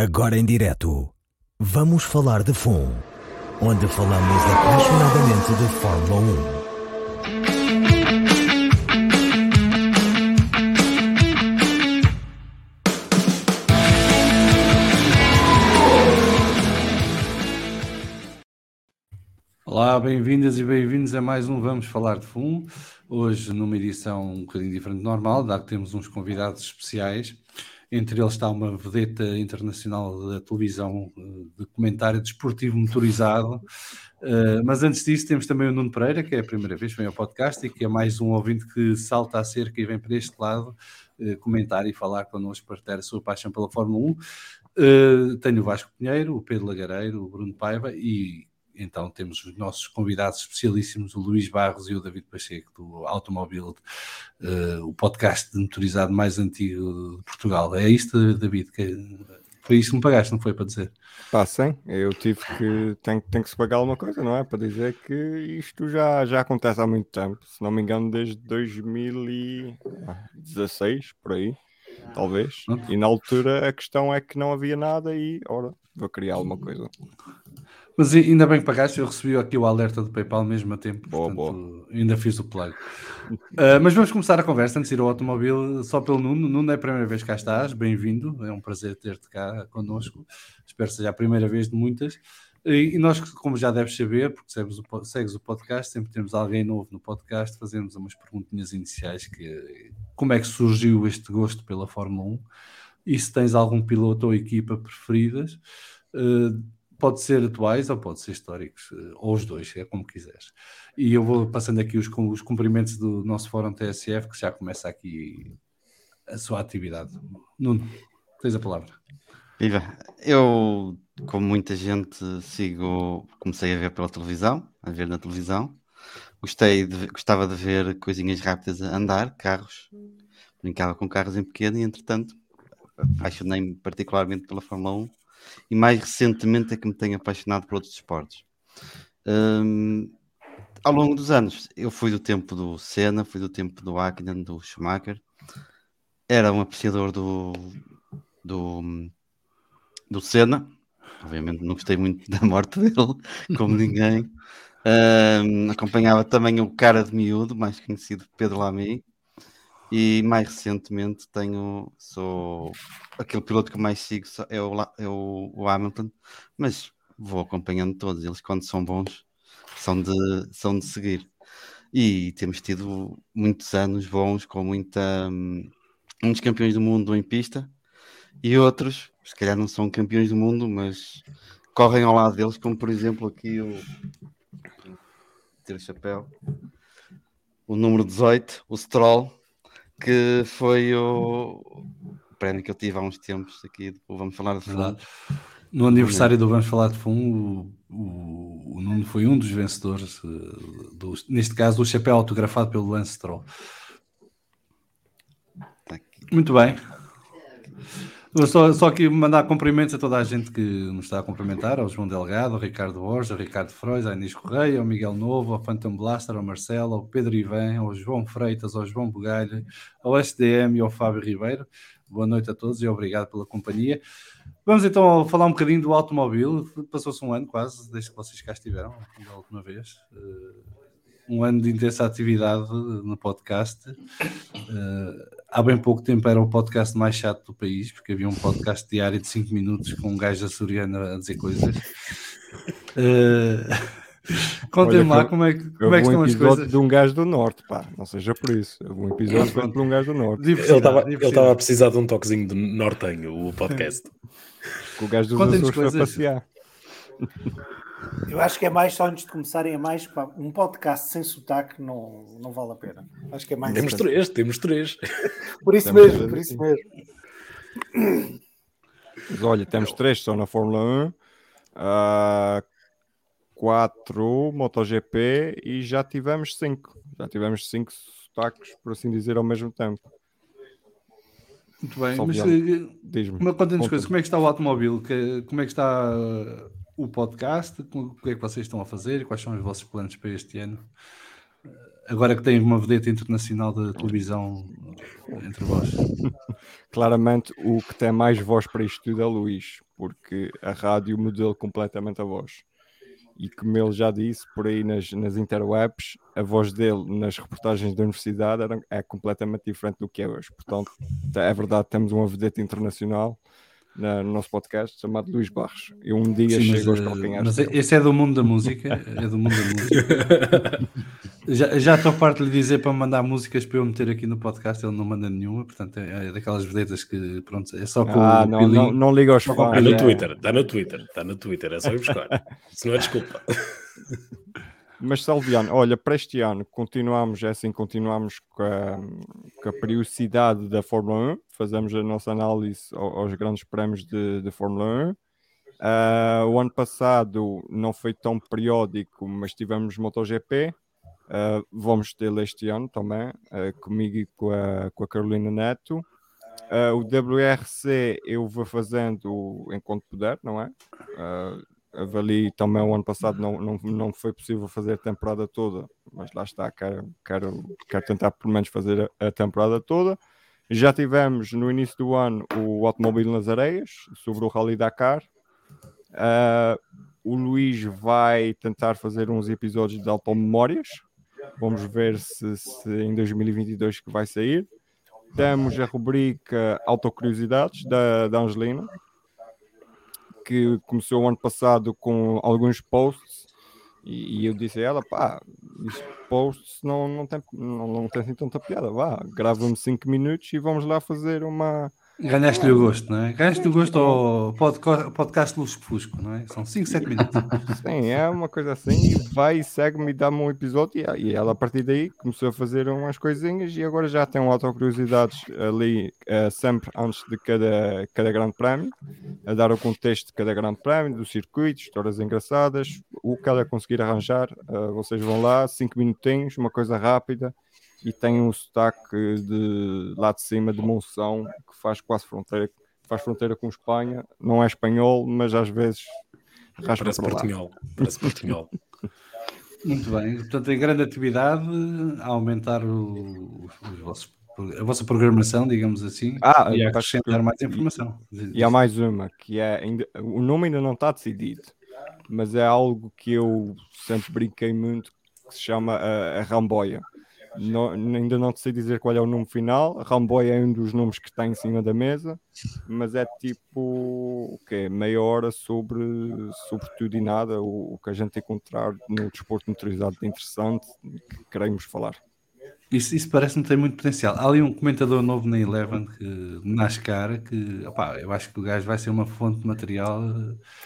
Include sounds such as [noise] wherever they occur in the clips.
Agora em direto, vamos falar de FUN, onde falamos apaixonadamente de Fórmula 1. Olá, bem-vindas e bem-vindos a mais um Vamos Falar de FUN. Hoje numa edição um bocadinho diferente do normal, dado que temos uns convidados especiais. Entre eles está uma vedeta internacional da televisão eh, de comentário desportivo motorizado. Uh, mas antes disso, temos também o Nuno Pereira, que é a primeira vez que vem ao podcast e que é mais um ouvinte que salta a cerca e vem para este lado uh, comentar e falar connosco, partilhar a sua paixão pela Fórmula 1. Uh, tenho o Vasco Pinheiro, o Pedro Lagareiro, o Bruno Paiva e então temos os nossos convidados especialíssimos, o Luís Barros e o David Pacheco, do Automóvel, uh, o podcast de motorizado mais antigo de Portugal. É isto, David? Que, foi isto que me pagaste, não foi para dizer? Pá, sim, eu tive que. Tem, tem que se pagar alguma coisa, não é? Para dizer que isto já, já acontece há muito tempo, se não me engano, desde 2016, por aí, talvez. E na altura a questão é que não havia nada e, ora, vou criar alguma coisa. Mas ainda bem que pagaste, eu recebi aqui o alerta do PayPal mesmo a tempo, boa, portanto, boa. ainda fiz o plug. uh, mas vamos começar a conversa antes de ir ao automóvel só pelo Nuno. Nuno é a primeira vez que cá estás, bem-vindo, é um prazer ter-te cá connosco. Espero que seja a primeira vez de muitas. E, e nós, como já deves saber, porque segues o, segues o podcast, sempre temos alguém novo no podcast, fazemos umas perguntinhas iniciais que como é que surgiu este gosto pela Fórmula 1 e se tens algum piloto ou equipa preferidas. Uh, pode ser atuais ou pode ser históricos, eh, ou os dois, é como quiseres. E eu vou passando aqui os, os cumprimentos do nosso fórum TSF, que já começa aqui a sua atividade. Nuno, tens a palavra. Viva! Eu, como muita gente, sigo, comecei a ver pela televisão, a ver na televisão. Gostei de, gostava de ver coisinhas rápidas a andar, carros. Brincava com carros em pequeno e, entretanto, apaixonei-me particularmente pela Fórmula 1 e mais recentemente é que me tenho apaixonado por outros esportes. Um, ao longo dos anos, eu fui do tempo do Senna, fui do tempo do Hakkinen, do Schumacher, era um apreciador do, do, do Senna, obviamente não gostei muito da morte [laughs] dele, como ninguém. Um, acompanhava também o cara de miúdo, mais conhecido Pedro Lamy, e mais recentemente tenho, sou aquele piloto que mais sigo é o, é o, Hamilton, mas vou acompanhando todos, eles quando são bons são de, são de seguir. E temos tido muitos anos bons com muita um, muitos campeões do mundo em pista e outros, se calhar não são campeões do mundo, mas correm ao lado deles, como por exemplo aqui o ter o chapéu, o número 18, o Stroll, que foi o prémio que eu tive há uns tempos aqui Vamos Falar de Fundo. No aniversário do Vamos Falar de Fundo, o, o, o Nuno foi um dos vencedores, uh, do, neste caso, do chapéu autografado pelo Lance Stroll. Tá Muito bem. Só, só aqui mandar cumprimentos a toda a gente que nos está a cumprimentar, ao João Delgado, ao Ricardo Borges, ao Ricardo Frois, à Inês Correia, ao Miguel Novo, ao Phantom Blaster, ao Marcelo, ao Pedro Ivan, ao João Freitas, ao João Bugalho, ao SDM e ao Fábio Ribeiro. Boa noite a todos e obrigado pela companhia. Vamos então falar um bocadinho do automóvel. Passou-se um ano quase, desde que vocês cá estiveram, da última vez. Uh, um ano de intensa atividade no podcast. Uh, há bem pouco tempo era o podcast mais chato do país, porque havia um podcast diário de 5 minutos com um gajo açoriano a dizer coisas. Uh, [laughs] Contem-me lá como é que, como é que estão um as coisas. de um gajo do norte, pá, não seja por isso. Houve um episódio ah, de um gajo do norte. Ele estava a precisar de um toquezinho de nortenho, o podcast. [laughs] Com o gajo dos Açores para passear. [laughs] Eu acho que é mais, só antes de começarem, é mais pá, um podcast sem sotaque não, não vale a pena. Acho que é mais. Temos três, temos três. Por isso temos mesmo, por isso mesmo. Mas olha, temos três só na Fórmula 1, uh, quatro MotoGP e já tivemos cinco. Já tivemos cinco sotaques, por assim dizer, ao mesmo tempo. Muito bem, Só mas uma conta coisas, como é que está o automóvel? Como é que está o podcast, o que é que vocês estão a fazer, quais são os vossos planos para este ano? Agora que tem uma vedeta internacional da televisão entre vós. Claramente, o que tem mais voz para isto tudo é Luís. porque a rádio modela completamente a voz. E como ele já disse, por aí nas, nas interwebs, a voz dele nas reportagens da universidade era, é completamente diferente do que é hoje. Portanto, é verdade, temos uma vedeta internacional na, no nosso podcast chamado Luís Barros. Eu um dia Sim, mas, chego aos eh, calcanhares. mas dele. esse é do mundo da música. É do mundo da música. [laughs] já, já estou farto de lhe dizer para mandar músicas para eu meter aqui no podcast, ele não manda nenhuma, portanto é, é daquelas vedetas que pronto, é só com Ah, o não, não, não liga aos fãs. Está no. Twitter, está no Twitter, está no Twitter, é só ir buscar. Se não é desculpa. [laughs] Mas Salviano, olha, para este ano continuamos, é assim, continuamos com a, com a periodicidade da Fórmula 1, fazemos a nossa análise ao- aos grandes prémios de, de Fórmula 1. Ah, o ano passado não foi tão periódico, mas tivemos MotoGP. Ah, vamos tê-lo este ano também, ah, comigo e com a, com a Carolina Neto. O WRC eu vou fazendo enquanto puder, não é? Avali também o ano passado não, não, não foi possível fazer a temporada toda, mas lá está, quero, quero, quero tentar pelo menos fazer a, a temporada toda. Já tivemos no início do ano o Automóvel nas Areias, sobre o Rally Dakar. Ah, o Luís vai tentar fazer uns episódios de automemórias. Vamos ver se, se em 2022 que vai sair. Temos a rubrica Autocuriosidades da, da Angelina, que começou o ano passado com alguns posts e, e eu disse a ela, pá, isto posts não, não, tem, não, não tem assim tanta piada, vá, grava-me 5 minutos e vamos lá fazer uma... Ganhaste-lhe o gosto, não é? Ganhaste o gosto ao podca- podcast Lusco Fusco, não é? São 5, 7 minutos. [laughs] Sim, é uma coisa assim, e vai e segue-me e dá-me um episódio e, e ela a partir daí começou a fazer umas coisinhas e agora já tem um autocuriosidades ali eh, sempre antes de cada, cada grande prémio, a dar o contexto de cada grande prémio, do circuito, histórias engraçadas, o que ela conseguir arranjar, eh, vocês vão lá, 5 minutinhos, uma coisa rápida e tem um sotaque de lá de cima de Monção que faz quase fronteira, faz fronteira com Espanha, não é espanhol, mas às vezes raspa Parece para lá. portunhol. Parece portunhol. Muito bem. Portanto, em grande atividade, a aumentar o- os vossos- a vossa programação, digamos assim, Ah, e acrescentar mais informação. E há mais uma, que é ainda, o nome ainda não está decidido, mas é algo que eu sempre brinquei muito, que se chama a, a Ramboia. Não- ainda não sei dizer qual é o nome final. A Ramboia é um dos nomes que está em cima da mesa, mas é tipo o quê? meia hora sobre, sobre tudo e nada, o, o que a gente encontrar no desporto motorizado de interessante que queremos falar. Isso, isso parece-me ter muito potencial. Há ali um comentador novo na Eleven que NASCAR que opá, eu acho que o gajo vai ser uma fonte de material.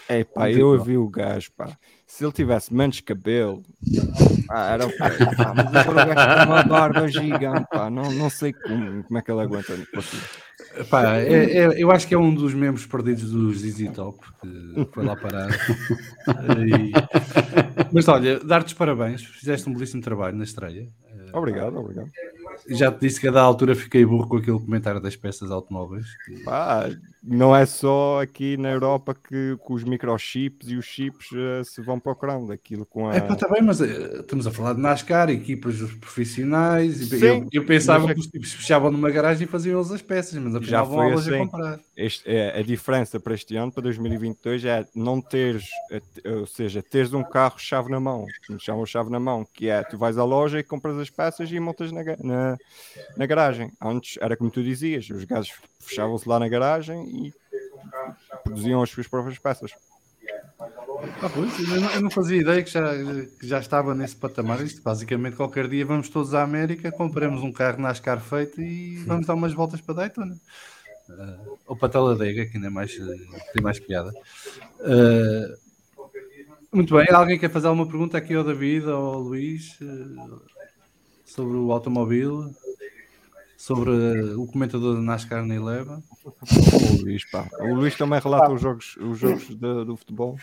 É pá, eu ouvi o gajo, pá. Se ele tivesse menos cabelo, pá, era? Pá, mas [laughs] tem uma barba gigante, pá. Não, não sei como, como é que ele aguenta. Epá, é- é- eu acho que é um dos membros perdidos dos ZZ Top que foi lá parar. [laughs] E- Mas olha, dar-te os parabéns, fizeste um belíssimo trabalho na estreia. Obrigado, obrigado. Já te disse que a da altura fiquei burro com aquele comentário das peças automóveis. que- Pá, não é só aqui na Europa que, que os microchips e os chips eh, se vão procurando. Aquilo com a. É pá, está bem, mas eh, estamos a falar de NASCAR, equipas profissionais. E Sim, eu, eu pensava é que os tipos fechavam numa garagem e faziam eles as peças, mas afinal Já foi assim. comprar. Este, é, a diferença para este ano, para 2022, é não teres, te- ou seja, teres um carro chave na mão, que me chamam chave na mão, que é tu vais à loja e compras as peças e montas na, na, na garagem. Antes era como tu dizias, os gajos fechavam-se lá na garagem e produziam as suas próprias peças. Ah, pois, eu, não, eu não fazia ideia que já, que já estava nesse patamar. Isto, basicamente, qualquer dia vamos todos à América, compramos um carro NASCAR feito e vamos dar umas voltas para Daytona. Ah, ou para Talladega, que ainda é mais, tem mais piada. Ah, muito bem, alguém quer fazer alguma pergunta aqui ao David ou ao Luís eh, sobre o automóvel? Sobre eh, o comentador da NASCAR na Eleva? O Luís, pá. O Luís também relata os jogos, os jogos de- do futebol.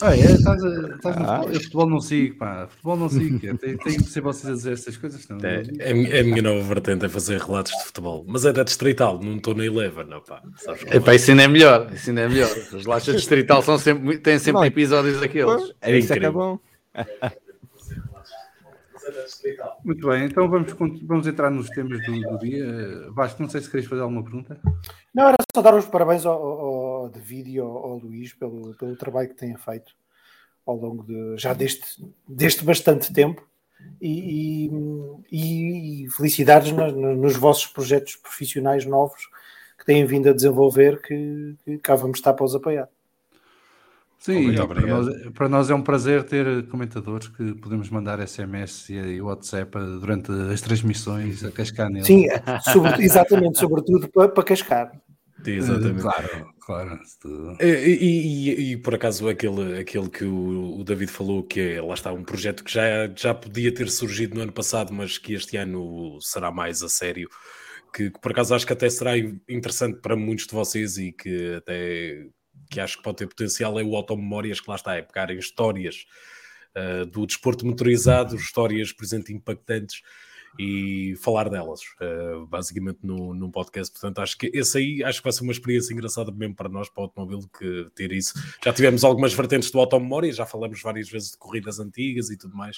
Ah, é? Estás, a- estás Ah. futebol? Eu futebol não sigo, pá. Futebol não sigo. é. Tem, tem que ser vocês a dizer essas coisas. Não, É, é, a minha- é a minha nova vertente é fazer relatos de futebol. Mas é da distrital, não estou na Eleven, não, pá. Sabes como Epá, isso ainda é melhor. Isso ainda é melhor. Os laços distrital são sempre, têm sempre Não, episódios daqueles. É isso é que é incrível. bom. Muito bem, então vamos, vamos entrar nos temas do, do dia. Vasco, não sei se queres fazer alguma pergunta. Não, era só dar os parabéns ao, ao- David e ao, ao Luís pelo, pelo trabalho que têm feito ao longo de já deste, deste bastante tempo e, e, e felicidades no, no, nos vossos projetos profissionais novos que têm vindo a desenvolver que, que cá vamos estar para os apoiar. Sim, para nós, para nós, é um prazer ter comentadores que podemos mandar SMS e WhatsApp durante as transmissões a cascar neles. Sim, sobre, exatamente, sobretudo para, para cascar. Exatamente. Claro, claro. E, e, e, e, por acaso aquele, aquele que o, o, David falou, que é, lá está, um projeto que já, já podia ter surgido no ano passado, mas que este ano será mais a sério, que, que por acaso acho que até será interessante para muitos de vocês e que até que acho que pode ter potencial é o Automemórias, que lá está, é pegar em histórias uh, do desporto motorizado, histórias, por exemplo, impactantes e falar delas, uh, basicamente no, num podcast. Portanto, acho que esse aí acho que vai ser uma experiência engraçada mesmo para nós, para o automóvel, que ter isso. Já tivemos algumas vertentes do automemória, já falamos várias vezes de corridas antigas e tudo mais,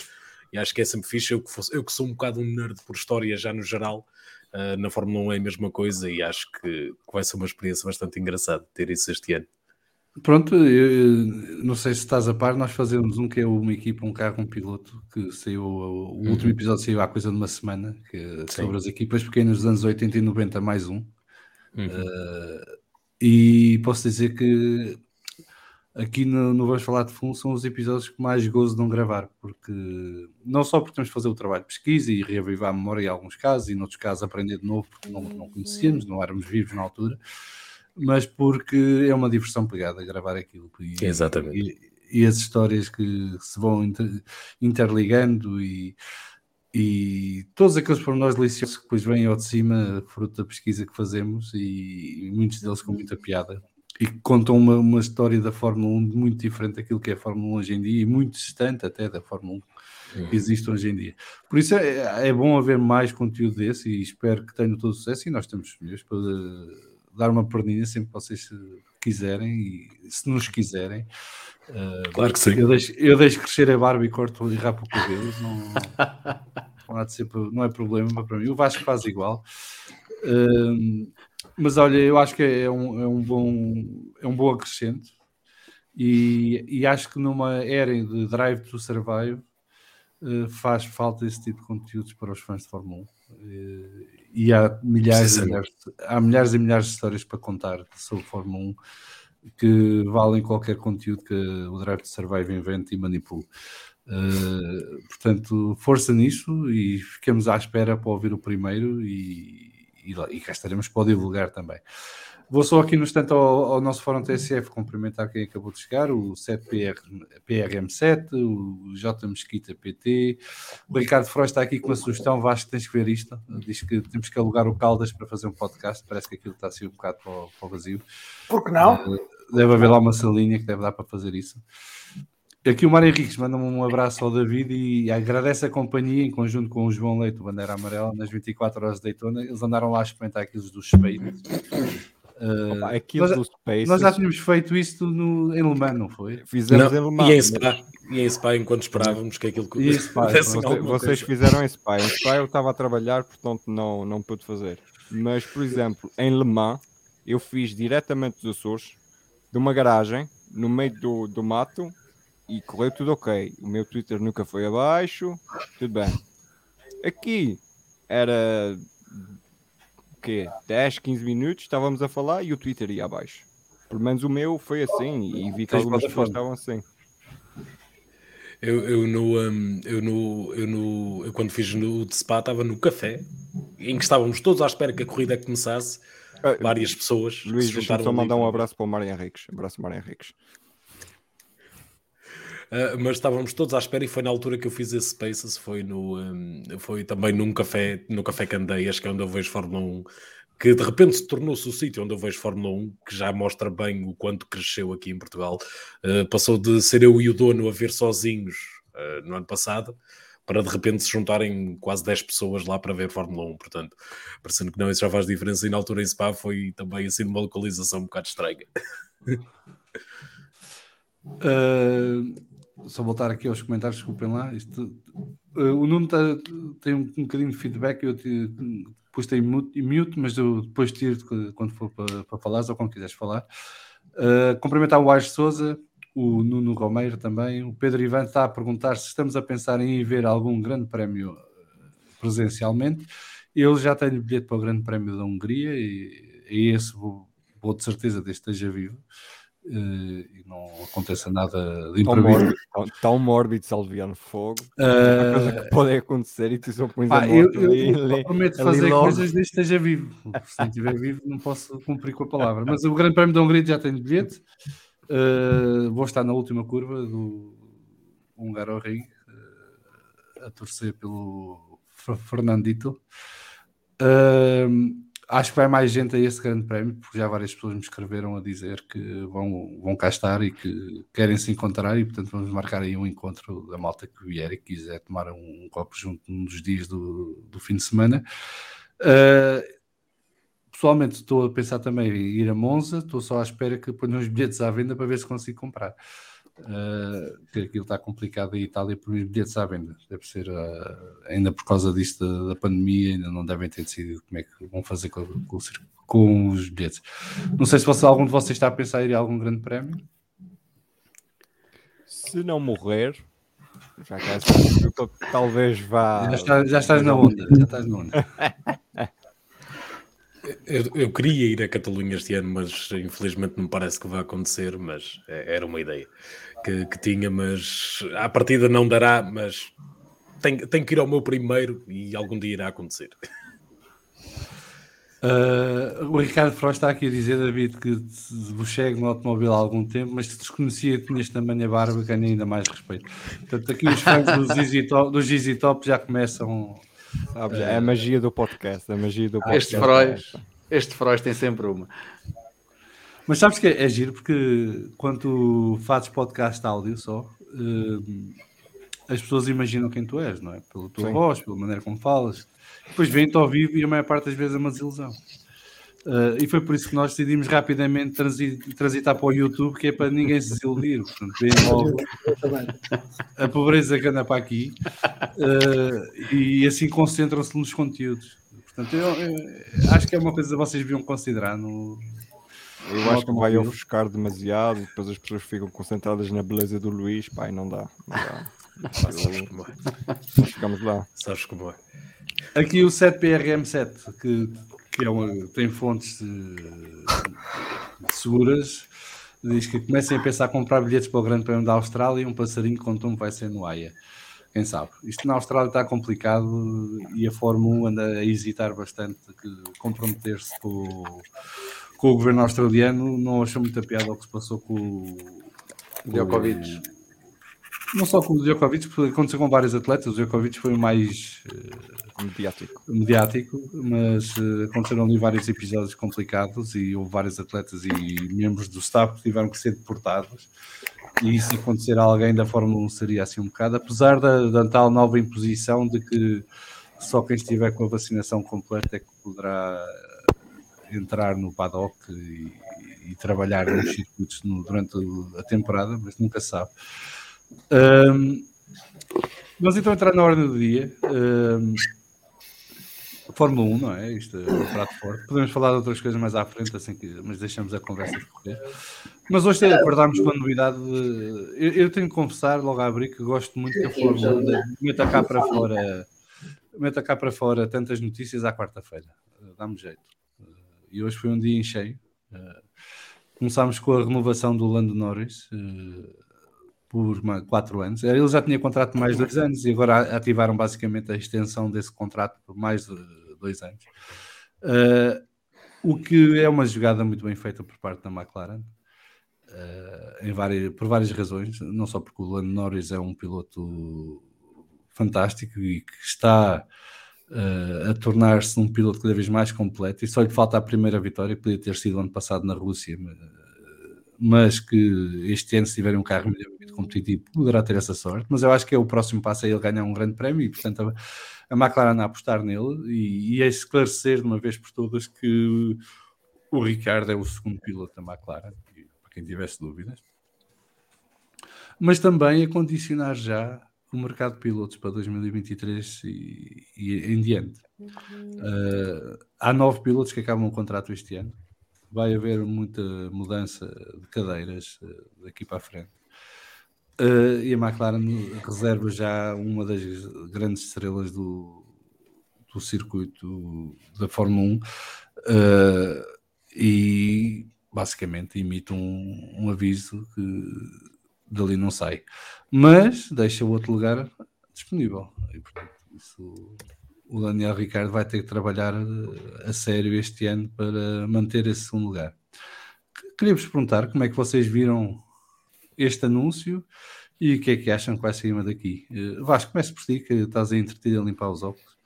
e acho que é sempre fixe. Eu que, fosse, eu que sou um bocado um nerd por história já no geral, uh, na Fórmula 1 é a mesma coisa, e acho que, que vai ser uma experiência bastante engraçada ter isso este ano. Pronto, eu, não sei se estás a par, nós fazemos um que é uma equipa, um carro, um piloto, que saiu, o uhum. último episódio saiu há coisa de uma semana, que é sobre as equipas pequenas dos anos 80 e 90, mais um. Uhum. Uh, e posso dizer que aqui no, no Vamos Falar de Fundo são os episódios que mais gozo de não gravar, porque não só porque temos de fazer o trabalho de pesquisa e reavivar a memória em alguns casos, e noutros casos aprender de novo porque não, não conhecíamos, não éramos vivos na altura mas porque é uma diversão pegada gravar aquilo. E, Exatamente. E, e, as histórias que se vão inter, interligando e, e todos aqueles pormenores deliciosos que depois vêm ao de cima, fruto da pesquisa que fazemos, e, e muitos deles com muita piada. E que contam uma, uma história da Fórmula 1 muito diferente daquilo que é a Fórmula 1 hoje em dia e muito distante até da Fórmula 1 que existe hoje em dia. Por isso é, é bom haver mais conteúdo desse e espero que tenha todo o sucesso e nós estamos mesmo para dar uma perninha sempre que vocês quiserem e se nos quiserem. Uh, claro que sim. Eu deixo, eu deixo crescer a barba e corto e rapo o cabelo. Não, não, ser, não é problema para mim. O Vasco faz igual. Uh, mas olha, eu acho que é um, é um, bom, é um bom acrescento. E, e acho que numa era de Drive to Survive uh, faz falta esse tipo de conteúdos para os fãs de Fórmula 1 e há milhares, e milhares, há milhares e milhares de histórias para contar sobre Fórmula 1 que valem qualquer conteúdo que o Drive to Survive invente e manipule. Uh, portanto, força nisso e ficamos à espera para ouvir o primeiro e, e, e cá estaremos para o divulgar também. Vou só aqui no instante ao, ao, nosso fórum TSF cumprimentar quem acabou de chegar, o 7PR, PRM7, o J Mesquita PT, o Ricardo Frost está aqui com uma sugestão, Vasco, tens que ver isto, diz que temos que alugar o Caldas para fazer um podcast, parece que aquilo está assim um bocado para o, para o vazio. Por que não? Uh, deve haver lá uma salinha que deve dar para fazer isso. Aqui o Mário Henriques manda um abraço ao David e agradece a companhia em conjunto com o João Leite, o Bandeira Amarela, nas 24 horas de Daytona. Eles andaram lá a experimentar aquilo dos suspeitos. Uh, Opa, aquilo nós, do Spaces... nós já tínhamos feito isso no, em Le Mans, não foi? Fizemos não, em Le Mans. E em Spa, e em Spa enquanto esperávamos que aquilo que Spa, [laughs] vocês fizeram em Spa. Em Spa eu estava a trabalhar, portanto não, não pude fazer. Mas, por exemplo, em Le Mans, eu fiz diretamente dos Açores, de uma garagem, no meio do, do mato, e correu tudo ok. O meu Twitter nunca foi abaixo, tudo bem. Aqui era quê? 10, 15 minutos, estávamos a falar e o Twitter ia abaixo. Pelo menos o meu foi assim e vi que algumas pessoas estavam assim. Eu, eu, no, um, eu, no, eu, no, eu quando fiz no de Spa estava no café em que estávamos todos à espera que a corrida começasse. Ah, várias pessoas. Luís, deixa-me só mandar um abraço para o Mário Henriques. Abraço, Mário Henriques. Uh, mas estávamos todos à espera e foi na altura que eu fiz esse Spaces, foi, no, um, foi também num café, no Café Candeias, que é onde eu vejo Fórmula 1, que de repente tornou-se o sítio onde eu vejo Fórmula 1, que já mostra bem o quanto cresceu aqui em Portugal. Uh, passou de ser eu e o dono a ver sozinhos uh, no ano passado, para de repente se juntarem quase 10 pessoas lá para ver Fórmula 1, portanto, parecendo que não, isso já faz diferença, e na altura em Spa foi também assim uma localização um bocado estranha. Uh, só voltar aqui aos comentários, desculpem lá. Isto, uh, o Nuno tá, tem um, um bocadinho de feedback, eu te, depois tenho mute, mute, mas eu depois tiro quando for para, falar ou quando quiseres falar. Uh, cumprimentar o Ais Souza, o Nuno Romeiro também. O Pedro Ivan está a perguntar se estamos a pensar em ir ver algum grande prémio presencialmente. Eu já tenho bilhete para o Grande Prémio da Hungria e, e esse vou, vou de certeza desde esteja vivo. Uh, e não aconteça nada de imprevisto. Tão mórbido, tão, mórbido Salviano Fogo. Uh, coisa que pode acontecer e tu só pões a eu, eu, eu prometo fazer logo. coisas desde que esteja vivo. Se não estiver vivo, não posso cumprir com a palavra. Mas o Grande Prémio da Hungria já tenho bilhete. Uh, vou estar na última curva do Hungaroring uh, a torcer pelo Fernandito. Uh, acho que vai mais gente a esse grande prémio, porque já várias pessoas me escreveram a dizer que vão, vão cá estar e que querem se encontrar e portanto vamos marcar aí um encontro da malta que vier e quiser tomar um, um copo junto num dos dias do, do fim de semana. Uh, pessoalmente estou a pensar também em ir a Monza, estou só à espera que ponham os bilhetes à venda para ver se consigo comprar. Uh, que aquilo está complicado em Itália por bilhetes à venda. Deve ser uh, ainda por causa disto da, da, pandemia, ainda não devem ter decidido como é que vão fazer com, com, com os bilhetes. Não sei se você, algum de vocês está a pensar em ir a algum grande prémio. Se não morrer, já talvez vá. Já, está, já estás na onda, já estás na onda. [laughs] Eu, eu, queria ir a Catalunha este ano, mas infelizmente não parece que vai acontecer, mas é, era uma ideia que, que tinha, mas à partida não dará, mas tenho, tenho que ir ao meu primeiro e algum dia irá acontecer. Uh, o Ricardo Frost está aqui a dizer, David, que vos chego no automóvel há algum tempo, mas se desconhecia que tinhas tamanha barba, ganha ainda mais respeito. Portanto, aqui os fãs do [laughs] ZZ Top, do ZZ Top já começam. É a magia do podcast, a magia do podcast. Este Frost, este tem sempre uma. Mas sabes que é, é giro porque quando fazes podcast áudio só, uh, as pessoas imaginam quem tu és, não é? Pela tua Sim. voz, pela maneira como falas. Depois vem-te ao vivo e a maior parte das vezes é uma desilusão. Uh, e foi por isso que nós decidimos rapidamente transitar para o YouTube, que é para ninguém se desiludir. Portanto, logo a pobreza que anda para aqui uh, e assim concentram-se nos conteúdos. Portanto, eu, eu, acho que é uma coisa que vocês deviam considerar no. Eu acho que vai ofuscar demasiado, depois as pessoas ficam concentradas na beleza do Luís, pai, não dá. Não dá. [laughs] Como é. Chegamos lá. Sabes como é. Aqui o 7PRM7, que, que é uma, tem fontes de, de seguras, diz que comecem a pensar em comprar bilhetes para o Grande Prémio da Austrália e um passarinho contou-me vai ser no AIA. Quem sabe? Isto na Austrália está complicado e a Fórmula 1 anda a hesitar bastante que comprometer-se com, com, o governo australiano. Não achou muita piada o que se passou com o Djokovic não só com o Djokovic, porque aconteceu com vários atletas, o Djokovic foi o mais uh, mediático. mediático, mas uh, aconteceram ali vários episódios complicados e houve vários atletas e membros do staff que tiveram que ser deportados. E isso acontecer a alguém da Fórmula 1 seria assim um bocado, apesar da, da tal nova imposição de que só quem estiver com a vacinação completa é que poderá entrar no paddock e, e trabalhar nos circuitos no, durante a temporada, mas nunca sabe. Um, vamos então entrar na ordem do dia. Um, Fórmula 1, não é? Isto é um prato forte. Podemos falar de outras coisas mais à frente, assim que, mas deixamos a conversa correr. Mas hoje acordámos com a novidade. De, eu, eu, tenho que confessar, logo a abrir, que gosto muito que a Fórmula 1 meta cá para fora, meta cá para fora tantas notícias à quarta-feira. Dá-me jeito. E hoje foi um dia em cheio. Começámos com a renovação do Lando Norris por uma, quatro anos. Ele já tinha contrato de mais dois anos e agora ativaram basicamente a extensão desse contrato por mais dois anos. Uh, o que é uma jogada muito bem feita por parte da McLaren, uh, em várias, por várias razões, não só porque o Lando Norris é um piloto fantástico e que está uh, a tornar-se um piloto cada vez mais completo e só lhe falta a primeira vitória, que podia ter sido ano passado na Rússia, mas que este ano, se tiver um carro melhor competitivo, poderá ter essa sorte. Mas eu acho que é o próximo passo a ele ganhar um grande prémio e, portanto, a, a McLaren a apostar nele e, e a esclarecer de uma vez por todas que o Ricardo é o segundo piloto da McLaren, para quem tivesse dúvidas. Mas também a condicionar já o mercado de pilotos para 2023 e, e em diante. Uhum. Uh, há nove pilotos que acabam o contrato este ano vai haver muita mudança de cadeiras uh, daqui para a frente. Uh, e a McLaren reserva já uma das grandes estrelas do, do circuito da Fórmula 1 uh, e basicamente imita um, um, aviso que dali não sai, mas deixa o outro lugar disponível e portanto isso o Daniel Ricardo vai ter que trabalhar eh, a sério este ano para manter esse segundo lugar. Queria-vos perguntar como é que vocês viram este anúncio e o que é que acham que vai sair daqui. Uh, Vasco, comece por ti, que estás a entreter a limpar os óculos,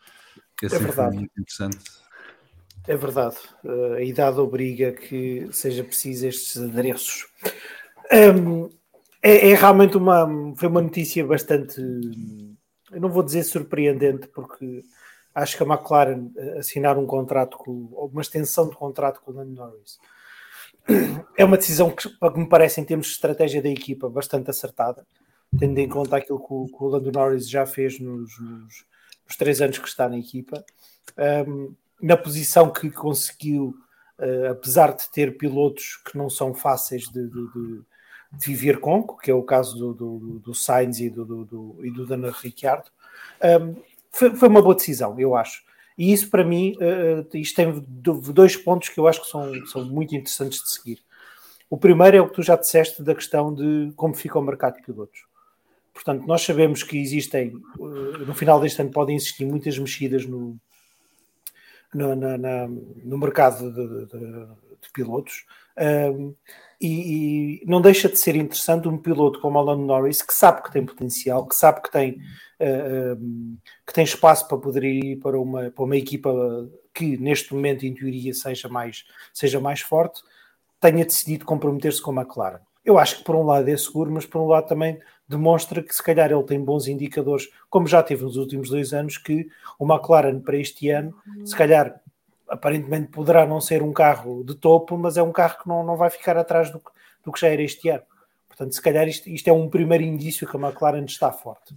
que é, é verdade. muito interessante. É verdade, uh, a idade obriga que seja preciso estes adereços. Um, é, é, realmente uma, foi uma notícia bastante, eu não vou dizer surpreendente, porque acho que a McLaren eh, assinar um contrato com, uma extensão de contrato com o Lando Norris [clears throat] é uma decisão que, me parece, em termos de estratégia da equipa, bastante acertada, tendo em conta aquilo que o, que o Lando Norris já fez nos, nos, nos, três anos que está na equipa. Um, na posição que conseguiu, uh, apesar de ter pilotos que não são fáceis de, de, de, de viver com, que é o caso do, do, do Sainz e do, do, do, e do Daniel Ricciardo, um, foi, foi uma boa decisão, eu acho. E isso para mim, uh, isto tem dois pontos que eu acho que são, são muito interessantes de seguir. O primeiro é o que tu já disseste da questão de como fica o mercado de pilotos. Portanto, nós sabemos que existem, uh, no final deste ano podem existir muitas mexidas no, no, na, na, no mercado de, de, de pilotos. Um, e, e, não deixa de ser interessante um piloto como Alan Norris que sabe que tem potencial, que sabe que tem uh, que tem espaço para poder ir para uma, para uma equipa que neste momento em teoria seja mais, seja mais forte, tenha decidido comprometer-se com a McLaren. Eu acho que por um lado é seguro, mas por um lado também demonstra que se calhar ele tem bons indicadores, como já teve nos últimos dois anos, que o McLaren para este ano, se calhar aparentemente poderá não ser um carro de topo, mas é um carro que não, não vai ficar atrás do, do que já era este ano. Portanto, se calhar isto, isto é um primeiro indício que a McLaren está forte.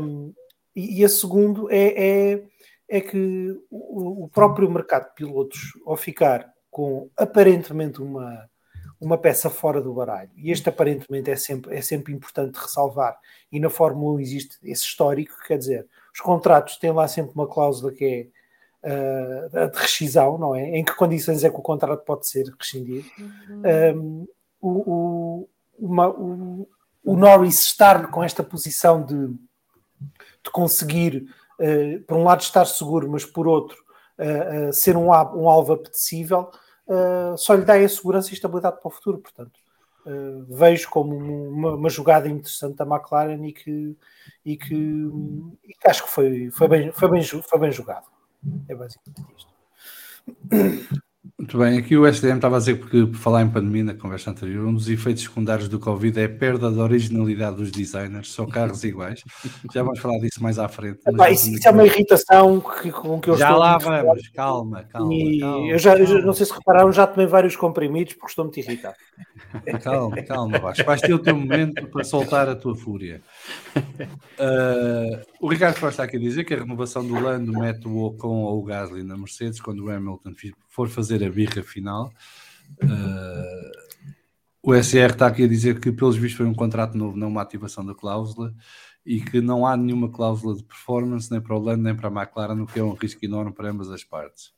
Um, e, e a segundo é, é, é que o, o, próprio mercado de pilotos, ao ficar com aparentemente uma, uma peça fora do baralho, e este aparentemente é sempre, é sempre importante ressalvar, e na Fórmula 1 existe esse histórico, quer dizer, os contratos têm lá sempre uma cláusula que é uh, de rescisão, não é? Em que condições é que o contrato pode ser rescindido? Uhum. Um, o, o, uma, o, o Norris estar com esta posição de de conseguir, uh, por um lado, estar seguro, mas por outro, uh, uh, ser um, um alvo apetecível, só lhe dá a segurança e estabilidade para o futuro. Portanto, vejo como uma, uma, jogada interessante da McLaren e que, e que, e que acho que foi, foi, bem, foi, bem, foi bem jogado. É basicamente isto. Muito bem, aqui o SDM estava a dizer, porque por falar em pandemia na conversa anterior, um dos efeitos secundários do Covid é a perda da originalidade dos designers, são carros iguais. [laughs] Já vamos falar disso mais à frente. Epá, isso, isso é uma irritação que, com que eu já estou. Já lá vamos, calma, calma. E calma, eu já, calma. Eu não sei se repararam, já tomei vários comprimidos porque estou muito irritado. [laughs] Calma, calma, Vasco. Vais ter o teu momento para soltar a tua fúria. Uh, o Ricardo Costa está aqui a dizer que a renovação do Lando mete o Ocon ou o Gasly na Mercedes quando o Hamilton for fazer a birra final. Uh, o SR está aqui a dizer que, pelos vistos, foi um contrato novo, não uma ativação da cláusula e que não há nenhuma cláusula de performance nem para o Lando nem para a McLaren, o que é um risco enorme para ambas as partes.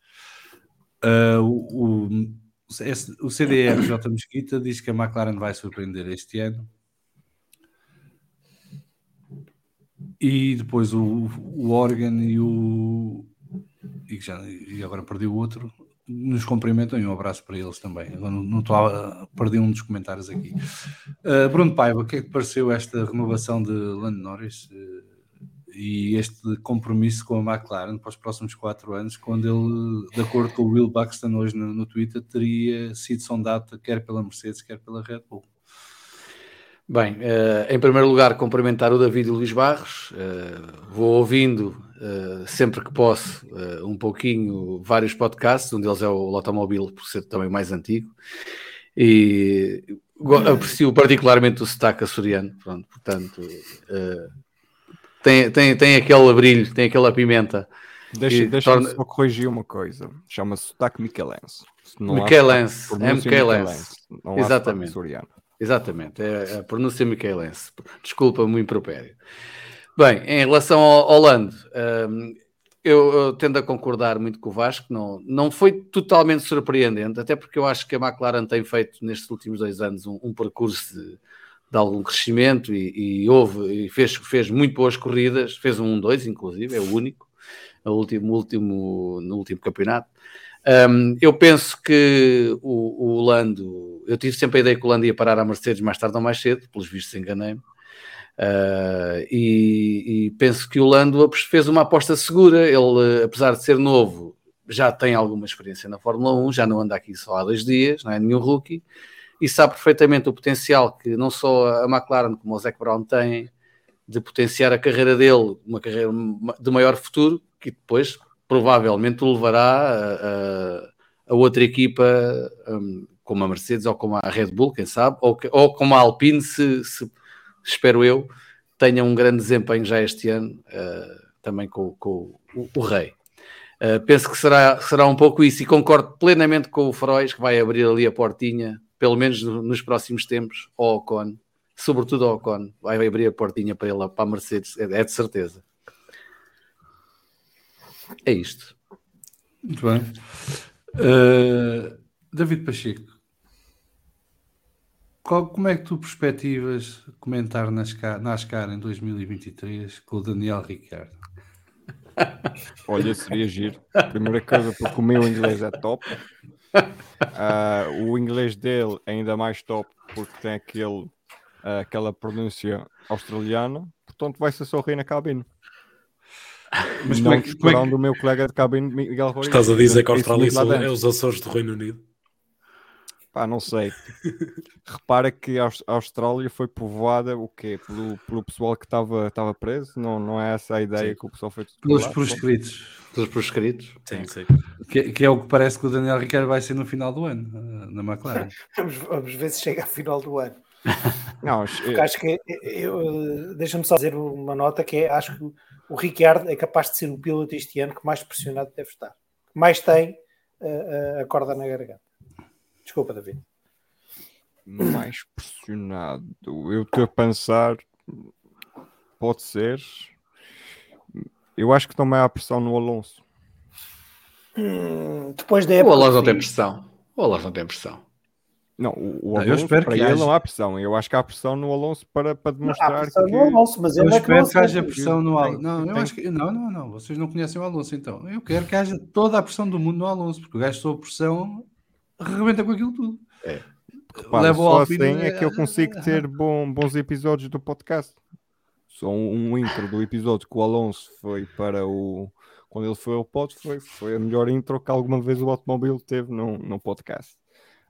Uh, o, o, o CDR J. Mesquita diz que a McLaren vai surpreender este ano. E depois o, o Organ e o. E, já, e agora perdi o outro. Nos cumprimentam e um abraço para eles também. Não, não estou a perder um dos comentários aqui. Uh, Bruno Paiva, o que é que pareceu esta renovação de Lando Norris? Uh, e este compromisso com a McLaren para os próximos quatro anos, quando ele, de acordo com o Will Buxton hoje no, no Twitter, teria sido sondado quer pela Mercedes, quer pela Red Bull. Bem, uh, em primeiro lugar, cumprimentar o David e o Luís Barros. Uh, vou ouvindo uh, sempre que posso um pouquinho vários podcasts, um deles é o Automóvel, por ser também mais antigo. E aprecio particularmente o sotaque açoriano, pronto, portanto tem, tem, tem aquele brilho, tem aquela pimenta Deixa, que deixa torna- só corrigir uma coisa. Chama-se sotaque miquelense. Miquelense, sotaque, é miquelense. há Exatamente. Exatamente, é a pronúncia micaelense. Desculpa-me o impropério. Bem, em relação ao, ao Lando, hum, eu, eu tendo a concordar muito com o Vasco, não, não foi totalmente surpreendente, até porque eu acho que a McLaren tem feito nestes últimos dois anos um, um percurso de, de algum crescimento e, e houve e fez, fez muito boas corridas, fez um 1-2, inclusive, é o único, no último, último, no último campeonato. Um, eu penso que o, o Lando, eu tive sempre a ideia que o Lando ia parar a Mercedes mais tarde ou mais cedo, pelos vistos enganei-me. Uh, e, e penso que o Lando fez uma aposta segura. Ele, apesar de ser novo, já tem alguma experiência na Fórmula 1, já não anda aqui só há dois dias, não é nenhum rookie, e sabe perfeitamente o potencial que não só a McLaren como o Zac Brown têm de potenciar a carreira dele, uma carreira de maior futuro, que depois provavelmente o levará a, a, a outra equipa, um, como a Mercedes ou como a Red Bull, quem sabe, ou, ou como a Alpine, se, se- espero eu, tenha um grande desempenho já este ano, uh, também com, com o, o Rei. Uh, penso que será, será um pouco isso e concordo plenamente com o Frois, que vai abrir ali a portinha, pelo menos no- nos próximos tempos, ao Ocon, sobretudo ao Ocon, vai abrir a portinha para ele, para a Mercedes, é, é de certeza. É isto. Muito bem. Uh, David Pacheco, qual- como é que tu perspectivas comentar NASCAR, NASCAR em 2023 com o Daniel Ricciardo? [laughs] Olha, seria giro. Primeira coisa, porque o meu inglês é top. Ah, o inglês dele é ainda mais top porque tem aquele, ah, aquela pronúncia australiana. Portanto, vai ser só rir na cabine. Mas não como é que- como é que- o meu colega de cabine, Miguel Rodrigues. Estás a dizer que a Austrália é os Açores do Reino Unido? Pá, não sei. Repara que a Aus- a Austrália foi povoada o quê? Pelo, pelo pessoal que estava estava preso? Não, não é essa a ideia Sim. que o pessoal foi Pelos proscritos, Todos proscritos. Sim, sim. que, que é o que parece que o Daniel Ricciardo vai ser no final do ano, uh, na McLaren. [laughs] Vamos, vamos ver se chega ao final do ano. [laughs] Não, acho que eu, deixa-me só dizer uma nota que é acho que o Ricciardo é capaz de ser o piloto este ano que mais pressionado deve estar. Que mais tem uh, a corda na garganta. Desculpa, David. mais pressionado. Eu estou a pensar, pode ser. Eu acho que também há pressão no Alonso. Hum, depois da O época. Alonso não que tem pressão. O Alonso não tem pressão. Não, o, o Não, eu Alonso, espero para que ele haja. não há pressão. Eu acho que há pressão no Alonso para, para Há demonstrar pressão que. no Alonso, mas Eu é que não espero que haja aceita. pressão no Alonso. Não, eu acho que. Não, não, não. Vocês não conhecem o Alonso então. Eu quero que haja toda a pressão do mundo no Alonso, porque o gajo sob pressão rebenta com aquilo tudo. Pá, Leva o só Alpine assim é que eu consigo ter bom- bons episódios do podcast. Só um, um intro do episódio que o Alonso foi para o. Quando ele foi ao pod, foi, foi a melhor intro que alguma vez o automóvel teve no, no podcast.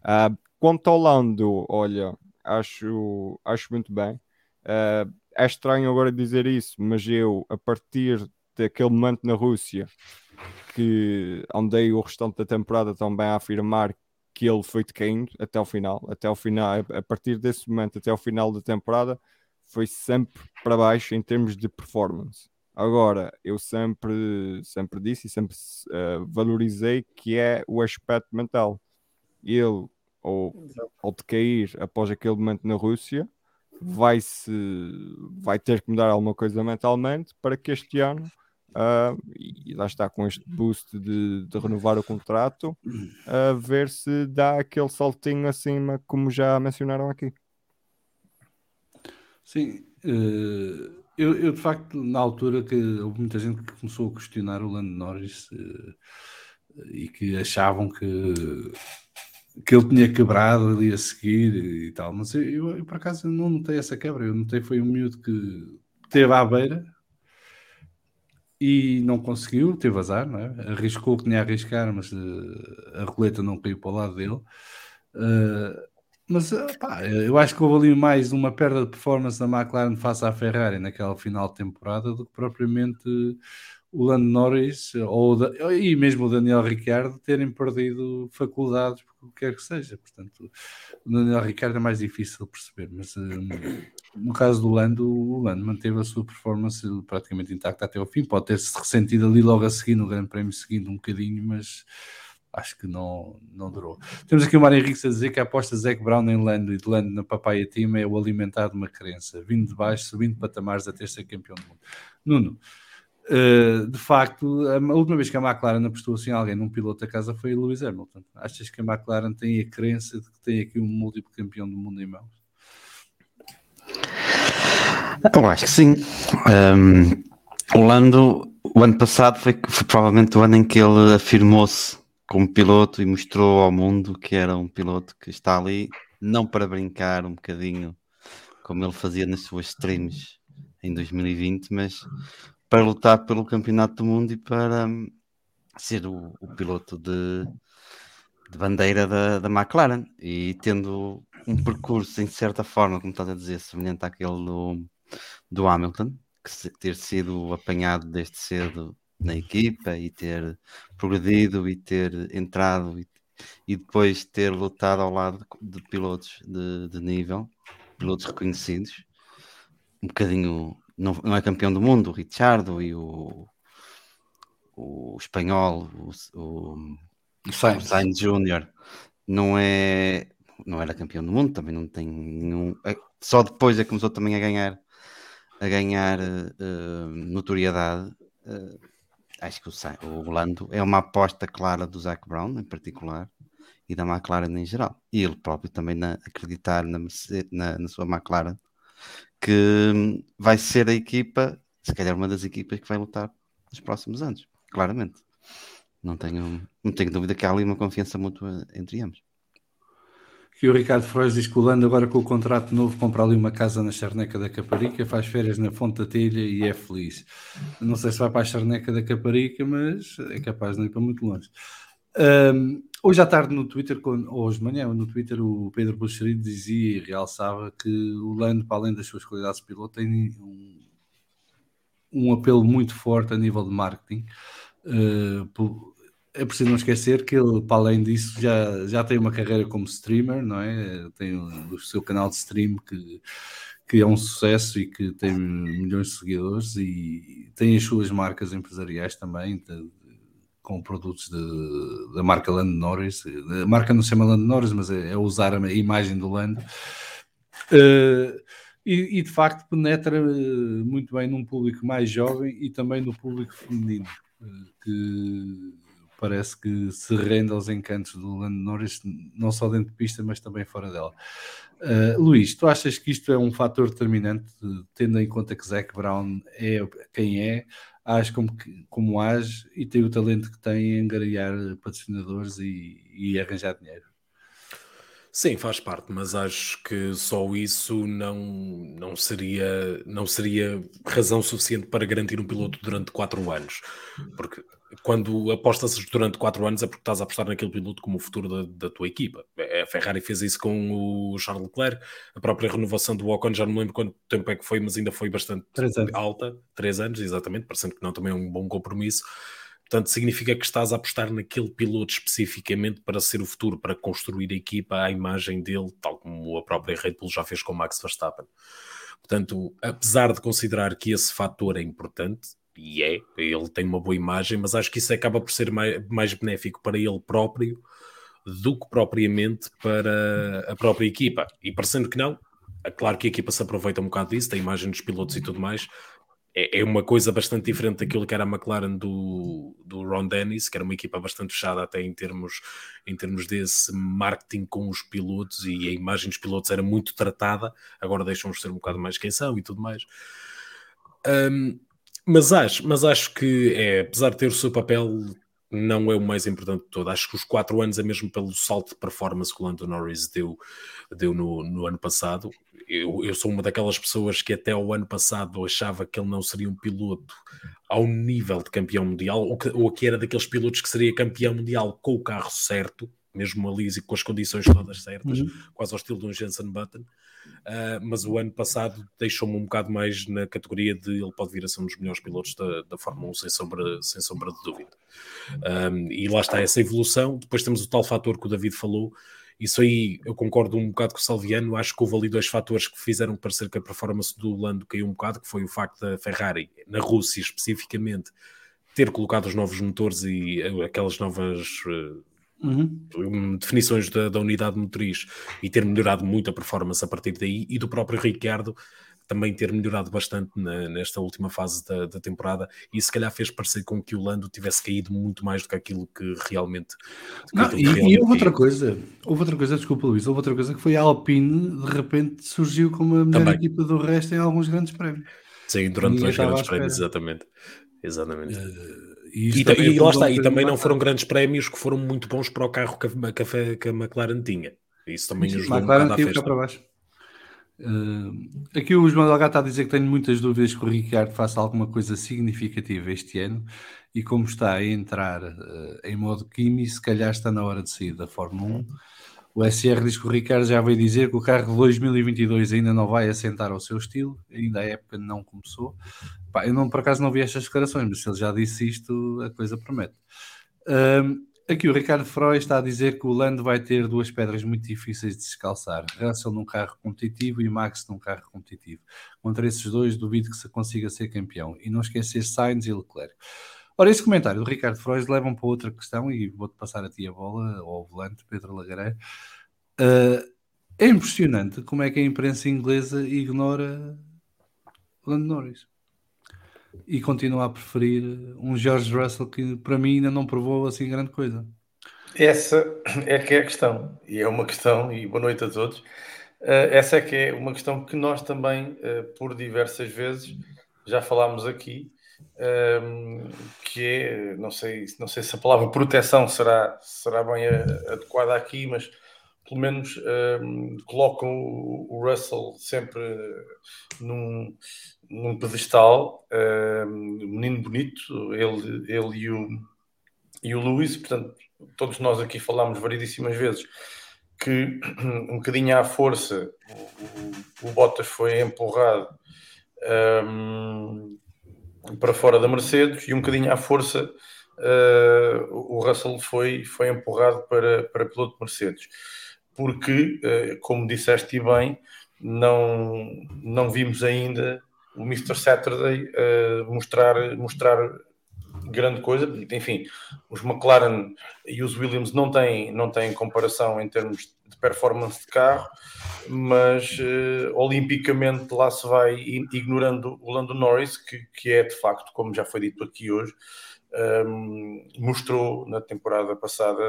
Ah, quanto ao Lando, olha, acho, acho muito bem. Ah, é estranho agora dizer isso, mas eu, a partir daquele momento na Rússia, que andei o restante da temporada também a afirmar que ele foi decaindo até ao final, até ao final, a partir desse momento até ao final da temporada, foi sempre para baixo em termos de performance. Agora, eu sempre, sempre disse e sempre eh, valorizei que é o aspecto mental. Ele, ao, ao decair após aquele momento na Rússia, vai, -se, vai ter que mudar alguma coisa mentalmente para que este ano, ah, e lá está com este boost de, de renovar o contrato, a ver se dá aquele saltinho acima, como já mencionaram aqui. Sim, eh, eu, eu, de facto, na altura que houve muita gente que começou a questionar o Lando Norris eh, e que achavam que, que ele tinha quebrado ali a seguir e tal, mas eu, eu, eu, por acaso não notei essa quebra, eu notei foi um miúdo que teve à beira e não conseguiu, teve azar, não é? arriscou o que tinha a arriscar, mas eh, a roleta não caiu para o lado dele. Eh, mas pá, eu acho que houve ali mais uma perda de performance da McLaren face à Ferrari naquela final de temporada do que propriamente o Lando Norris ou, e mesmo o Daniel Ricciardo terem perdido faculdades, o que quer que seja. Portanto, o Daniel Ricciardo é mais difícil de perceber, mas um, no caso do Lando, o Lando manteve a sua performance praticamente intacta até ao fim. Pode ter-se ressentido ali logo a seguir, no Grande Prémio seguindo um bocadinho, mas acho que não, não durou. Temos aqui o Mário Henrique a dizer que a aposta de Zac Brown em Lando e de Lando na Papaya Team é o alimentar de uma crença, vindo de baixo, subindo patamares até ser campeão do mundo. Nuno, uh, de facto, a última vez que a McLaren apostou assim alguém num piloto da casa foi o Lewis Hamilton. Achas que a McLaren tem a crença de que tem aqui um múltiplo campeão do mundo em mãos? Eu acho que sim. Um, o Lando, o ano passado foi, foi provavelmente o ano em que ele afirmou-se como piloto e mostrou ao mundo que era um piloto que está ali, não para brincar um bocadinho como ele fazia nas suas streams em 2020, mas para lutar pelo campeonato do mundo e para hum, ser o, o piloto de, de, bandeira da, da McLaren. E tendo um percurso em certa forma, como estás a dizer, semelhante àquele do, do Hamilton, que ter sido apanhado desde cedo na equipa e ter progredido e ter entrado e, e depois ter lutado ao lado de pilotos de, de nível, pilotos reconhecidos, um bocadinho, não, não é campeão do mundo, o Richardo e o, o espanhol, o, o, o Sainz, Júnior, não é não era campeão do mundo, também não tem nenhum. É, só depois é que começou também a ganhar a ganhar uh, notoriedade. Uh, acho que o, o Lando é uma aposta clara do Zac Brown, em particular, e da McLaren em geral. E ele próprio também na, acreditar na, na, na, sua McLaren, que vai ser a equipa, se calhar uma das equipas que vai lutar nos próximos anos, claramente. Não tenho, não tenho dúvida que há ali uma confiança mútua entre ambos. Que o Ricardo Frois diz que o Lando agora com o contrato novo compra ali uma casa na Charneca da Caparica, faz férias na Fonte da Telha e é feliz. Não sei se vai para a Charneca da Caparica, mas é capaz de não ir para muito longe. Um, hoje à tarde no Twitter, hoje de manhã no Twitter, o Pedro Buxerido dizia e realçava que o Lando, para além das suas qualidades de piloto, tem um, um apelo muito forte a nível de marketing. Uh, é preciso não esquecer que ele, para além disso, já, já tem uma carreira como streamer, não é? Tem o, o seu canal de stream que, que é um sucesso e que tem milhões de seguidores e tem as suas marcas empresariais também, de, com produtos de, da marca Land Norris. A marca não se chama Land Norris, mas é, é usar a imagem do Land. Uh, e, e, de facto penetra muito bem num público mais jovem e também no público feminino, eh, que parece que se rende aos encantos do Lando Norris, não só dentro de pista, mas também fora dela. Uh, Luís, tu achas que isto é um fator determinante, tendo em conta que Zac Brown é quem é, age como, como age e tem o talento que tem em angariar patrocinadores e, e arranjar dinheiro? Sim, faz parte, mas acho que só isso não, não, seria, não seria razão suficiente para garantir um piloto durante quatro anos. Porque quando apostas durante quatro anos é porque estás a apostar naquele piloto como o futuro da, da, tua equipa. A Ferrari fez isso com o Charles Leclerc, a própria renovação do Ocon, já não lembro quanto tempo é que foi, mas ainda foi bastante três alta. Três anos, exatamente, parecendo que não também é um bom compromisso. Portanto, significa que estás a apostar naquele piloto especificamente para ser o futuro, para construir a equipa à imagem dele, tal como a própria Red Bull já fez com o Max Verstappen. Portanto, apesar de considerar que esse fator é importante, e é, ele tem uma boa imagem, mas acho que isso acaba por ser mais, mais benéfico para ele próprio do que propriamente para a própria equipa. E parecendo que não, é claro que a equipa se aproveita um bocado disso, da imagem dos pilotos e tudo mais. É, é, uma coisa bastante diferente daquilo que era a McLaren do, do Ron Dennis, que era uma equipa bastante fechada até em termos, em termos desse marketing com os pilotos e a imagem dos pilotos era muito tratada, agora deixam-nos ser um bocado mais quem são e tudo mais. Um, mas acho, mas acho que é, apesar de ter o seu papel, não é o mais importante de todo. Acho que os quatro anos é mesmo pelo salto de performance que o Lando Norris deu, deu no, no ano passado. Eu, eu, sou uma daquelas pessoas que até o ano passado achava que ele não seria um piloto ao nível de campeão mundial, ou que, ou que era daqueles pilotos que seria campeão mundial com o carro certo, mesmo ali com as condições todas certas, uhum. quase ao estilo de um Jensen Button. Uh, mas o ano passado deixou-me um bocado mais na categoria de ele pode vir a ser um dos melhores pilotos da, da Fórmula 1, sem sombra, sem sombra de dúvida. Um, e lá está essa evolução. Depois temos o tal fator que o David falou. Isso aí eu concordo um bocado com o Salviano. Acho que houve ali dois fatores que fizeram parecer que a performance do Lando caiu um bocado, que foi o facto da Ferrari, na Rússia especificamente, ter colocado os novos motores e eh, aquelas novas uh, Uhum. definições da, da, unidade motriz e ter melhorado muito a performance a partir daí e do próprio Ricardo também ter melhorado bastante na, nesta última fase da, da, temporada e se calhar fez parecer com que o Lando tivesse caído muito mais do que aquilo que realmente. Não, que e, realmente e houve outra coisa, houve outra coisa, desculpa Luís, houve outra coisa que foi a Alpine de repente surgiu como a melhor também. equipa do resto em alguns grandes prémios. Sim, durante dois grandes prémios, exatamente. Exatamente. Uh, e, e, e lá está, e também não foram grandes prémios que foram muito bons para o carro que a, que a, que a McLaren tinha. Isso também ajudou McLaren um à festa. Para baixo. Uh, aqui o João Delgado está a dizer que tenho muitas dúvidas que o Ricardo faça alguma coisa significativa este ano e como está a entrar uh, em modo Kimi, se calhar está na hora de sair da Fórmula 1 o SR diz que o Ricardo já veio dizer que o carro de 2022 ainda não vai assentar ao seu estilo, ainda a época não começou. Pá, eu não, por acaso não vi estas declarações, mas se ele já disse isto, a coisa promete. Um, aqui o Ricardo Freud está a dizer que o Lando vai ter duas pedras muito difíceis de descalçar: Russell num carro competitivo e Max num carro competitivo. Contra esses dois, duvido que se consiga ser campeão. E não esquecer Sainz e Leclerc. Ora, esse comentário do Ricardo Freud leva-me para outra questão e vou-te passar a ti a bola, ao volante, Pedro Lagareiro. Uh, é impressionante como é que a imprensa inglesa ignora Lando Norris e continua a preferir um George Russell que para mim ainda não provou assim grande coisa. Essa é que é a questão, e é uma questão, e boa noite a todos. Uh, essa é que é uma questão que nós também, uh, por diversas vezes, já falámos aqui, um, que é, não sei, não sei se a palavra proteção será, será bem adequada aqui, mas pelo menos um, colocam o, Russell sempre num, num pedestal, um, menino bonito, ele, ele e, o, e o Luís, portanto, todos nós aqui falámos variedíssimas vezes que [clears throat] um bocadinho à força o, o, o Bottas foi empurrado. Um, para fora da Mercedes e um bocadinho à força uh, o Russell foi, foi empurrado para, para piloto de Mercedes. Porque, uh, como disseste bem, não, não vimos ainda o Mr. Saturday uh, mostrar, mostrar grande coisa. Enfim, os McLaren e os Williams não têm, não têm comparação em termos de performance de carro, mas uh, olimpicamente lá se vai ignorando o Lando Norris, que, que é de facto, como já foi dito aqui hoje, um, ehm, mostrou na temporada passada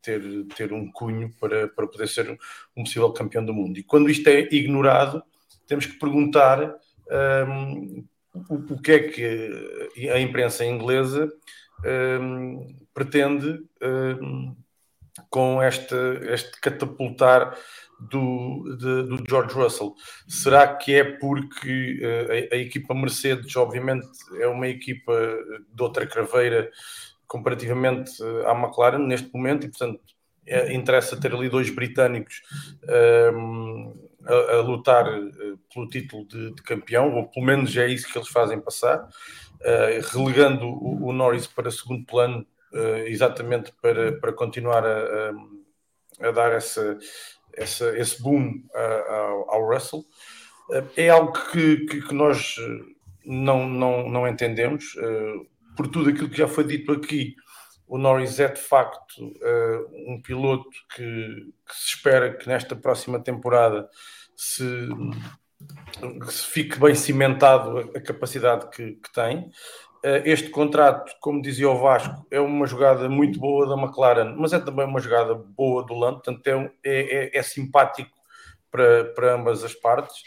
ter, ter um cunho para, para poder ser um possível campeão do mundo. E quando isto é ignorado, temos que perguntar um, ehm, o, o, que é que a imprensa inglesa um, pretende um, com este, este catapultar do, de, do George Russell. Será que é porque uh, a, a, equipa Mercedes, obviamente, é uma equipa de outra craveira comparativamente uh, à McLaren neste momento e, portanto, é, interessa ter ali dois britânicos um, a, a, lutar uh, pelo título de, de, campeão, ou pelo menos é isso que eles fazem passar, relegando o, o Norris para segundo plano uh, exatamente para, para continuar a, a, a dar essa, essa, esse boom ao, ao Russell. Uh, é algo que, que, que, nós não, não, não entendemos, por tudo aquilo que já foi dito aqui. O Norris é de facto um piloto que, que se espera que nesta próxima temporada se se fique bem cimentado a, capacidade que, que, tem. Eh, este contrato, como dizia o Vasco, é uma jogada muito boa da McLaren, mas é também uma jogada boa do Lando, portanto é, é, é, é simpático para, para ambas as partes.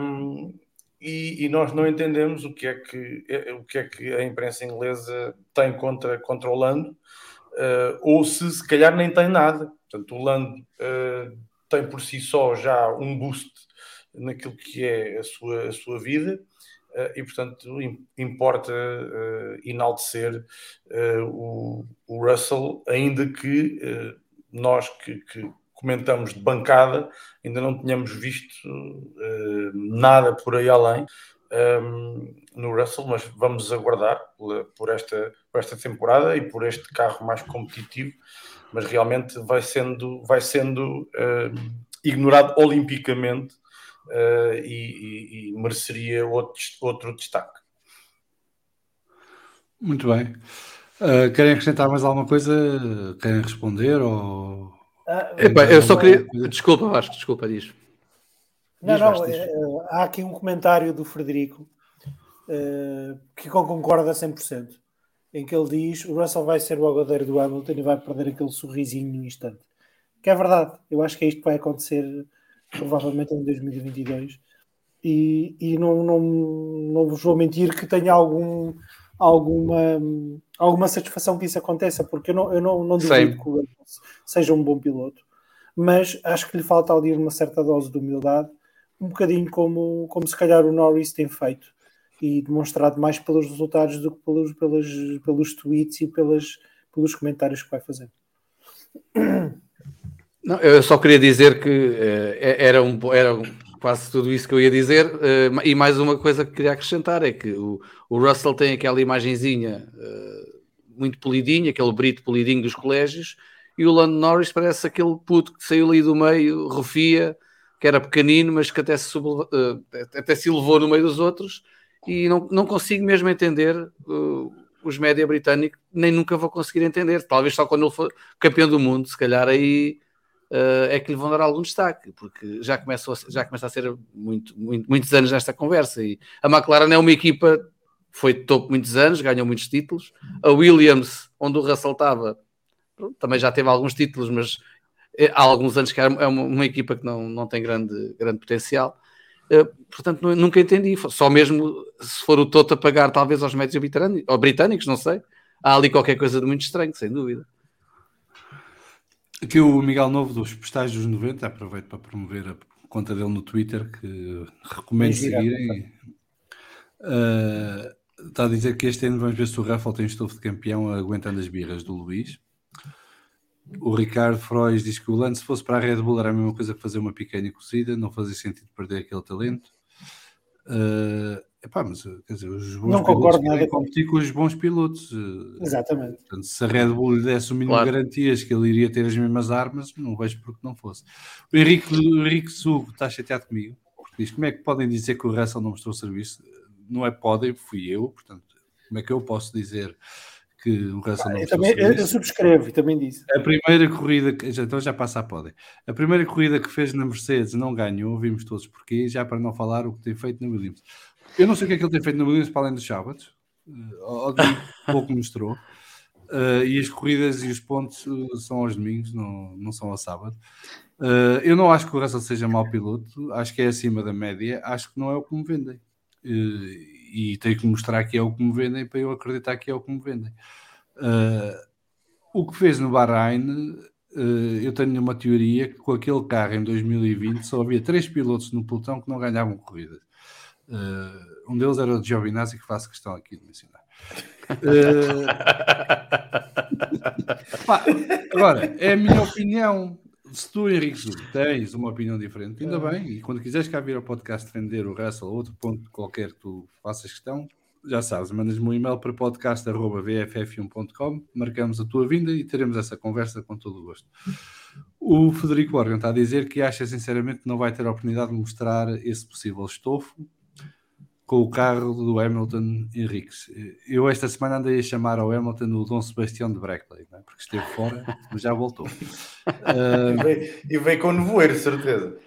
Um, e, e, nós não entendemos o que é que, é, o que, é que a imprensa inglesa tem contra, contra o Lando, uh, ou se se calhar nem tem nada. Portanto, o Lando uh, tem por si só já um boost naquilo que é a sua, a sua vida e, portanto, importa uh, enaltecer uh, o, o, Russell, ainda que nós que, que, comentamos de bancada ainda não tínhamos visto nada por aí além um, no Russell, mas vamos aguardar por esta, por esta temporada e por este carro mais competitivo, mas realmente vai sendo, vai sendo uh, ignorado olimpicamente uh, e, e, e, mereceria outro, outro destaque. Muito bem. Uh, querem acrescentar mais alguma coisa? Querem responder? Ou... Ah, Epa, eu só queria. Desculpa, Vasco, desculpa, diz. Não, não, é, há aqui um comentário do Frederico uh, que concorda 100%, em que ele diz o Russell vai ser o algodeiro do Hamilton e vai perder aquele sorrisinho no instante. Que é verdade, eu acho que é isto que vai acontecer provavelmente em 2022 e, e não, não, não vos vou mentir que tenha algum, alguma, alguma satisfação que isso aconteça, porque eu não, eu não, não duvido que o seja um bom piloto, mas acho que lhe falta ali uma certa dose de humildade um bocadinho como, como se calhar o Norris tem feito e demonstrado mais pelos resultados do que pelos, pelos, pelos tweets e pelas, pelos comentários que vai fazer. Não, eu só queria dizer que uh, era, um, era quase tudo isso que eu ia dizer, uh, e mais uma coisa que queria acrescentar é que o, o Russell tem aquela imagenzinha uh, muito polidinha, aquele brito polidinho dos colégios, e o Lando Norris parece aquele puto que saiu ali do meio, refia, que era pequenino, mas que até se, uh, até se elevou no meio dos outros, e não, não consigo mesmo entender os média britânicos, nem nunca vou conseguir entender. Talvez só quando ele for campeão do mundo, se calhar aí é que lhe vão dar algum destaque, porque já, começou, já começa a ser muito, muito, muitos anos nesta conversa. E a McLaren é uma equipa foi de topo muitos anos, ganhou muitos títulos. A Williams, onde o Russell estava, também já teve alguns títulos, mas é, há alguns anos que é uma, uma, equipa que não, não tem grande, grande potencial. Uh, portanto, nunca entendi. Só mesmo se for o Toto a pagar, talvez aos médios britânicos, não sei. Há ali qualquer coisa de muito estranho, sem dúvida. Aqui o Miguel Novo dos Postais dos 90, aproveito para promover a conta dele no Twitter, que recomendo seguirem. Uh, está a dizer que este ano vamos ver se o Rafael tem estofo de campeão aguentando as birras do Luís. O Ricardo Frois diz que o Lance, se fosse para a Red Bull, era a mesma coisa que fazer uma picanha cozida, não fazia sentido perder aquele talento. Uh, epá, mas quer dizer, os bons não pilotos querem competir com os bons pilotos. Eh, Exatamente. Portanto, se a Red Bull lhe desse o mínimo claro. de garantias que ele iria ter as mesmas armas, não vejo porque não fosse. O Henrique, o Henrique Sugo está chateado comigo, porque diz como é que podem dizer que o Russell não mostrou serviço? Não é podem, fui eu, portanto, como é que eu posso dizer que o Russell ah, não eu, também, eu subscrevo e também disse. A primeira corrida, que, então já passa a podem. A primeira corrida que fez na Mercedes não ganhou, vimos todos porquê, já para não falar o que tem feito na Williams. Eu não sei o que é que ele tem feito na Williams para além dos sábados, uh, [laughs] pouco mostrou. Uh, e as corridas e os pontos uh, são aos domingos, não, não são ao sábado. Uh, eu não acho que o Russell seja mau piloto, acho que é acima da média, acho que não é o que me vendem. Uh, e tenho que mostrar que é o que me vendem para eu acreditar que é o que me vendem. O que fez no Bahrein, eu tenho uma teoria que com aquele carro em 2020 só havia três pilotos no pelotão que não ganhavam corridas. Uh, um deles era o Giovinazzi, que faço questão aqui de mencionar. [laughs] pá, agora, é a minha opinião se tu, Henrique, tens uma opinião diferente, ainda bem, e quando quiseres cá vir ao podcast defender o Russell ou outro ponto qualquer que tu faças questão, já sabes, mandas-me um e-mail para podcast.vff1.com, marcamos a tua vinda e teremos essa conversa com todo o gosto. O Federico Organ está a dizer que acha sinceramente que não vai ter a oportunidade de mostrar esse possível estofo com o carro do Hamilton Henriques. Eu esta semana andei a chamar ao Hamilton o Dom Sebastião de Brackley, é? porque esteve fora, mas já voltou. uh, e, veio, com o nevoeiro, certeza.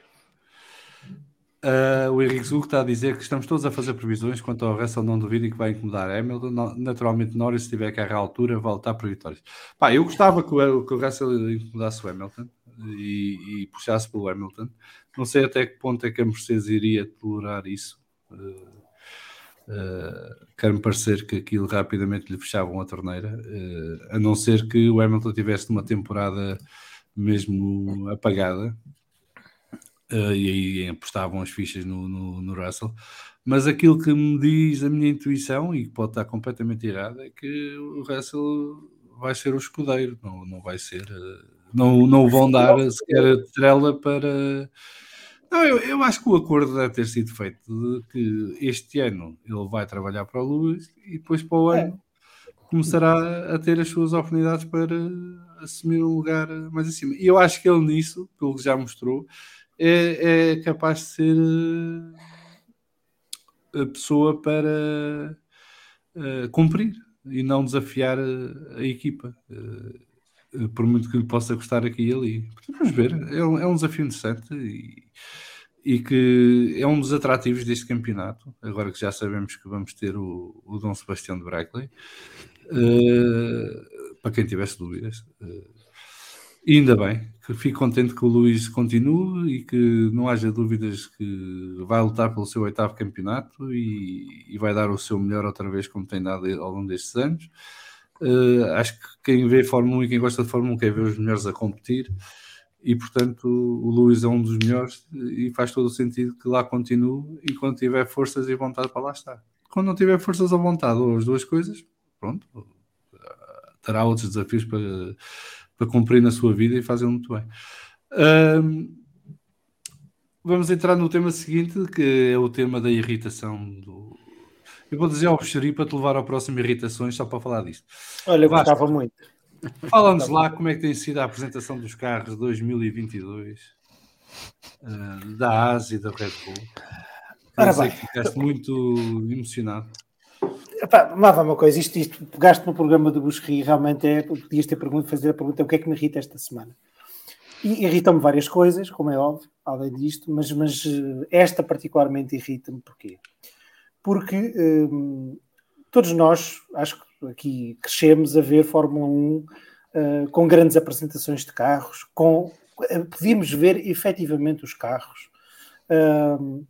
Uh, o Henrique Zugo está a dizer que estamos todos a fazer previsões quanto ao Russell, não duvidem que vai incomodar Hamilton. Naturalmente, Norris, se tiver carro à altura, vai lutar por vitórias. Pá, eu gostava que o, que o Russell incomodasse o Hamilton e, e puxasse pelo Hamilton. Não sei até que ponto é que a Mercedes iria tolerar isso. Uh, Uh, Quer-me parecer que aquilo rapidamente lhe fechavam a torneira, uh, a não ser que o Hamilton tivesse uma temporada mesmo apagada uh, e aí apostavam as fichas no, no, no, Russell. Mas aquilo que me diz a minha intuição, e que pode estar completamente errado, é que o Russell vai ser o escudeiro, não, não vai ser não, não vão dar sequer a trela para. Não, eu, eu acho que o acordo deve ter sido feito de que este ano ele vai trabalhar para o Luís e depois para o ano começará a ter as suas oportunidades para assumir um lugar mais acima. E eu acho que ele nisso, pelo que já mostrou, é, é capaz de ser eh, a pessoa para uh, cumprir e não desafiar a, a equipa. Uh, por muito que lhe possa gostar aqui e ali. Vamos ver, é um, é um desafio interessante e, e, que é um dos atrativos deste campeonato. Agora que já sabemos que vamos ter o, o Dom Sebastião de Brackley, uh, para quem tivesse dúvidas. Uh, ainda bem, que fico contente que o Luís continue e que não haja dúvidas que vai lutar pelo seu oitavo campeonato e, e vai dar o seu melhor outra vez, como tem dado ao longo destes anos. Uh, acho que quem vê Fórmula 1 e quem gosta de Fórmula 1 quer ver os melhores a competir e, portanto, o Luís é um dos melhores e faz todo o sentido que lá continue enquanto tiver forças e vontade para lá estar. Quando não tiver forças ou vontade, ou as duas coisas, pronto, terá outros desafios para para cumprir na sua vida e fazê-lo muito bem. Um, vamos entrar no tema seguinte, que é o tema da irritação do. Eu vou dizer ao Xeri para te levar ao próximo Irritações, só para falar disto. Olha, eu gostava muito. Fala-nos lá como é que tem sido a apresentação dos carros 2022 uh, da ASI e da Red Bull. Ora bem. Ficaste muito emocionado. Epá, lá vai uma coisa, isto, isto pegaste no programa do Busqueri, realmente é, podias ter pergunta, fazer a pergunta o que é que me irrita esta semana. E irritam-me várias coisas, como é óbvio, além disto, mas, mas eh, esta particularmente irrita-me porquê? Porque hum, todos nós, acho que aqui crescemos a ver Fórmula 1 uh, eh, com grandes apresentações de carros, com, uh, podíamos ver efetivamente os carros. Uh,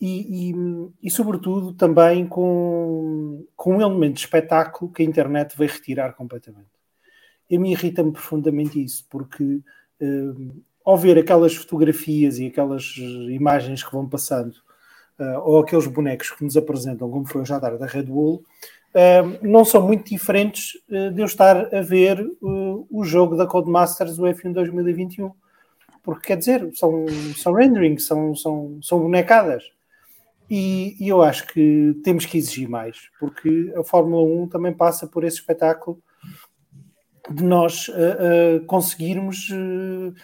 e, e, e, sobretudo também com, com um elemento de espetáculo que a internet veio retirar completamente. E me irrita-me profundamente isso, porque uh, ao ver aquelas fotografias e aquelas imagens que vão passando, uh, ou aqueles bonecos que nos apresentam, como foi o jantar da Red Bull, uh, não são muito diferentes de eu estar a ver o jogo da Codemasters do F1 2021. Porque quer dizer, são, são renderings, são, são, são bonecadas e, e, eu acho que temos que exigir mais, porque a Fórmula 1 também passa por esse espetáculo de nós uh, uh, conseguirmos uh,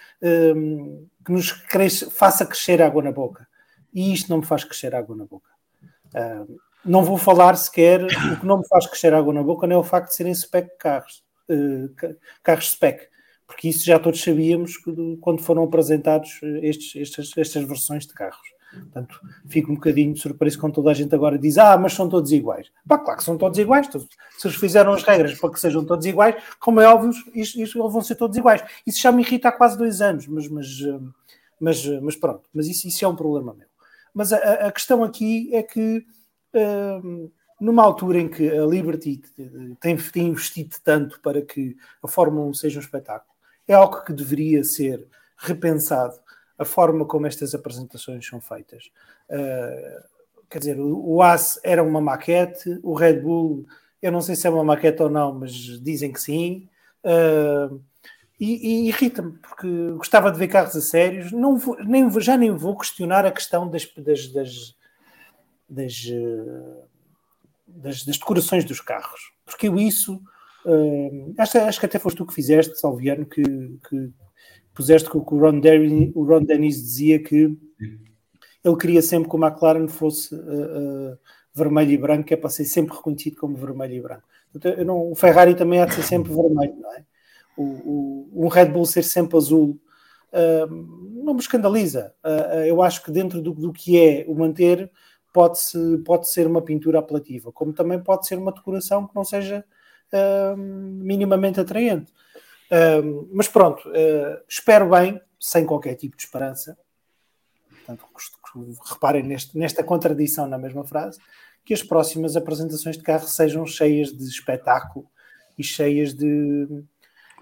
que nos cresce, faça crescer água na boca. E isto não me faz crescer água na boca. não vou falar sequer o que não me faz crescer água na boca, não é o facto de serem spec carros, carros spec, porque isso já todos sabíamos quando foram apresentados estes, estas, versões de carros. Portanto, fico um bocadinho surpreso quando toda a gente agora diz: Ah, mas são todos iguais. Pá, claro que são todos iguais. Se eles fizeram as regras para que sejam todos iguais, como é óbvio, isto, eles vão ser todos iguais. Isso já me irrita há quase dois anos, mas, mas, mas, mas pronto, mas isso, isso é um problema meu. Mas a, a questão aqui é que. Hum, numa altura em que a Liberty tem, tem investido tanto para que a Fórmula 1 seja um espetáculo, é algo que deveria ser repensado a forma como estas apresentações são feitas. Uh, quer dizer, o, o AS era uma maquete, o Red Bull, eu não sei se é uma maquete ou não, mas dizem que sim. Uh, e, e irrita-me, porque gostava de ver carros a sérios. Não vou, nem, já nem vou questionar a questão das, das, das, das, das, das decorações dos carros, porque eu isso. Uh, acho, acho que até foste tu que fizeste, Salviano, que, que puseste que o Ron, Dennis, o Ron Dennis dizia que ele queria sempre que o McLaren fosse uh, uh, vermelho e branco, é para ser sempre reconhecido como vermelho e branco. Não, o Ferrari também há de ser sempre vermelho, não é? Um Red Bull ser sempre azul uh, não me escandaliza. eu acho que dentro do, do que é o manter pode, -se, pode ser uma pintura apelativa, como também pode ser uma decoração que não seja minimamente atraente mas pronto, uh, espero bem, sem qualquer tipo de esperança. Portanto, reparem neste, nesta contradição na mesma frase, que as próximas apresentações de carro sejam cheias de espetáculo e cheias de.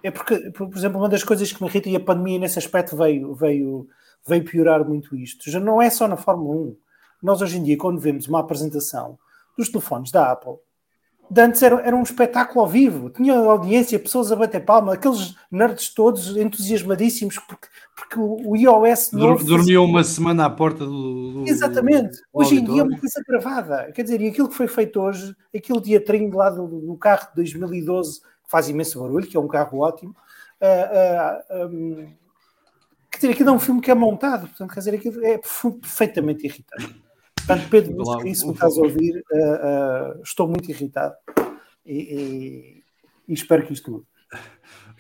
É porque, por exemplo, uma das coisas que me irrita e a pandemia nesse aspecto veio, veio, veio piorar muito isto. Já não é só na Fórmula 1. Nós hoje em dia, quando vemos uma apresentação dos telefones da Apple, de antes era, era um espetáculo ao vivo, tinha audiência, pessoas a bater palma, aqueles nerds todos entusiasmadíssimos porque, porque o iOS novo... Dormiam uma semana à porta do... do Exatamente. Do hoje em dia é uma coisa gravada. Quer dizer, e aquilo que foi feito hoje, aquele teatrinho lá do, do carro de 2012, que faz imenso barulho, que é um carro ótimo, uh, uh, um, quer dizer, aquilo é um filme que é montado, portanto, quer dizer, aquilo é perfeitamente irritante. Portanto, Pedro, se isso me estás a ouvir, uh, uh, estou muito irritado e, e, e, espero que isto mude.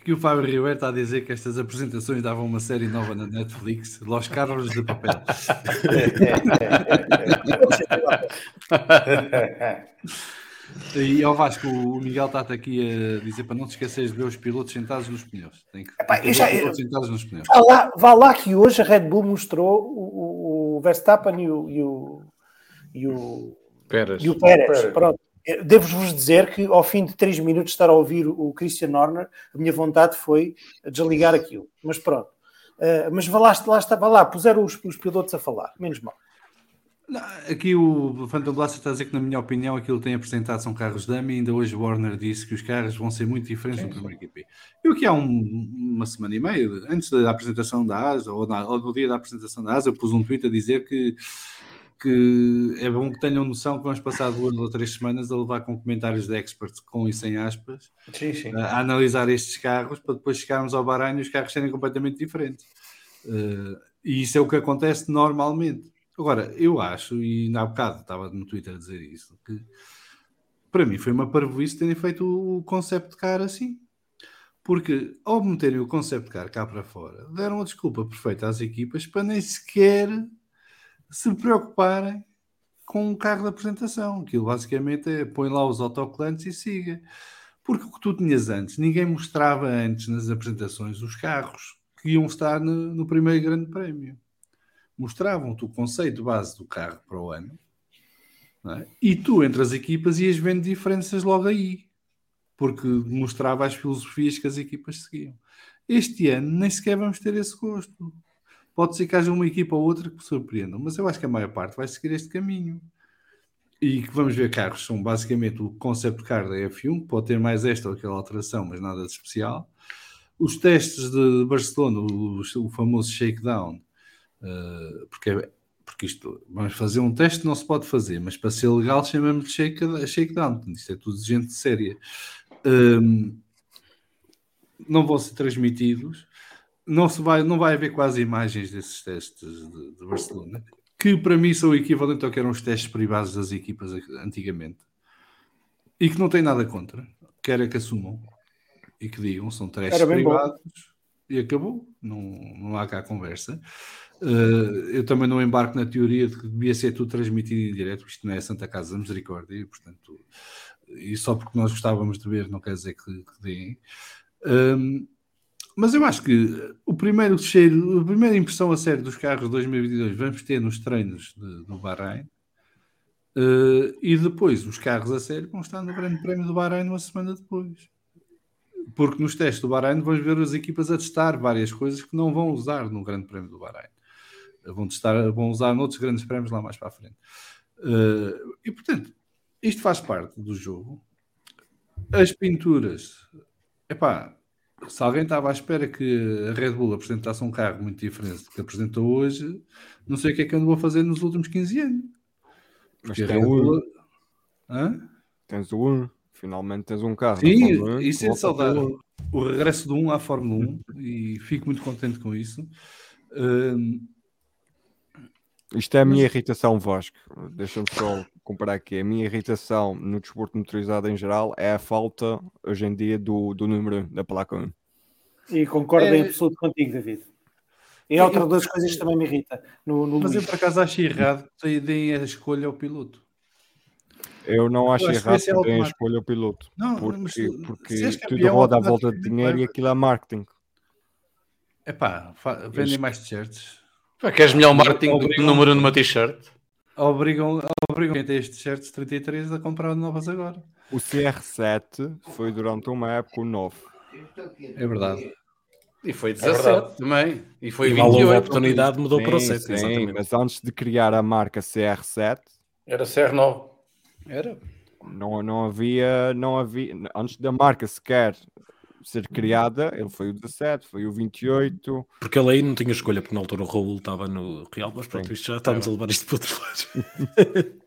Aqui o Fábio Ribeiro está a dizer que estas apresentações davam uma série nova na Netflix, Los Carlos de Papel. [laughs] [laughs] [laughs] E ao Vasco, o Miguel está aqui a dizer para não te esqueceres de ver os pilotos sentados nos pneus. Tem que Epá, já, pilotos sentados nos pneus. Vá lá, vá lá que hoje a Red Bull mostrou o, o Verstappen e o, e o, e o Pérez. E o Pérez. Pérez. Pronto. Devo-vos dizer que ao fim de 3 minutos de estar a ouvir o Christian Horner, a minha vontade foi desligar aquilo. Mas pronto. Uh, mas vá lá, lá, está, vá lá, puseram os, os pilotos a falar, menos mal. Aqui o Phantom Blaster está a dizer que, na minha opinião, aquilo que tem apresentado são carros dummy. Ainda hoje o Warner disse que os carros vão ser muito diferentes do primeiro equipe. Eu que há um, uma semana e meia, antes da apresentação da ASA, ou, na, ou, no dia da apresentação da ASA, eu pus um tweet a dizer que, que é bom que tenham noção que vamos passar duas ou três semanas a levar com comentários de experts com e sem aspas sim, sim. A, a, analisar estes carros para depois chegarmos ao Bahrein e os carros serem completamente diferentes. Uh, e isso é o que acontece normalmente. Agora, eu acho, e há bocado estava no Twitter a dizer isso, que para mim foi uma parvoíce terem feito o concept car assim. Porque ao meterem o concept car cá para fora, deram a desculpa perfeita às equipas para nem sequer se preocuparem com o carro da apresentação. Aquilo basicamente é põe lá os autocolantes e siga. Porque o que tu tinhas antes, ninguém mostrava antes nas apresentações os carros que iam estar no, no primeiro grande prémio mostravam-te o conceito base do carro para o ano é? e tu, entre as equipas, ias vendo diferenças logo aí, porque mostrava as filosofias que as equipas seguiam. Este ano nem sequer vamos ter esse gosto. Pode ser que haja uma equipa ou outra que surpreendam, mas eu acho que a maior parte vai seguir este caminho. E que vamos ver carros são basicamente o concept car da F1, pode ter mais esta ou aquela alteração, mas nada de especial. Os testes de Barcelona, o, o famoso shakedown, porque, é, porque isto, vamos fazer um teste, não se pode fazer, mas para ser legal chamamos de shake, shakedown. Isto é tudo gente séria. Um, não vão ser transmitidos, não, se vai, não vai haver quase imagens desses testes de, de Barcelona, que para mim são equivalentes ao que eram os testes privados das equipas antigamente e que não tem nada contra, quer que assumam e que digam, são testes privados bom. e acabou, não, não há cá conversa. Uh, eu também não embarco na teoria de que devia ser tudo transmitido em direto, isto não é Santa Casa da Misericórdia, e, portanto, e só porque nós gostávamos de ver não quer dizer que, que deem. Um, mas eu acho que o primeiro cheiro, a primeira impressão a sério dos carros de 2022 vamos ter nos treinos de, do Bahrein. Uh, e depois os carros a sério vão estar no Grande Prémio do Bahrein uma semana depois. Porque nos testes do Bahrein vamos ver as equipas a testar várias coisas que não vão usar no Grande Prémio do Bahrein vão, testar, vão usar noutros grandes prémios lá mais para a frente. Uh, e portanto, isto faz parte do jogo. As pinturas, epá, se alguém estava à espera que a Red Bull apresentasse um carro muito diferente do que apresentou hoje, não sei o que é que andou a fazer nos últimos 15 anos. Mas tem Bull... Hã? Tens o 1, finalmente tens um carro. Sim, 1, isso é saudar. O regresso do 1 à Fórmula 1 e fico muito contente com isso. Uh, isto é a minha irritação, Vasco. Deixa-me só comparar aqui. A minha irritação no desporto motorizado em geral é a falta, hoje em dia, do, do número da placa 1. E concordo é... em absoluto contigo, David. É outra das coisas que também me irrita. No, no Mas eu, por acaso, acho errado que deem a escolha ao piloto. Eu não acho, eu acho errado que deem a escolha ao piloto. Não, porque, porque tudo roda à volta de dinheiro e aquilo é marketing. É pá, vendem mais t-shirts queres melhor marketing do que o número numa t-shirt? Obrigam, obrigam quem tem estes t-shirts 33 a comprar novas agora. O CR7 foi durante uma época o 9. É verdade. E foi 17 é também. E foi e 28. a oportunidade mudou sim, para o 7. Sim, exatamente. mas antes de criar a marca CR7... Era CR9. Era. não, não havia, não havia, antes da marca sequer ser criada, ele foi o 17, foi o 28. Porque ele aí não tinha escolha, porque na altura o Raul estava no Real, mas pronto, isto já estamos a levar isto para outro lado.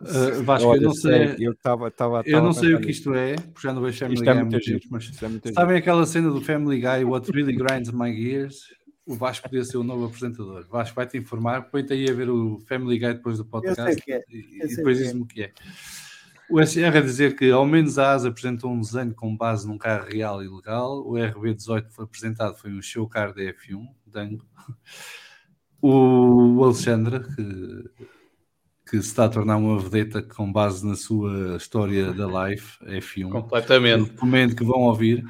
Uh, [laughs] Vasco, Olha, eu não sei, sério, eu, tava, tava, eu não sei o que isto é, porque já não vejo Family Isto Guy é há muito tempo, mas é sabem aquela cena do Family Guy, What Really Grinds My Gears? O Vasco podia ser o novo apresentador. Vasco vai-te informar, põe-te aí a ver o Family Guy depois do podcast é. e, Eu e sei depois o que diz-me o que é. O SR a dizer que ao menos a ASA apresentou um desenho com base num carro real e legal. O RB18 foi apresentado foi um show car da F1, Dango. O Alexandre, que, que se está a tornar uma vedeta com base na sua história da Life F1. Completamente. Recomendo que vão ouvir.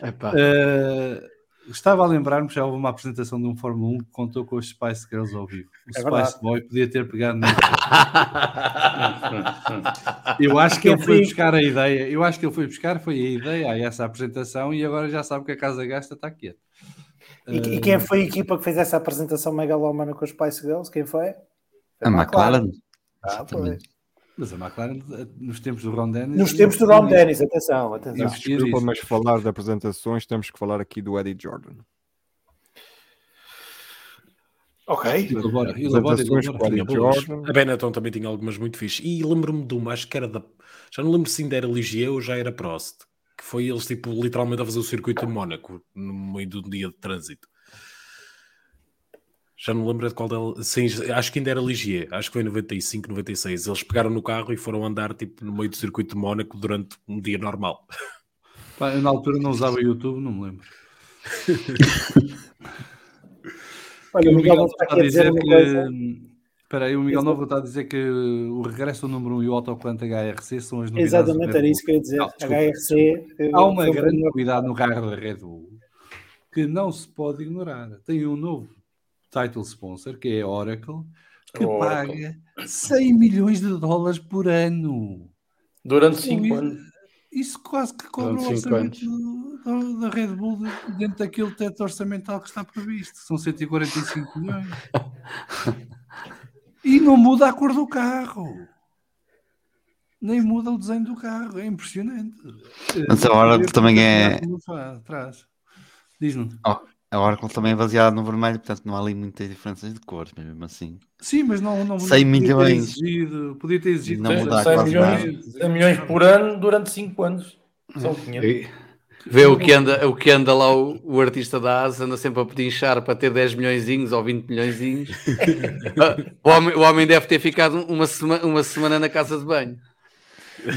Epá. Uh, estava a lembrar-me que já houve uma apresentação de um Fórmula 1 que contou com os Spice Girls ao vivo. O É Spice verdade. Boy podia ter pegado no. [laughs] Eu acho que ele foi buscar a ideia. Eu acho que ele foi buscar foi a ideia a essa apresentação e agora já sabe que a casa gasta está quieta. E, e quem foi a equipa que fez essa apresentação megalómana com os Spice Girls? Quem foi? A McLaren. Ah, pois. Mas a McLaren, nos tempos do Ron Dennis. Nos tempos do Ron Dennis, atenção, atenção. Desculpa, mas falar de apresentações, temos que falar aqui do Eddie Jordan. Ok. Elabora, elabora. A Benetton também tinha algumas muito fixe. E lembro-me de uma, acho que era da. Já não lembro se ainda era Ligier ou já era Prost. Que foi eles, tipo, literalmente a fazer o circuito de Mónaco no meio do dia de trânsito. Já não lembro de qual dela. Sim, acho que ainda era Ligier. Acho que foi em 95, 96. Eles pegaram no carro e foram andar, tipo, no meio do circuito de Mónaco durante um dia normal. Pá, eu na altura não usava o YouTube, não me lembro. [laughs] Olha, o Miguel não está a dizer coisa. Espera aí, o Miguel Novo está a dizer que o regresso do número 1 e o autocolante HRC são as novidades. Exatamente, era isso que eu ia dizer. Não, desculpa, HRC. eh, Há uma um grande novidade no carro da Red Bull que não se pode ignorar. Tem um novo title sponsor, que é a Oracle, que Oracle. paga 100 milhões de dólares por ano. Durante 5 Isso- anos. Isso quase que cobra o orçamento do- da Red Bull de- dentro daquele teto orçamental que está previsto. São 145 milhões. E não muda a cor do carro. Nem muda o desenho do carro. É impressionante. Mas a Oracle também é-. Diz-me. A Oracle também é baseada no vermelho, portanto não há ali muitas diferenças de cores, mas mesmo assim. Sim, mas não, não, não 100 podia ter milhões. exigido. Podia ter exigido. Não mudar 100 quase milhões, 100 milhões por ano durante 5 anos. São 500. E Vê o que anda, o que anda lá o, o artista da ASA, anda sempre a pedinchar para ter 10 milhões ou 20 milhões. [laughs] o, homem, o homem deve ter ficado uma, sema, uma semana na casa de banho.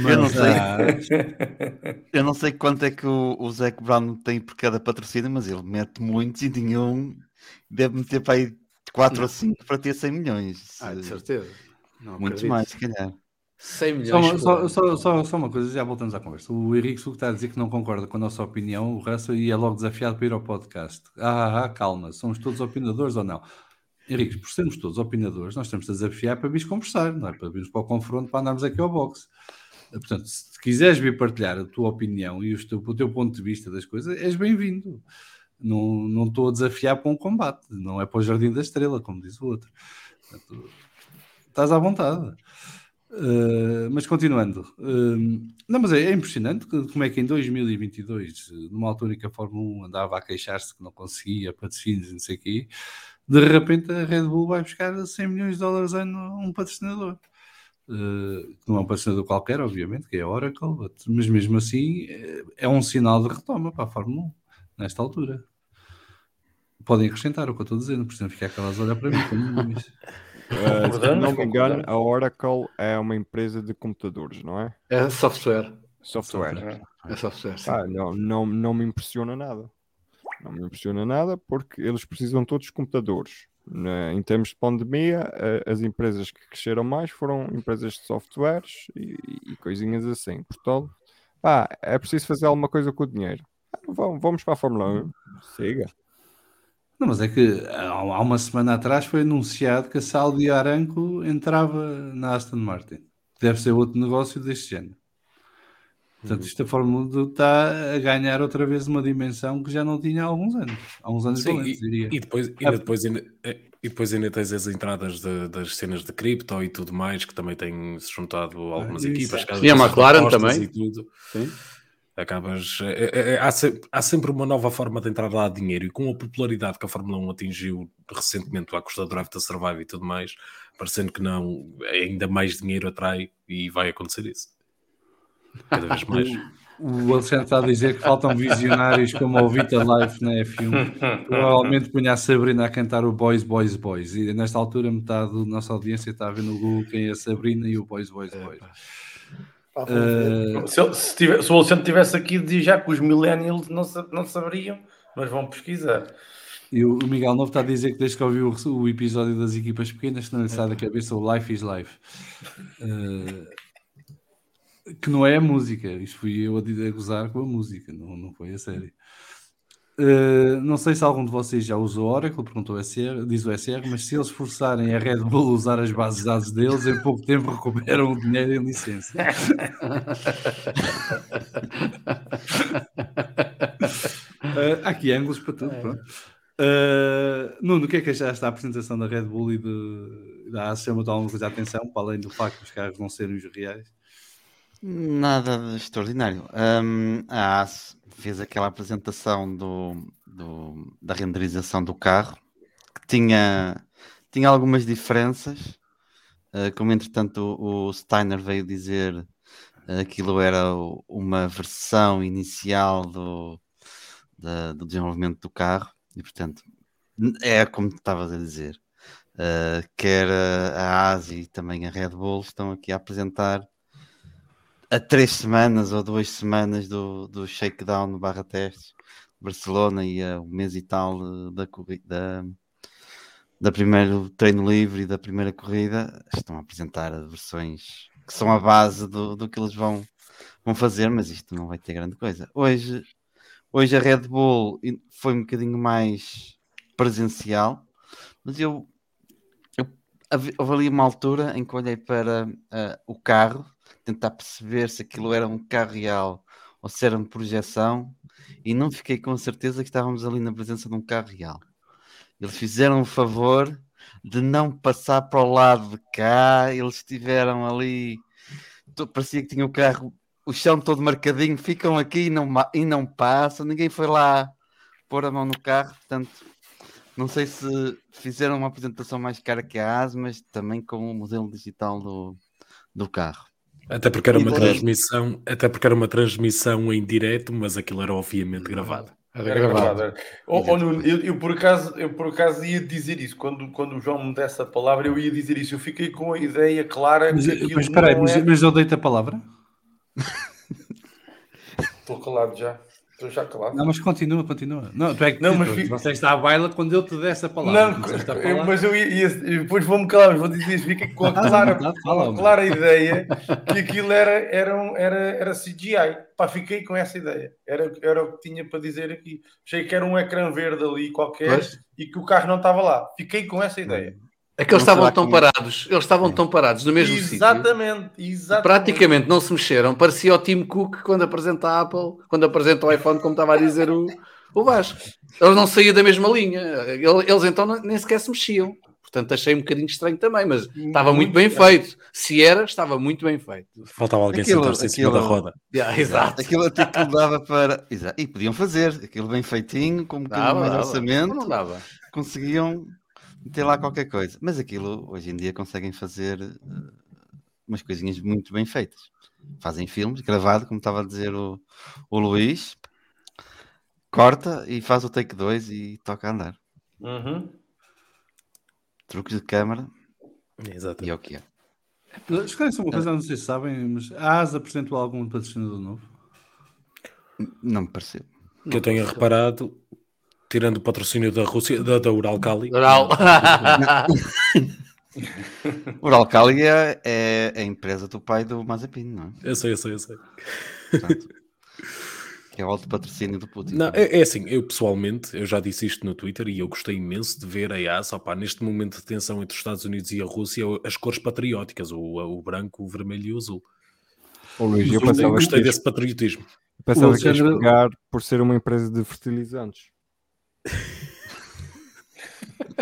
Eu não Mas, sei. ah, [laughs] Eu não sei quanto é que o, o Zac Brown tem por cada patrocínio, mas ele mete muitos e nenhum deve meter para aí 4 ou 5 para ter 100 milhões. Ah, de certeza. Não Muitos acredito. mais, se calhar. 100 Só milhões. uma, só, ano. só, só, só uma coisa, já voltamos à conversa. O Henrique Suco está a dizer que não concorda com a nossa opinião, o Russell, e é logo desafiado para ir ao podcast. Ah, ah, calma, somos todos opinadores ou não? Henrique, por sermos todos opinadores, nós temos de desafiar para vir conversar, não é para virmos para o confronto, para andarmos aqui ao boxe. Portanto, se quiseres vir partilhar a tua opinião e o teu, o teu ponto de vista das coisas, és bem-vindo. Não, não estou a desafiar para um combate, não é para o Jardim da Estrela, como diz o outro. Portanto, estás à vontade. Uh, mas continuando, uh, não, mas é, é impressionante como é que em 2022, numa altura em que a Fórmula 1 andava a queixar-se que não conseguia patrocínios e não sei o quê, de repente a Red Bull vai buscar 100 milhões de dólares ano um patrocinador. Uh, que não é um patrocinador qualquer, obviamente, que é a Oracle, but- mas mesmo assim é, é um sinal de retoma para a Fórmula 1 nesta altura. Podem acrescentar o que eu estou a dizer, não precisam ficar aquelas a olhar para mim. como. Uh, [laughs] se não me engano, a Oracle é uma empresa de computadores, não é? É software. Software. É software, sim. Ah, não, não, não me impressiona nada. Não me impressiona nada porque eles precisam todos de computadores. Na- em termos de pandemia, as empresas que cresceram mais foram empresas de softwares e, e coisinhas assim. Portanto, pá, é preciso fazer alguma coisa com o dinheiro. Vamos, para a Fórmula 1. Siga. Não, mas é que há uma semana atrás foi anunciado que a Saudi Aramco entrava na Aston Martin. Deve ser outro negócio deste género. Portanto, esta Fórmula 1 está a ganhar outra vez uma dimensão que já não tinha há alguns anos. Há uns anos Sim, valentes, e, diria. e depois, ainda depois, ainda, eh, e depois ainda tens as entradas de- das cenas de cripto e tudo mais, que também têm se juntado algumas isso. equipas. E a McLaren também. E tudo. Sim. Acabas. é- é- é- há, se- há sempre uma nova forma de entrar lá de dinheiro e com a popularidade que a Fórmula 1 atingiu recentemente à custa do Drive to Survive e tudo mais, parecendo que não, ainda mais dinheiro atrai e vai acontecer isso. Cada vez mais. O Alexandre está a dizer que faltam visionários como o Vita Life na F1. Provavelmente punha a Sabrina a cantar o Boys, Boys, Boys. E nesta altura, metade da nossa audiência está a ver no Google quem é a Sabrina e o Boys, Boys, Boys. Eh, Se, se, tiver- se o Alexandre estivesse aqui, dizia já que os millennials não, não saberiam, mas vão pesquisar. e o Miguel Novo está a dizer que desde que ouviu o, o episódio das equipas pequenas, que não lhe sai da cabeça o Life is Life. Eh, que não é a música. Isto fui eu a, gozar com a música, não, não foi a sério. Eh, não sei se algum de vocês já usou Oracle, perguntou o SR, diz o SR, mas se eles forçarem a Red Bull a usar as bases de dados deles, em pouco tempo recuperam o dinheiro em licença. [laughs] Eh, há aqui ângulos para tudo. Pronto. Eh, Nuno, o que é que achaste da apresentação da Red Bull e de, da AS? Chama-te alguma coisa a atenção, para além do facto dos carros não serem os reais? Nada de extraordinário. Hum, a AS fez aquela apresentação do, do- da renderização do carro que tinha, tinha algumas diferenças. eh, como entretanto o, o Steiner veio dizer eh, aquilo era o- uma versão inicial do, da- do desenvolvimento do carro e portanto é como estavas a dizer. eh, quer a AS e também a Red Bull estão aqui a apresentar a três semanas ou duas semanas do, do shakedown barra testes Barcelona e a um mês e tal eh, da da, da primeiro treino livre e da primeira corrida estão a apresentar versões que são a base do, do que eles vão, vão fazer, mas isto não vai ter grande coisa. Hoje, hoje a Red Bull foi um bocadinho mais presencial, mas eu, eu houve ali uma altura em que olhei para ah, o carro tentar perceber se aquilo era um carro real ou se era uma projeção e não fiquei com a certeza que estávamos ali na presença de um carro real. Eles fizeram o favor de não passar para o lado de cá, eles estiveram ali, parecia que tinha o carro, o chão todo marcadinho, ficam aqui e não, e não passam, ninguém foi lá pôr a mão no carro, portanto, não sei se fizeram uma apresentação mais cara que a AS, mas também com o modelo digital do, do carro. Até porque era uma transmissão, até porque era uma transmissão em direto, mas aquilo era obviamente gravado. Era Era gravado. Oh, oh, Nuno, eu, eu por acaso, eu por acaso ia dizer isso. Quando, quando o João me desse a palavra, eu ia dizer isso. Eu fiquei com a ideia clara Mas, que aquilo mas espera aí, não mas, é... mas eu dei-te a palavra? Estou calado já. Estou já calado. Não, mas continua, continua. Não, tu é que Não, mas tu- fi- você está à baila quando eu te desse a palavra. Não, eu- mas eu ia, ia- depois vou-me calar, mas vou dizer. Fiquei com a clara, com a clara ideia que aquilo era, era, um- era, era CGI. Pá, fiquei com essa ideia. Era, era o que tinha para dizer aqui. Achei que era um ecrã verde ali qualquer Pois. e que o carro não estava lá. Fiquei com essa ideia. É que eles Não estavam tão que- parados, eles estavam tão parados no mesmo sítio. Exatamente, exatamente. Praticamente não se mexeram. Parecia o Tim Cook quando apresenta a Apple, quando apresenta o iPhone, como estava a dizer o, o Vasco. Eles não saíam da mesma linha. Ele- Eles então nem sequer se mexiam. Portanto, achei um bocadinho estranho também, mas estava muito bem feito. Se era, estava muito bem feito. Faltava alguém sentar-se em cima da roda. Yeah, exato. Aquilo até que dava para. Exato. E podiam fazer aquilo bem feitinho, com um bocadinho Dava, mais de dava. orçamento, Não dava. conseguiam meter lá qualquer coisa. Mas aquilo hoje em dia conseguem fazer eh, umas coisinhas muito bem feitas. Fazem filmes, gravado, como estava a dizer o, o Luís, corta e faz o take 2 e toca a andar. Uhum. Truques de câmara Exato. e é o que é. Esclarece uma coisa, não sei se sabem, mas a ASA apresentou algum patrocinador novo? Não me pareceu. Que eu tenha reparado, tirando o patrocínio da Rússia, da, da Uralkali. Oral. O [laughs] Uralcali é, é a empresa do pai do Mazepin, não é? Eu sei, eu sei, eu sei. Portanto, que é o alto patrocínio do Putin. Não, é, é assim, eu pessoalmente, eu já disse isto no Twitter e eu gostei imenso de ver a EASA, opá, neste momento de tensão entre os Estados Unidos e a Rússia, as cores patrióticas, o, o branco, o vermelho e o azul. Ô, Luís, eu Gostei, pensava gostei desse patriotismo. eu pensava O que Alexandre- pegar por ser uma empresa de fertilizantes.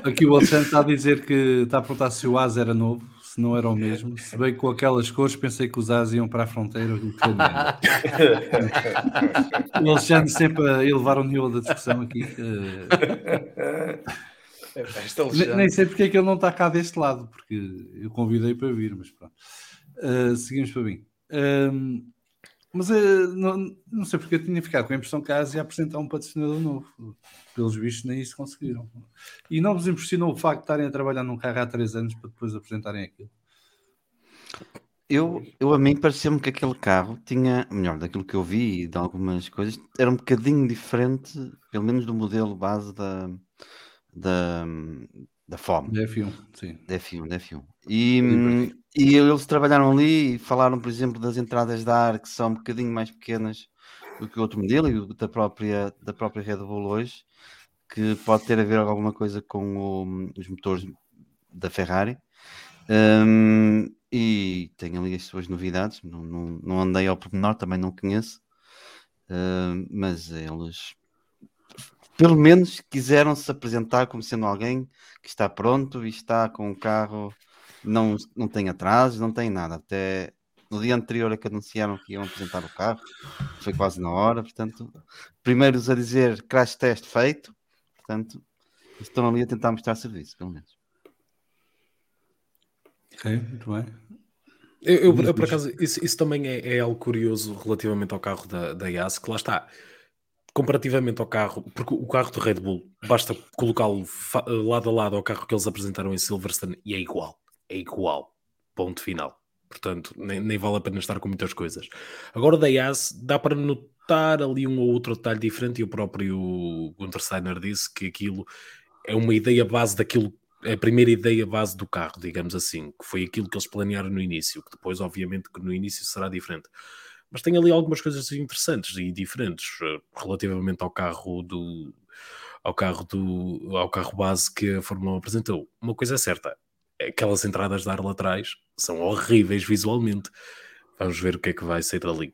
Aqui o Alexandre está a dizer que está a perguntar se o AS era novo, se não era o mesmo. Se bem com aquelas cores, pensei que os AS iam para a fronteira ucraniana. o Alexandre sempre a elevar o nível da discussão aqui. eh, Esta nem, nem sei porque é que ele não está cá deste lado, porque eu convidei para vir, mas pronto. Eh, seguimos para mim. Ahm, mas eh, não, não sei porque eu tinha ficado com a impressão que a AS ia apresentar um patrocinador novo. Pelos vistos, nem isso conseguiram. E não vos impressionou o facto de estarem a trabalhar num carro há três anos para depois apresentarem aquilo? Eu, eu a mim pareceu-me que aquele carro tinha, melhor, daquilo que eu vi e de algumas coisas, era um bocadinho diferente, pelo menos do modelo base da, da, da FOM, Da F1, sim. da F1, da F1. E, hum, e eles trabalharam ali e falaram, por exemplo, das entradas de ar que são um bocadinho mais pequenas do que o outro modelo e da própria, da própria Red Bull hoje, que pode ter a ver alguma coisa com o- os motores da Ferrari. Hum, e tem ali as suas novidades. Não, não, não andei ao pormenor, também não conheço. Hum, mas eles, pelo menos, quiseram se apresentar como sendo alguém que está pronto e está com o carro, não, não tem atrasos, não tem nada. Até no dia anterior a que anunciaram que iam apresentar o carro, foi quase na hora. Portanto, primeiros a dizer crash test feito. Portanto, estão ali a tentar mostrar serviço, pelo menos. Ok, muito bem. Eu, eu- eu, por acaso, isso, isso também é, é algo curioso relativamente ao carro da, da IAS, que lá está. Comparativamente ao carro, porque o carro do Red Bull, basta colocá-lo lado a lado ao carro que eles apresentaram em Silverstone e é igual. É igual. Ponto final. Portanto, nem, nem vale a pena estar com muitas coisas. Agora, da IAS, dá para notar ali um ou outro detalhe diferente, e o próprio Gunter Steiner disse que aquilo é uma ideia base daquilo é a primeira ideia base do carro, digamos assim, que foi aquilo que eles planearam no início, que depois, obviamente, que no início será diferente. Mas tem ali algumas coisas interessantes e diferentes eh, relativamente ao carro do ao carro do ao carro base que a Fórmula 1 apresentou. Uma coisa é certa, aquelas entradas de ar laterais são horríveis visualmente. Vamos ver o que é que vai sair dali.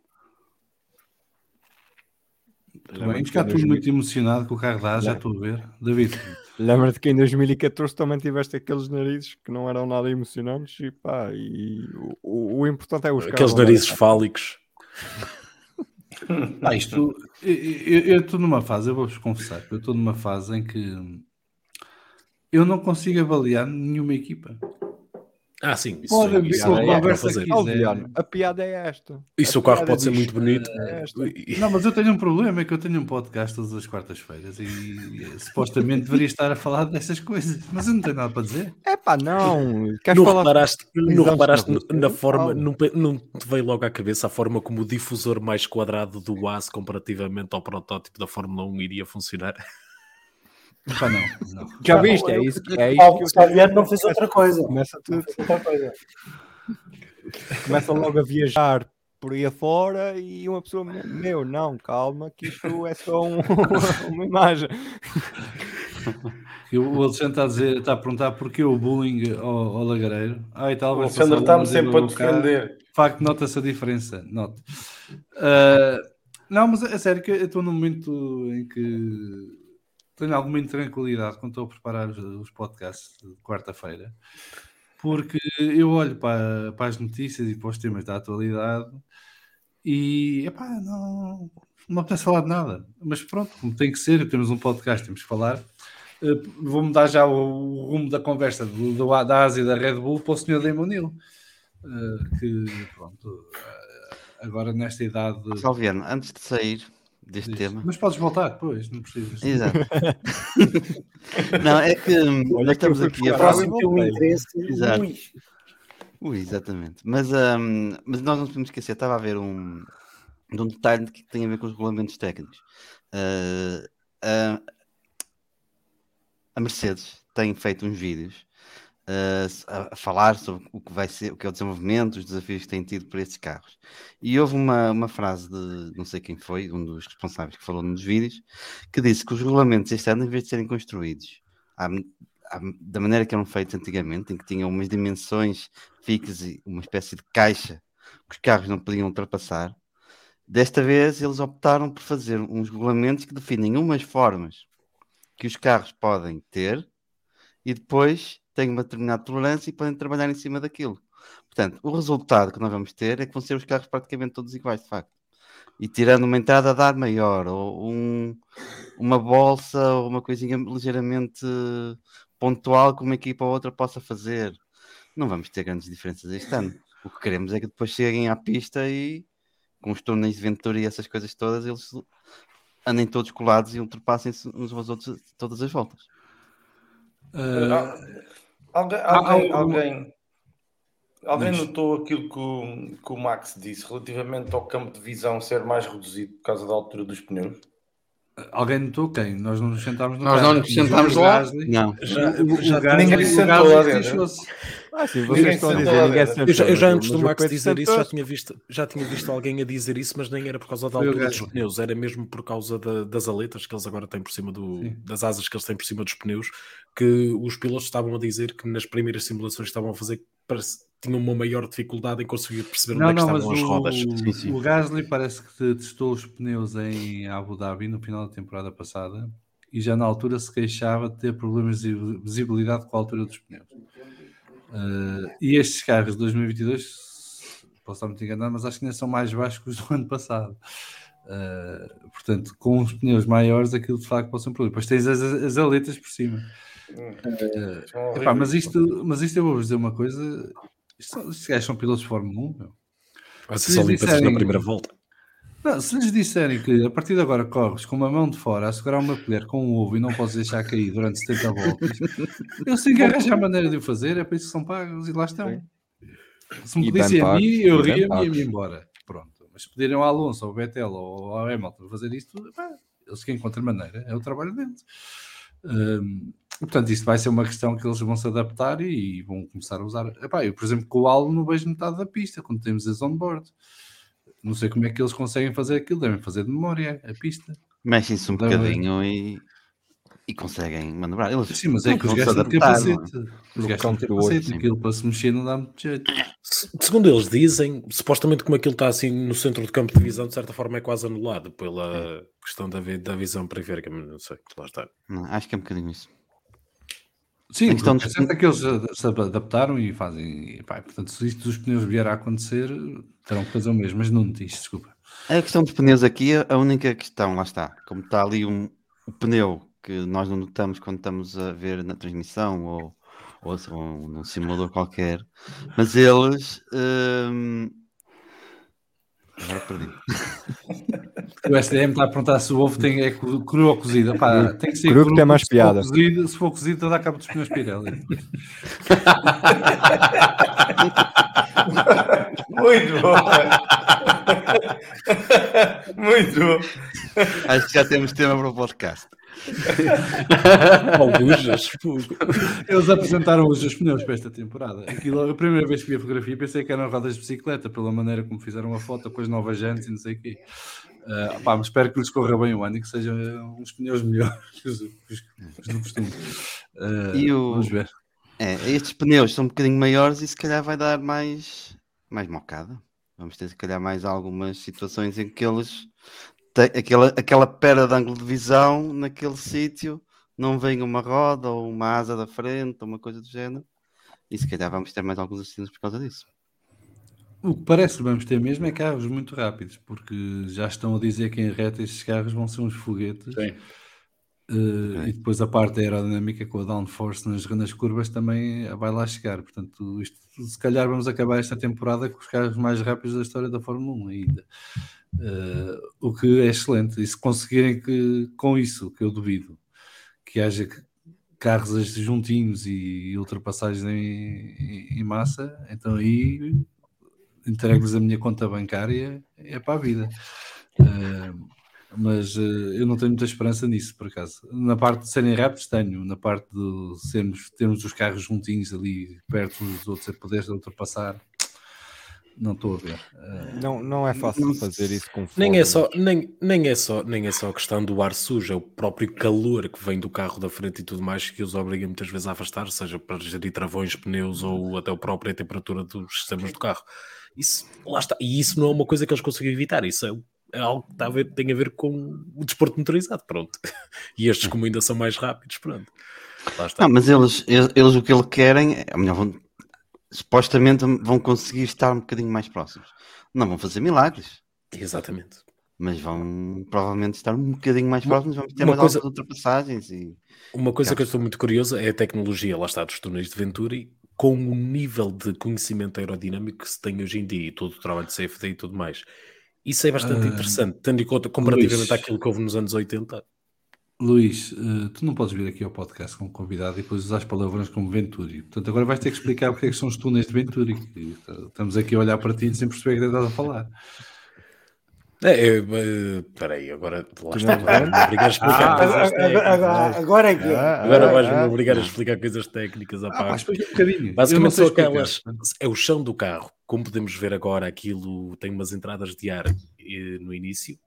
Muito bem. Ficar tudo muito emocionado com o carro AS, já estou a ver. David, Lembra-te que em 2014 também tiveste aqueles narizes que não eram nada emocionantes e pá, e o, o- o importante é os Aqueles carros narizes fálicos. Ah, isto, [laughs] eu- estou numa fase, eu vou-vos confessar, eu estou numa fase em que eu não consigo avaliar nenhuma equipa. Ah, sim, isso, Pode haver isso dá para conversa fazer. aqui. Oh, quiser. A piada é esta. Isso o carro pode ser diz- muito bonito. é [laughs] Não, mas eu tenho um problema, é que eu tenho um podcast todas as quartas-feiras e, e, supostamente deveria estar a falar dessas coisas, mas eu não tenho nada para dizer. É pá, não. Queres não falar reparaste, não reparaste na na, forma, não, não te veio logo à cabeça a forma como o difusor mais quadrado do AS comparativamente ao protótipo da Fórmula 1 iria funcionar? [laughs] Epá, não, não. Já viste? É isso, é O isso Paulo Saviano não fez outra coisa. Começa, tudo, começa logo a viajar por aí afora e uma pessoa, meu, não, calma, que isto é só um- [laughs] uma imagem. E O Alexandre está a, dizer, está a perguntar porquê o bullying ao, ao lagareiro. Ai, O talvez Alexandre está-me sempre a defender. De facto, nota-se a diferença. Nota. Ah, não, mas é sério que eu estou num momento em que tenho alguma intranquilidade quando estou a preparar os, os podcasts de quarta-feira, porque eu olho para, para as notícias e para os temas da atualidade e epá, não, não apetece falar de nada. Mas pronto, como tem que ser, temos um podcast, temos que falar. Uh, vou mudar já o, o rumo da conversa do, do, da Ásia e da Red Bull para o Sr. Damon uh, que pronto, uh, agora nesta idade. Salviano, antes de sair deste diz, tema. Mas podes voltar depois, não precisas. Exato. [laughs] não, é que hum, Olha nós estamos aqui a falar. Um interesse. Exato. Ui. Ui, exatamente. Mas, hum, mas nós não podemos esquecer, estava a ver um, de um detalhe que tem a ver com os regulamentos técnicos. Uh, a- a Mercedes tem feito uns vídeos uh, a, falar sobre o que vai ser, o que é o desenvolvimento, os desafios que têm tido para estes carros. E houve uma, uma frase de não sei quem foi, um dos responsáveis que falou nos vídeos, que disse que os regulamentos este ano, em vez de serem construídos à- à- da maneira que eram feitos antigamente, em que tinham umas dimensões fixas e uma espécie de caixa que os carros não podiam ultrapassar, desta vez eles optaram por fazer uns regulamentos que definem umas formas que os carros podem ter e depois têm uma determinada tolerância e podem trabalhar em cima daquilo. Portanto, o resultado que nós vamos ter é que vão ser os carros praticamente todos iguais, de facto. E tirando uma entrada de ar maior, ou um, uma bolsa, ou uma coisinha ligeiramente pontual que uma equipa ou outra possa fazer, não vamos ter grandes diferenças este ano. O que queremos é que depois cheguem à pista e com os túneis de Ventura e essas coisas todas, eles andem todos colados e ultrapassem-se uns aos outros todas as voltas. Uh, alguém, alguém, alguém, alguém notou aquilo que o, que o Max disse relativamente ao campo de visão ser mais reduzido por causa da altura dos pneus? Alguém notou quem? Nós não nos sentámos Nós não nos sentámos lá. Não. Já, O- o já- Gasly- ninguém se sentou lá dentro. Ah, sim, vocês estão a dizer, ninguém dentro. sentou. Eu já, eu já mas antes do Max dizer isso, já tinha, visto, já tinha visto alguém a dizer isso, mas nem era por causa da altura dos pneus, era mesmo por causa da- das aletas que eles agora têm por cima do, Sim. das asas que eles têm por cima dos pneus, que os pilotos estavam a dizer que nas primeiras simulações que estavam a fazer parece- tinham uma maior dificuldade em conseguir perceber Não, onde é que não, estavam as rodas. o, o Gasly parece que testou os pneus em Abu Dhabi no final da temporada passada e já na altura se queixava de ter problemas de visibilidade com a altura dos pneus. Uh, e estes carros de 2022, posso estar muito enganado, mas acho que ainda são mais baixos que os do ano passado. Uh, portanto, com os pneus maiores, aquilo de facto pode ser um problema. Depois tens as, as aletas por cima. São epá, mas, isto, mas isto eu vou-vos dizer uma coisa: isto, são- estes gajos são pilotos de Fórmula 1. Meu. Vai ser se só lhes limpezas na disserem- primeira volta. Não, se lhes disserem que a partir de agora corres com uma mão de fora a segurar uma colher com um ovo e não podes deixar cair durante 70 voltas, [laughs] eu sei que arranjar a maneira de o fazer, é para isso que são pagos e lá estão. Se me pedissem a mim, eu ria-me e ia-me embora. Pronto. Mas se pedirem ao Alonso, ao Vettel ou ao Hamilton fazer isto, pá, eles que encontram maneira, é o trabalho deles. Hum, portanto, isto vai ser uma questão que eles vão se adaptar e vão começar a usar. Epá, eu, por exemplo, com o Alo não vejo metade da pista quando temos as on-board. Não sei como é que eles conseguem fazer aquilo, devem fazer de memória a pista. Mexem-se um Dá- bocadinho e, e conseguem manobrar. Eles Sim, mas é que os gajos têm adaptar, não é? capacete. Os gajos têm capacete. Aquilo para se mexer não dá muito jeito. Se- Segundo eles dizem, supostamente como aquilo está assim no centro do campo de visão, de certa forma é quase anulado pela questão da, da visão periférica, mas não sei, lá está. Não, acho que é um bocadinho isso. Sim, A questão certo é que eles se adaptaram e fazem. e pá, portanto, se isto dos pneus vier a acontecer, terão que fazer o mesmo. Mas não diz, desculpa. A questão dos pneus aqui, a única questão, lá está, como está ali um, o pneu que nós não notamos quando estamos a ver na transmissão ou, ou, se- ou num simulador qualquer, mas eles. hum, Agora perdi. [laughs] O SDM está a perguntar se o ovo tem, é cru cru ou cozido. Pá, tem que ser Cru que tem mais porque piada. Se for cozido, se for cozido dá cabo dos pneus Pirelli. Muito bom. Muito bom. Acho que já temos tema para o podcast. [laughs] Algujas, fogo. Eles apresentaram os os pneus para esta temporada. Aquilo, a primeira vez que vi a fotografia pensei que eram rodas de bicicleta, pela maneira como fizeram a foto com as novas jantes e não sei o quê. Ah, pá, mas espero que lhes corra bem o ano e que sejam eh, uns pneus melhores que os, que os- do costume. Ah, E o- Vamos ver. É, estes pneus são um bocadinho maiores e se calhar vai dar mais, mais mocada. Vamos ter se calhar mais algumas situações em que eles têm aquela, aquela pera de ângulo de visão naquele sítio, não vem uma roda ou uma asa da frente ou uma coisa do género. E se calhar vamos ter mais alguns acidentes por causa disso. O que parece que vamos ter mesmo é carros muito rápidos, porque já estão a dizer que em reta estes carros vão ser uns foguetes. Sim. Uh, E depois a parte aerodinâmica com a downforce nas, nas curvas também vai lá chegar. Portanto, isto, se calhar vamos acabar esta temporada com os carros mais rápidos da história da Fórmula 1 ainda. Uh, o que é excelente. E se conseguirem que, com isso, que eu duvido, que haja carros juntinhos e ultrapassagens em, em- massa, então aí entrego-lhes a minha conta bancária é para a vida. Uh, mas eh, eu não tenho muita esperança nisso, por acaso. Na parte de serem rápidos, tenho. Na parte de sermos, termos os carros juntinhos ali, perto dos outros, a poder ultrapassar, Não estou a ver. Uh, não, não é fácil fazer isso com nem é só nem, nem é só Nem é só a questão do ar sujo, é o próprio calor que vem do carro da frente e tudo mais que os obriga muitas vezes a afastar, seja para gerir travões, pneus ou até a própria temperatura dos sistemas do carro. Isso, lá está. E isso não é uma coisa que eles conseguem evitar, isso é, é algo que tá a ver, tem a ver com o desporto motorizado, pronto. [laughs] E estes, como ainda são mais rápidos, pronto. Não, mas eles, eles, eles, o que eles querem, é, melhor, vão, supostamente vão conseguir estar um bocadinho mais próximos. Não vão fazer milagres. Exatamente. Mas vão provavelmente estar um bocadinho mais próximos, vão ter uma mais coisa, algumas ultrapassagens. E... Uma coisa que eu estou muito curioso é a tecnologia, lá está, dos túneis de Venturi, com o nível de conhecimento aerodinâmico que se tem hoje em dia e todo o trabalho de CFD e tudo mais. Isso é bastante uh, interessante, tendo em conta comparativamente Luís, àquilo que houve nos anos 80. Luís, uh, tu não podes vir aqui ao podcast como convidado e depois usar as palavras como Venturi. Portanto, agora vais ter que explicar porque é que são os túneis de Venturi. Estamos aqui a olhar para ti sem perceber o que estás a falar. É, espera aí, agora lá está, me obrigar a explicar ah, coisas técnicas. Agora, é que é. Agora vais-me ah, obrigar a explicar coisas técnicas. Ah, um Basicamente são aquelas. É o chão do carro. Como podemos ver agora, aquilo tem umas entradas de ar eh, no início,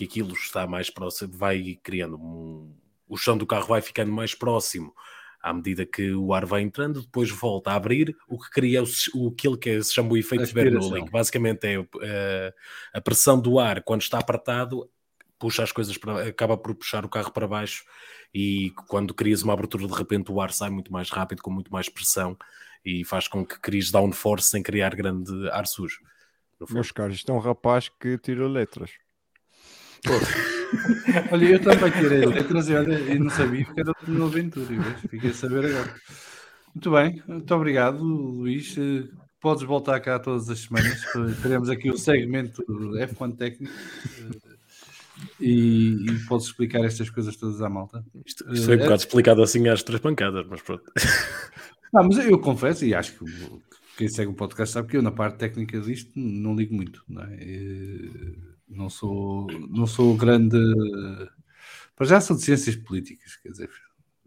que aquilo está mais próximo, vai criando um, o chão do carro vai ficando mais próximo à medida que o ar vai entrando, depois volta a abrir, o que cria o, o aquilo que se chama o efeito Bernoulli, que basicamente é uh, a pressão do ar quando está apertado, puxa as coisas para, acaba por puxar o carro para baixo e quando crias uma abertura de repente o ar sai muito mais rápido, com muito mais pressão e faz com que cries downforce sem criar grande ar sujo. Meus caros, isto é um rapaz que tira letras. Olha, eu também tirei letras e, olha, e não sabia que era o Ventura. Fiquei a saber agora. Muito bem, muito obrigado, Luís. Eh, podes voltar cá todas as semanas. Teremos aqui o segmento F1 técnico. Eh, e, e podes explicar estas coisas todas à malta. Isto, isto foi um bocado explicado assim às três pancadas, mas pronto. Não, mas eu confesso, e acho que quem segue o podcast sabe que eu na parte técnica disto não ligo muito. Não é? Não sou, não sou grande. Para já sou de ciências políticas, quer dizer,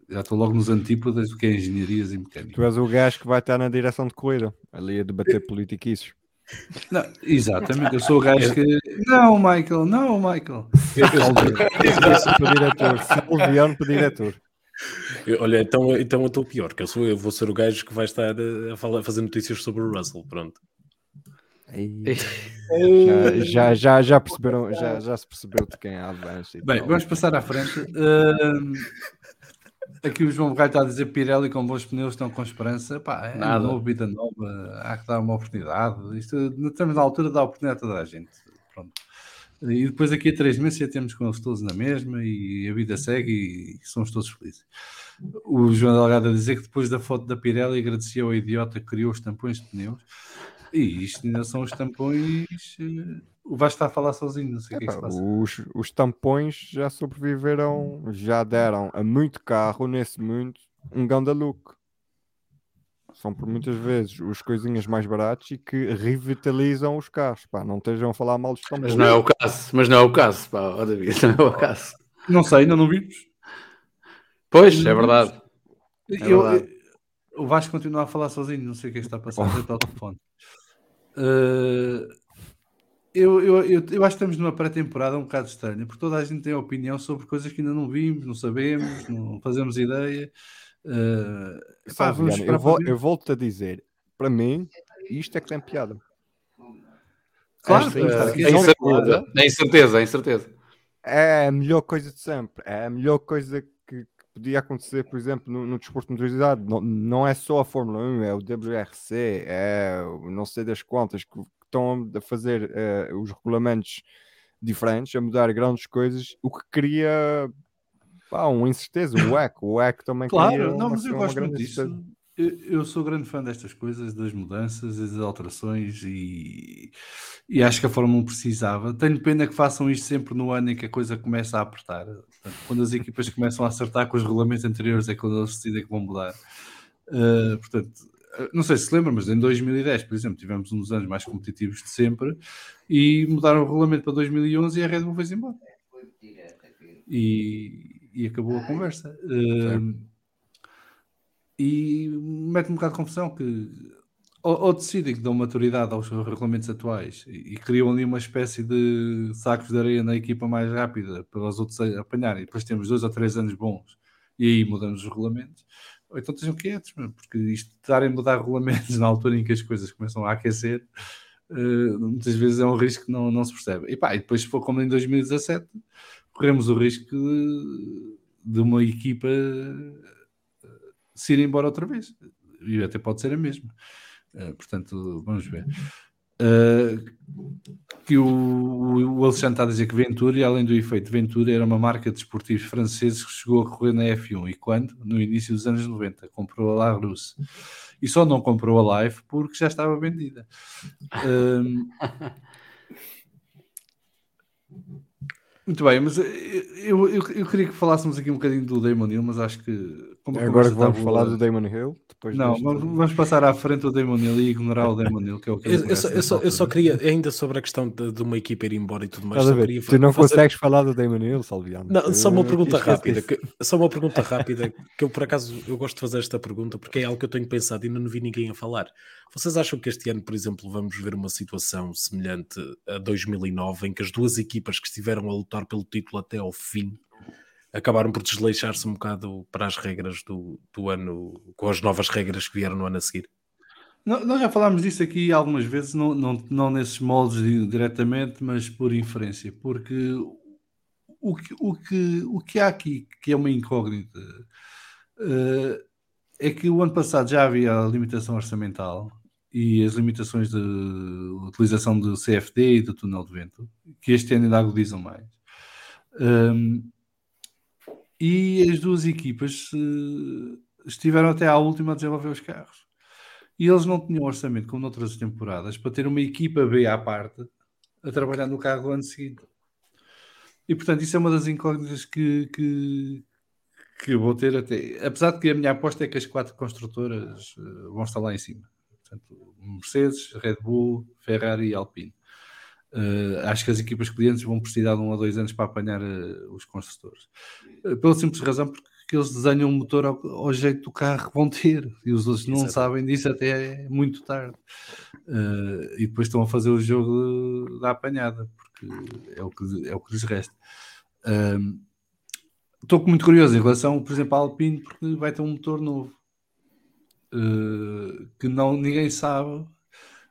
já estou logo nos antípodas do que é engenharias e mecânica. Tu és o gajo que vai estar na direção de corrida, ali a debater politiquices. Não, exatamente, eu sou o gajo que. Não, Michael, não, Michael. Diretor, Silviano para diretor. Olha, então, então eu estou pior, que eu, sou, eu vou ser o gajo que vai estar a, falar, a fazer notícias sobre o Russell. Pronto. Já, já, já, já, perceberam, já, já se percebeu de quem é a avança. Bem, vamos passar à frente. Uh, aqui o João Gaio está a dizer Pirelli com bons pneus estão com esperança. Pá, é Nada. novo, vida nova, há que dar uma oportunidade. Isto, estamos na altura da oportunidade a toda a gente. Pronto. E depois aqui a três meses já temos com eles todos na mesma e a vida segue e somos todos felizes. O João Delgado a dizer que depois da foto da Pirelli agradecia ao idiota que criou os tampões de pneus. E isto ainda são os tampões. Eh, o Vasco está a falar sozinho, não sei o que é que se passa. Os, os tampões já sobreviveram, já deram a muito carro nesse mundo um ganda look. São por muitas vezes os coisinhas mais baratos e que revitalizam os carros. Pá, não estejam a falar mal dos tampões. Mas não é o caso, mas não é o caso, pá, oh, David, [laughs] não é o caso. Não sei, ainda não vimos. Pois, é verdade. É eu, verdade. o Vasco continua a falar sozinho, não sei o que é que está a passar oh. ao telefone. Uh, eu, eu, eu, eu, acho que estamos numa pré-temporada um bocado estranha, porque toda a gente tem opinião sobre coisas que ainda não vimos, não sabemos, não fazemos ideia. Uh, pá, eu, vou, eu volto a dizer, para mim, isto é que tem piada. Claro, é, é, incerteza, é incerteza, é incerteza. É a melhor coisa de sempre, é a melhor coisa que podia acontecer, por exemplo, no, no desporto motorizado. Não, não é só a Fórmula 1, é o WRC, é o não sei das quantas que, que estão a fazer uh, os regulamentos diferentes, a mudar grandes coisas, o que cria pá, uma incerteza. O WEC, o WEC também Claro, não, mas eu gosto muito disso. Eu, sou grande fã destas coisas, das mudanças, das alterações e, e acho que a Fórmula 1 precisava. Tenho pena que façam isto sempre no ano em que a coisa começa a apertar. Portanto, quando as equipas começam a acertar com os regulamentos anteriores é quando eles decidem que vão mudar. Uh, portanto, não sei se se lembra, mas em 2010, por exemplo, tivemos um dos anos mais competitivos de sempre e mudaram o regulamento para 2011 e a Red Bull foi embora. E, e acabou a conversa. Uh, e mete-me um bocado de confusão que ou, ou, decidem que dão maturidade aos regulamentos atuais e, e, criam ali uma espécie de sacos de areia na equipa mais rápida para os outros apanharem. E depois temos dois ou três anos bons e aí mudamos os regulamentos. Ou então estejam quietos, porque isto de estarem a mudar regulamentos [laughs] na altura em que as coisas começam a aquecer, uh, muitas vezes é um risco que não, não se percebe. E, pá, e depois, se for como em 2017, corremos o risco de, de uma equipa se ir embora outra vez. E até pode ser a mesma. Uh, portanto, vamos ver. Uh, que o, o Alexandre está a dizer que Venturi, além do efeito Venturi, era uma marca de esportivos franceses que chegou a correr na F1 e quando? No início dos anos 90, comprou a La Russe e só não comprou a Live porque já estava vendida. Uh, [laughs] Muito bem, mas eu, eu, eu, queria que falássemos aqui um bocadinho do Damon Hill, mas acho que. É agora que vamos falar do Damon Hill? Depois não, vamos, vamos, passar à frente do Damon Hill e ignorar o Damon Hill, que é o que eu, eu, só, eu, só, eu só queria, ainda sobre a questão de, de, uma equipa ir embora e tudo mais. Queria, tu não fazer... consegues falar do Damon Hill, Salviano? Não, só uma pergunta rápida. Que, só uma pergunta rápida, que eu por acaso eu gosto de fazer esta pergunta porque é algo que eu tenho pensado e ainda não vi ninguém a falar. Vocês acham que este ano, por exemplo, vamos ver uma situação semelhante a 2009, em que as duas equipas que estiveram a lutar pelo título até ao fim acabaram por desleixar-se um bocado para as regras do, do ano, com as novas regras que vieram no ano a seguir? Nós já falámos disso aqui algumas vezes, não, não, não nesses moldes diretamente, mas por inferência, porque o que, o, que, o que há aqui, que é uma incógnita, uh, é que o ano passado já havia a limitação orçamental e as limitações de utilização do CFD e do túnel de vento, que este ano ainda agudizam mais. Um, e as duas equipas uh, estiveram até à última a desenvolver os carros. E eles não tinham orçamento, como noutras temporadas, para ter uma equipa B à parte a trabalhar no carro ano seguinte. E portanto, isso é uma das incógnitas que, que, que vou ter até. Apesar de que a minha aposta é que as quatro construtoras uh, vão estar lá em cima. Portanto, Mercedes, Red Bull, Ferrari e Alpine. Uh, acho que as equipas clientes vão precisar de um ou dois anos para apanhar uh, os construtores. Uh, pela simples razão porque eles desenham o motor ao, ao, jeito do carro que vão ter e os outros não sabem disso até muito tarde. e depois estão a fazer o jogo da apanhada, porque é o que, é o que lhes resta. Estou muito curioso em relação, por exemplo, à Alpine, porque vai ter um motor novo. Que não, ninguém sabe.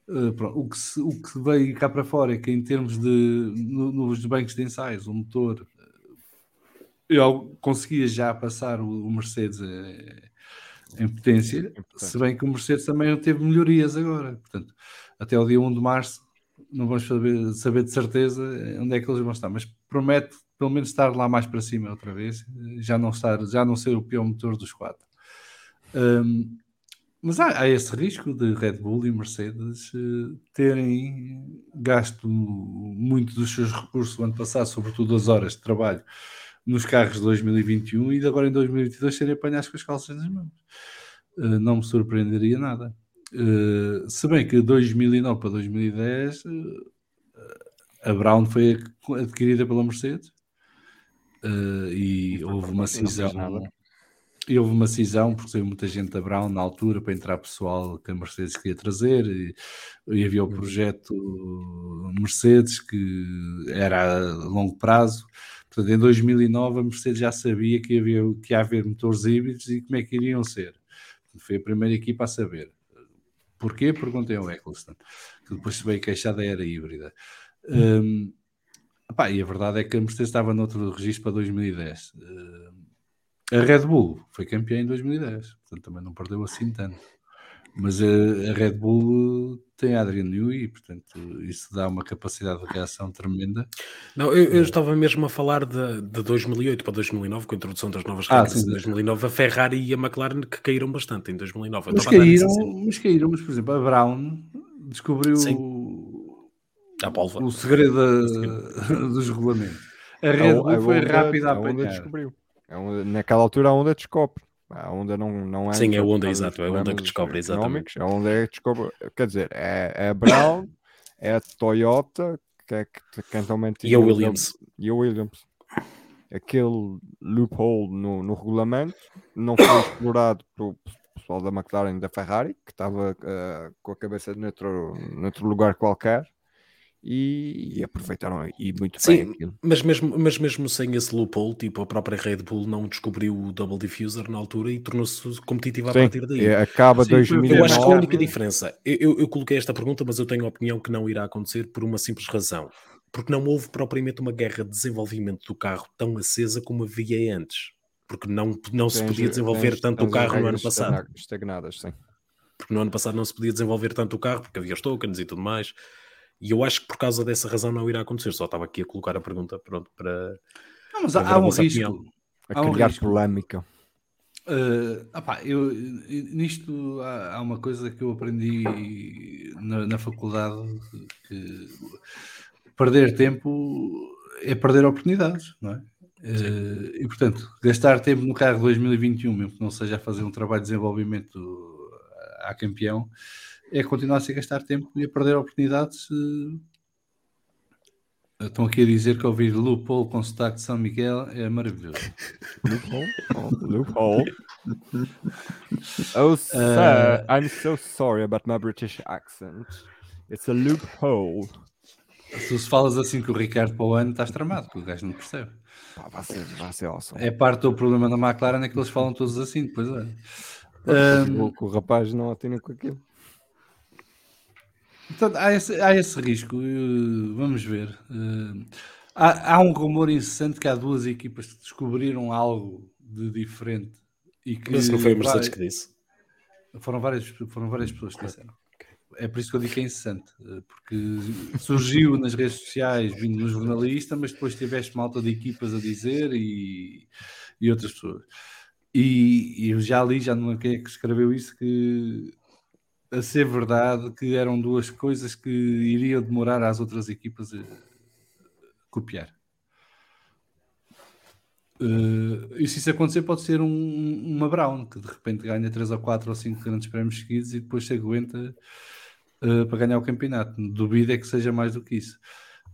Uh, pronto, o, que se, o que veio cá para fora é que, em termos de no, nos bancos de ensaios, o motor eu conseguia já passar o, o Mercedes eh, em potência, se bem que o Mercedes também teve melhorias agora. Portanto, até o dia 1 de março não vamos saber, saber de certeza onde é que eles vão estar, mas promete pelo menos estar lá mais para cima outra vez, já não estar, já não ser o pior motor dos quatro. Um, mas há, há, esse risco de Red Bull e Mercedes uh, terem gasto muito dos seus recursos no ano passado, sobretudo as horas de trabalho nos carros de 2021 e agora em 2022 serem apanhados com as calças nas mãos. Uh, não me surpreenderia nada. Uh, se bem que 2009 para 2010 a Brown foi adquirida pela Mercedes e houve uma cisão e houve uma cisão, porque saiu muita gente da Brown na altura para entrar pessoal que a Mercedes queria trazer, e, e havia o uhum. projeto Mercedes que era a longo prazo. Portanto, em 2009 a Mercedes já sabia que, havia, que ia haver motores híbridos e como é que iriam ser. Foi a primeira equipa a saber. Porquê? Perguntei ao Eccleston, que depois se veio queixar da era híbrida. Um, epá, e a verdade é que a Mercedes estava noutro registro para 2010. Um, a Red Bull foi campeã em 2010, portanto também não perdeu assim tanto. Mas a, a Red Bull tem Adrian Newey, portanto isso dá uma capacidade de reação tremenda. Não, eu, eu estava mesmo a falar de, de 2008 para 2009, com a introdução das novas ah, regras ah, sim, em 2009, a Ferrari e a McLaren que caíram bastante em 2009. Mas caíram, mas caíram, mas por exemplo, a Brown descobriu a o segredo [laughs] dos regulamentos. A Red Bull foi rápida a apanhar. Descobriu. É onde, naquela altura a onda descobre. A onda não, não é. Sim, é a onda, exato. É a onda que descobre, exatamente. É a onda que descobre. Quer dizer, é, é a Brown, é a Toyota, que é quem também E a Williams. E a Williams. Aquele loophole no, no regulamento não foi explorado por, pessoal da McLaren e da Ferrari, que estava uh, com a cabeça noutro, noutro lugar qualquer e, e aproveitaram e muito Sim, bem aquilo. Mas mesmo, mas mesmo sem esse loophole, tipo, a própria Red Bull não descobriu o Double Diffuser na altura e tornou-se competitiva a partir daí. e acaba Sim, foi- 2009. Eu acho que a única diferença, eu, eu- coloquei esta pergunta, mas eu tenho a opinião que não irá acontecer por uma simples razão. Porque não houve propriamente uma guerra de desenvolvimento do carro tão acesa como havia antes. Porque não, não se podia desenvolver tens- tanto o tens carro no ano passado. estagna- Estagnadas, sim. Porque no ano passado não se podia desenvolver tanto o carro, porque havia os tokens e tudo mais. E eu acho que por causa dessa razão não irá acontecer. Só estava aqui a colocar a pergunta pronto, para. Não, mas Para há, há a um risco. opinião. A Há criar polémica. Uh, opá, eu, nisto há, há uma coisa que eu aprendi na, na faculdade que perder tempo é perder oportunidades, não é? Uh, e portanto, gastar tempo no carro 2021, mesmo que não seja a fazer um trabalho de desenvolvimento a campeão, é continuar a gastar tempo e a perder oportunidades. uh, Estão aqui a dizer que ouvir Loophole com sotaque de São Miguel é maravilhoso. [laughs] Loophole. Oh, loophole. [laughs] Oh, sir, Uh, I'm so sorry about my British accent. It's a loophole. Se se falas assim com o Ricardo para o ano, estás tramado, porque o gajo não percebe. Pá, vai ser, vai ser awesome. É parte do problema da McLaren é que eles falam todos assim, depois olha. O, o rapaz não atina com aquilo. Portanto, há esse, há esse risco. vamos ver. Eh, há, há um rumor incessante que há duas equipas que descobriram algo de diferente e que Mas não foi a Mercedes que disse. foram várias, foram várias pessoas que disseram. É por isso que eu digo que é incessante, eh, porque surgiu nas redes sociais, vindo no jornalista, mas depois tiveste malta de equipas a dizer e, e outras pessoas. E, e eu já li, já não lembro quem é que escreveu isso, que a ser verdade que eram duas coisas que iriam demorar às outras equipas a copiar. Eh, e se isso acontecer, pode ser um, uma Brown que de repente ganha 3 ou 4 ou 5 grandes prémios seguidos e depois se aguenta eh, para ganhar o campeonato. Duvido é que seja mais do que isso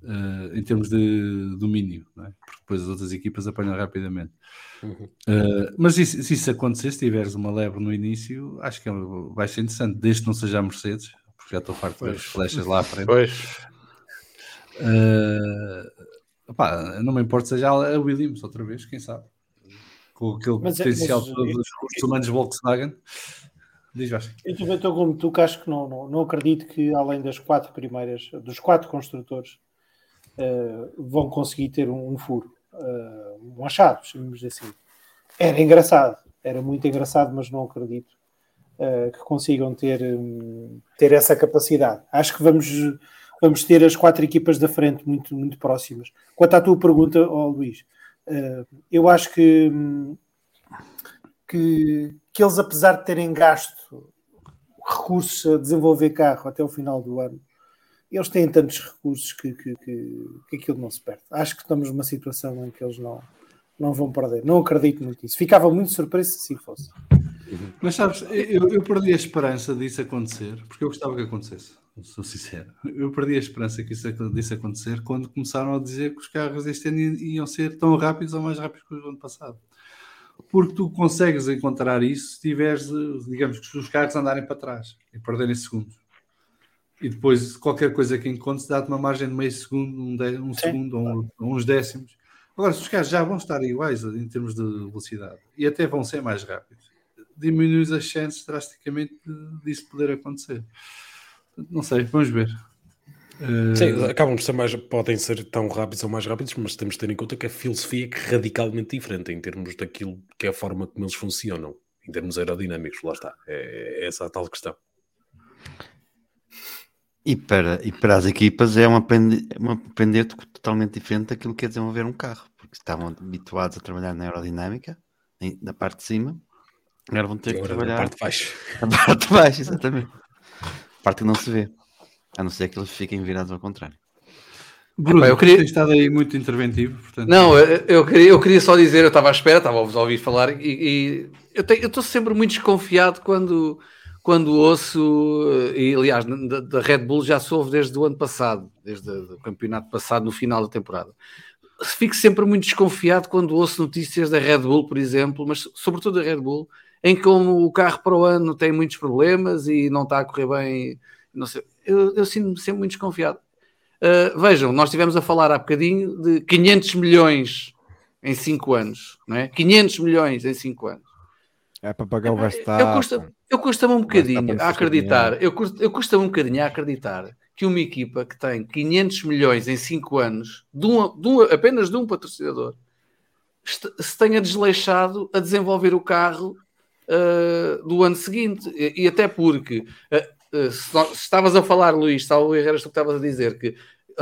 eh, em termos de domínio, não é? porque depois as outras equipas apanham rapidamente. Uhum. Eh, mas se, se isso acontecer, se tiveres uma lebre no início, acho que é- vai ser interessante, desde que não seja a Mercedes, porque já estou farto de ver as flechas lá à frente. Pois. Uh, opá, não me importa seja a Williams outra vez, quem sabe? Com aquele Mas é- potencial mas- todo dos recursos humanos de Volkswagen. Diz. Eu também estou como tu, que acho que não, não, não acredito que além das quatro primeiras, dos quatro construtores, eh, vão conseguir ter um, um furo, eh, um achado, chamemos assim. Era engraçado, era muito engraçado, mas não acredito eh, que consigam ter, hum, ter essa capacidade. Acho que vamos, vamos ter as quatro equipas da frente muito, muito próximas. Quanto à tua pergunta, ó, Luís, eu acho que, hum, que, que eles, apesar de terem gasto recursos a desenvolver carro até o final do ano, eles têm tantos recursos que, que, que, que aquilo não se perde. Acho que estamos numa situação em que eles não, não vão perder. Não acredito muito nisso. Ficava muito surpreso se assim fosse. Mas sabes, eu, eu perdi a esperança disso acontecer, porque eu gostava que acontecesse, sou sincero. Eu perdi a esperança que isso disso acontecer quando começaram a dizer que os carros este ano iam ser tão rápidos ou mais rápidos que os do ano passado. Porque tu consegues encontrar isso se tiveres, digamos, que os carros andarem para trás e perderem segundos. E depois qualquer coisa que encontres dá-te uma margem de meio segundo, um, de, um segundo ou, um, uns décimos. Agora, se os carros já vão estar iguais em termos de velocidade e até vão ser mais rápidos, diminui as chances drasticamente disso poder acontecer. Não sei, vamos ver. Sim, acabam por ser mais, podem ser tão rápidos ou mais rápidos, mas temos de ter em conta que a filosofia é radicalmente diferente em termos daquilo que é a forma como eles funcionam, em termos aerodinâmicos, lá está. É, é essa a tal questão. E para, e para as equipas é um aprender, um aprender totalmente diferente daquilo que é desenvolver um carro, porque estavam habituados a trabalhar na aerodinâmica, na parte de cima, agora vão ter que trabalhar na parte de baixo. [laughs] na parte de baixo, exatamente. A parte que não se vê, a não ser que eles fiquem virados ao contrário. Bruno, Epá, eu queria- queria... estado aí muito interventivo. Portanto... Não, eu, eu queria, eu queria só dizer, eu estava à espera, estava a vos ouvir falar, e, e eu estou sempre muito desconfiado quando, quando ouço, e aliás, da, da Red Bull já soube desde o ano passado, desde o campeonato passado, no final da temporada. Fico sempre muito desconfiado quando ouço notícias da Red Bull, por exemplo, mas sobretudo da Red Bull, em como o carro para o ano tem muitos problemas e não está a correr bem. Não sei, eu, eu sinto-me sempre muito desconfiado. Uh, vejam, nós estivemos a falar há bocadinho de 500 milhões em 5 anos, não é? 500 milhões em 5 anos. É para pagar o Verstappen. Eu custa-me eu custa um bocadinho a acreditar, eu custa, eu custa um bocadinho a acreditar que uma equipa que tem 500 milhões em 5 anos, de um, de um, apenas de um patrocinador, se tenha desleixado a desenvolver o carro uh, do ano seguinte. E, e até porque, uh, uh, se, se, estavas a falar, Luís, salvo eras tu que estavas a dizer que.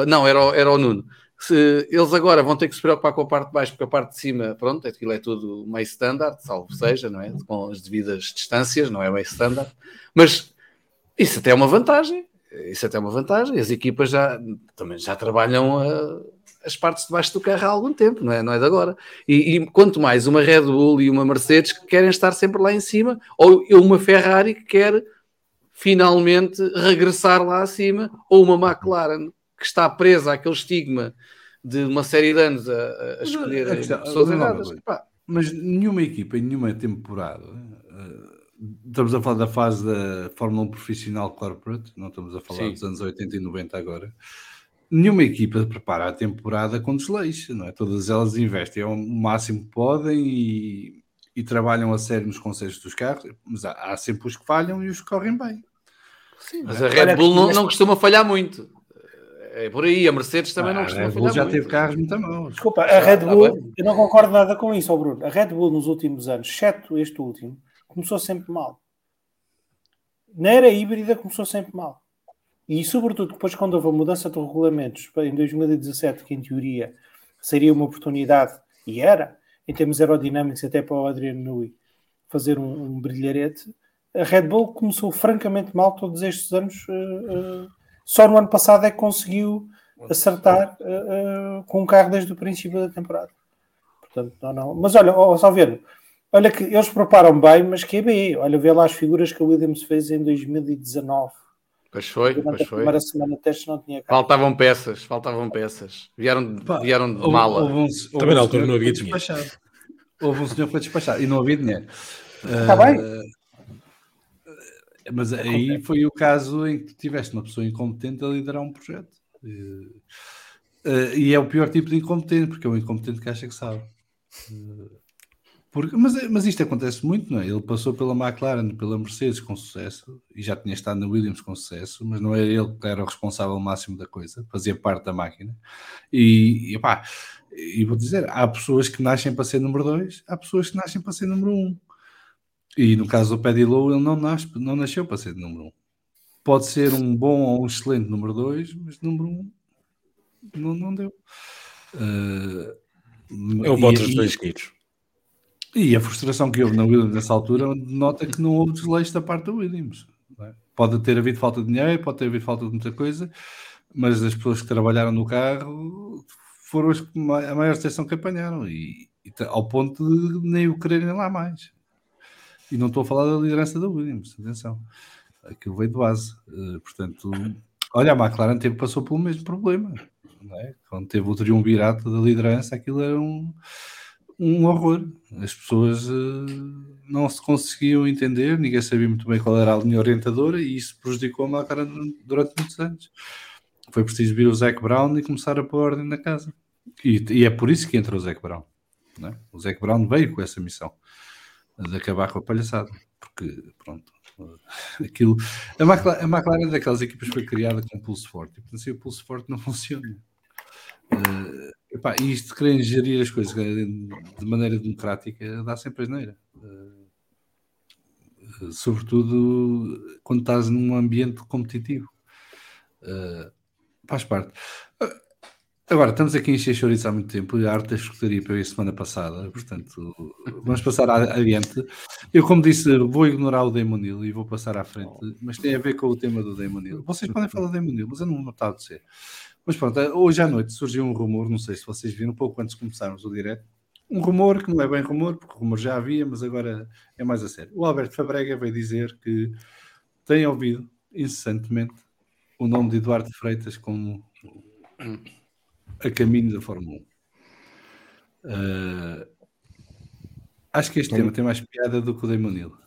não, era, era o Nuno. Se eles agora vão ter que se preocupar com a parte de baixo, porque a parte de cima, pronto, aquilo é tudo meio standard, salvo seja, não é? Com as devidas distâncias, não é meio standard. Mas isso até é uma vantagem. Isso até é uma vantagem. As equipas já, também já trabalham a as partes de baixo do carro há algum tempo, não é, não é de agora. E, e, quanto mais uma Red Bull e uma Mercedes que querem estar sempre lá em cima, ou uma Ferrari que quer finalmente regressar lá acima, ou uma McLaren que está presa àquele estigma de uma série de anos a, a escolher a questão, pessoas erradas. Mas nenhuma equipa, em nenhuma temporada, uh, estamos a falar da fase da Fórmula 1 profissional corporate, não estamos a falar Sim. dos anos 80 e 90 agora, nenhuma equipa prepara a temporada com desleixo, não é? Todas elas investem ao máximo que podem e, e trabalham a sério nos conselhos dos carros, mas há, há, sempre os que falham e os que correm bem. Sim, mas a Red Bull não, não, costuma falhar muito. É por aí, a Mercedes também ah, não costuma falhar já muito. teve carros muito maus. Desculpa, a Red Bull, eu não concordo nada com isso, oh Bruno. A Red Bull nos últimos anos, exceto este último, começou sempre mal. Na era híbrida começou sempre mal. E, sobretudo, depois, quando houve a mudança de regulamentos em 2017, que em teoria seria uma oportunidade, e era, em termos aerodinâmicos, até para o Adriano Nui fazer um, um brilharete, a Red Bull começou francamente mal todos estes anos. Uh, uh, só no ano passado é que conseguiu acertar uh, com o carro desde o princípio da temporada. Portanto, não, não. Mas olha, oh, Salveiro, olha que eles preparam bem, mas que é bem. Olha, vê lá as figuras que a Williams fez em 2019 Pois foi, Durante pois a primeira semana de testes não tinha carro. Faltavam peças, faltavam peças. Vieram, Pá, vieram de mala. Houve, houve um, Também na altura não havia dinheiro. Houve um senhor que foi despachado e não havia dinheiro. Está uh, bem. Mas aí foi o caso em que tiveste uma pessoa incompetente a liderar um projeto. Uh, uh, e é o pior tipo de incompetente, porque é o incompetente que acha que sabe. Uh, porque, mas, mas isto acontece muito, não é? Ele passou pela McLaren, pela Mercedes com sucesso e já tinha estado na Williams com sucesso, mas não era ele que era o responsável máximo da coisa, fazia parte da máquina. E, e, pá, e vou dizer: há pessoas que nascem para ser número 2, há pessoas que nascem para ser número 1. Um. E no caso do Paddy Lowe, ele não, nasce, não nasceu para ser número 1. Um. Pode ser um bom ou um excelente número 2, mas número 1 um, não, não deu. Uh, é o Bottas 2 seguidos. E a frustração que houve na Williams nessa altura nota que não houve desleixo da parte da Williams. É? Pode ter havido falta de dinheiro, pode ter havido falta de muita coisa, mas as pessoas que trabalharam no carro foram as, a maior exceção que apanharam, e, e, ao ponto de nem o quererem lá mais. E não estou a falar da liderança da Williams, atenção, aquilo veio de base. Uh, portanto, olha, a McLaren teve, passou pelo mesmo problema. É? Quando teve o triunvirato da liderança, aquilo era um um horror. As pessoas uh, não se conseguiam entender, ninguém sabia muito bem qual era a linha orientadora e isso prejudicou a McLaren durante muitos anos. Foi preciso vir o Zac Brown e começar a pôr ordem na casa. E, e, é por isso que entra o Zac Brown. É? O Zac Brown veio com essa missão de acabar com a palhaçada. Porque, pronto, aquilo. A McLaren, a McLaren é daquelas equipas que foi criada com pulso forte. E, portanto, se o pulso forte não [laughs] funciona. Uh, epá, e isto de querer gerir as coisas de maneira democrática dá sempre asneira. Uh, sobretudo quando estás num ambiente competitivo. Uh, faz parte. Agora, estamos aqui em encher há muito tempo a arte da escutaria para a semana passada, portanto, vamos passar adiante. Eu, como disse, vou ignorar o Damon Hill e vou passar à frente, mas tem a ver com o tema do Damon Hill. Vocês podem falar do Damon Hill, mas eu não está a dizer. Mas pronto, hoje à noite surgiu um rumor, não sei se vocês viram, um pouco antes de começarmos o direto, um rumor que não é bem rumor, porque rumor já havia, mas agora é mais a sério. O Alberto Fabrega veio dizer que tem ouvido incessantemente o nome de Eduardo Freitas como a caminho da Fórmula 1. Uh, Acho que este Tem- tema tem mais piada do que o Damon Hill.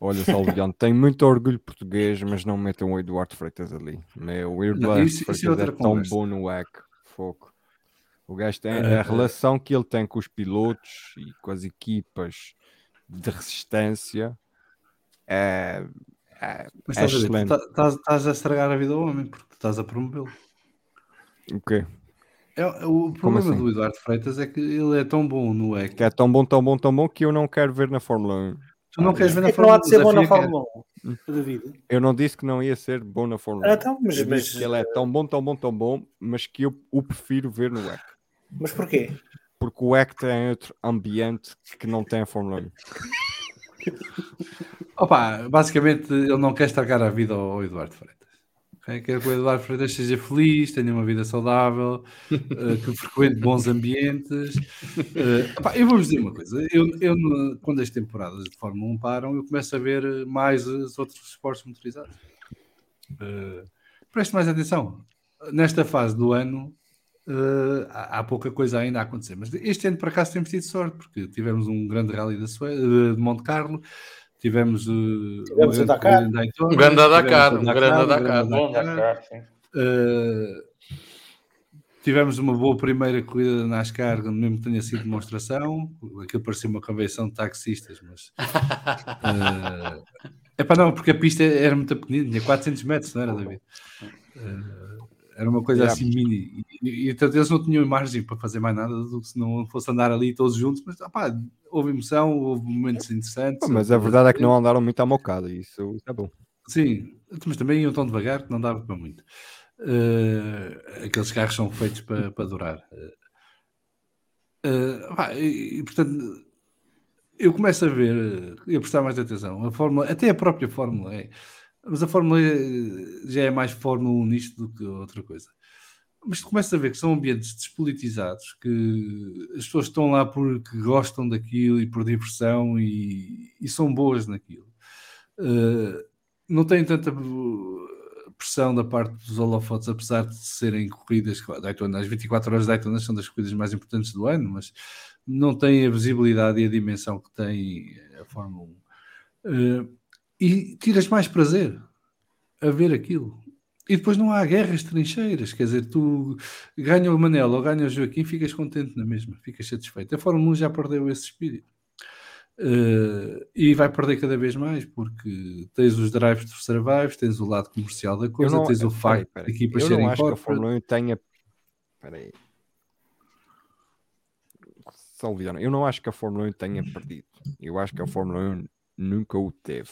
Olha, Salviano, [laughs] tenho muito orgulho português, mas não metam o Eduardo Freitas ali. Meu, o Eduardo isso- isso é é, tão bom no WEC. Fogo. O gajo tem Eh, a relação que ele tem com os pilotos e com as equipas de resistência é, é, Mas é estás a, ver, excelente. tu tá- estás, estás a estragar a vida ao homem porque estás a promovê-lo. O quê? É, o problema assim? do Eduardo Freitas é que ele é tão bom no EC. Que é tão bom, tão bom, tão bom que eu não quero ver na Fórmula 1. Tu não queres ver na É que não há de ser bom na é Fórmula 1, David. Eu não disse que não ia ser bom na Fórmula 1. Ah, então, mas, mas, que ele é tão bom, tão bom, tão bom, mas que eu o prefiro ver no WEC. mas porquê? Porque o WEC tem outro ambiente que não tem a Fórmula 1. [laughs] Opa, basicamente ele não quer estragar a vida ao Eduardo Freitas. Ok? Quer que o Eduardo Freitas seja feliz, tenha uma vida saudável, eh, que frequente bons ambientes. Eh, opá, eu vou-vos dizer uma coisa: eu, eu, quando as temporadas de Fórmula 1 param, eu começo a ver mais os outros esportes motorizados. Eh, preste mais atenção. Nesta fase do ano, eh, há, há pouca coisa ainda a acontecer, mas este ano, por acaso, temos tido sorte, porque tivemos um grande rally da Sue- de Monte Carlo, tivemos, eh, uma Tivemos o grande Daytona, Um grande tivemos Dakar, um grande Dakar. Uh, tivemos uma boa primeira corrida da NASCAR, mesmo que tenha sido demonstração. Aquilo parecia uma convenção de taxistas, mas. é para não, porque a pista era muito pequenina, tinha 400 metros, não era, David? Uh, era uma coisa assim mini. E, e, eles não tinham margem para fazer mais nada do que se não fosse andar ali todos juntos. Mas opá, houve emoção, houve momentos interessantes. Mas a verdade é que não andaram muito à mocada, isso é bom. Sim, mas também iam tão devagar que não dava para muito. Eh, aqueles carros são feitos para, para durar. Eh, pá, e, e, portanto, eu começo a ver e a prestar mais atenção. A Fórmula, até a própria Fórmula E, mas a Fórmula já é mais Fórmula 1 nisto do que outra coisa. Mas tu começas a ver que são ambientes despolitizados, que as pessoas estão lá porque gostam daquilo e por diversão e, e são boas naquilo. Eh, não tem tanta uh, pressão da parte dos holofotes, apesar de serem corridas, Daytona, as 24 horas de Daytona são das corridas mais importantes do ano, mas não tem a visibilidade e a dimensão que tem a Fórmula 1. Uh, e tiras mais prazer a ver aquilo. E depois não há guerras trincheiras, quer dizer, tu ganha o Manel ou ganha o Joaquim, ficas contente na mesma, ficas satisfeito. A Fórmula 1 já perdeu esse espírito. Uh, e vai perder cada vez mais porque tens os drives to survive, tens o lado comercial da coisa, não- tens o facto peraí. de equipas Eu serem não acho que a. Fórmula 1 tenha. Peraí. Eu não acho que a Fórmula 1 tenha perdido. Eu acho que a Fórmula 1 nunca o teve.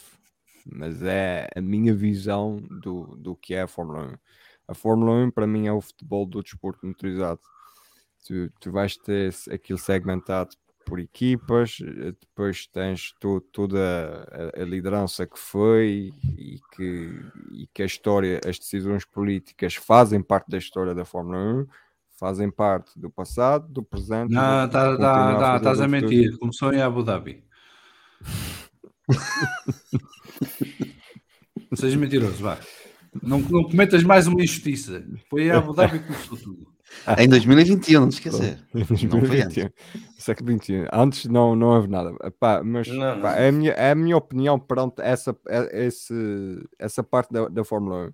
Mas é a minha visão do, do que é a Fórmula 1. A Fórmula 1 para mim é o futebol do desporto motorizado. Tu, tu vais ter aquilo segmentado por equipas, eh, depois tens to- toda a, a liderança que foi e que, e que a história, as decisões políticas fazem parte da história da Fórmula 1, fazem parte do passado, do presente. Não, tá, continua tá, a tá, estás do a mentir. Começou em Abu Dhabi. [laughs] Não sejas mentiroso, vá. Não, não cometas mais uma injustiça. Foi em Abu Dhabi que começou tudo. Em 2021, não te esquecer. Não foi 2021. Século XXI. Antes não, não houve nada. Epá, mas Não, não. é, a minha, é a minha opinião perante essa, é- esse, essa parte da, da Fórmula 1.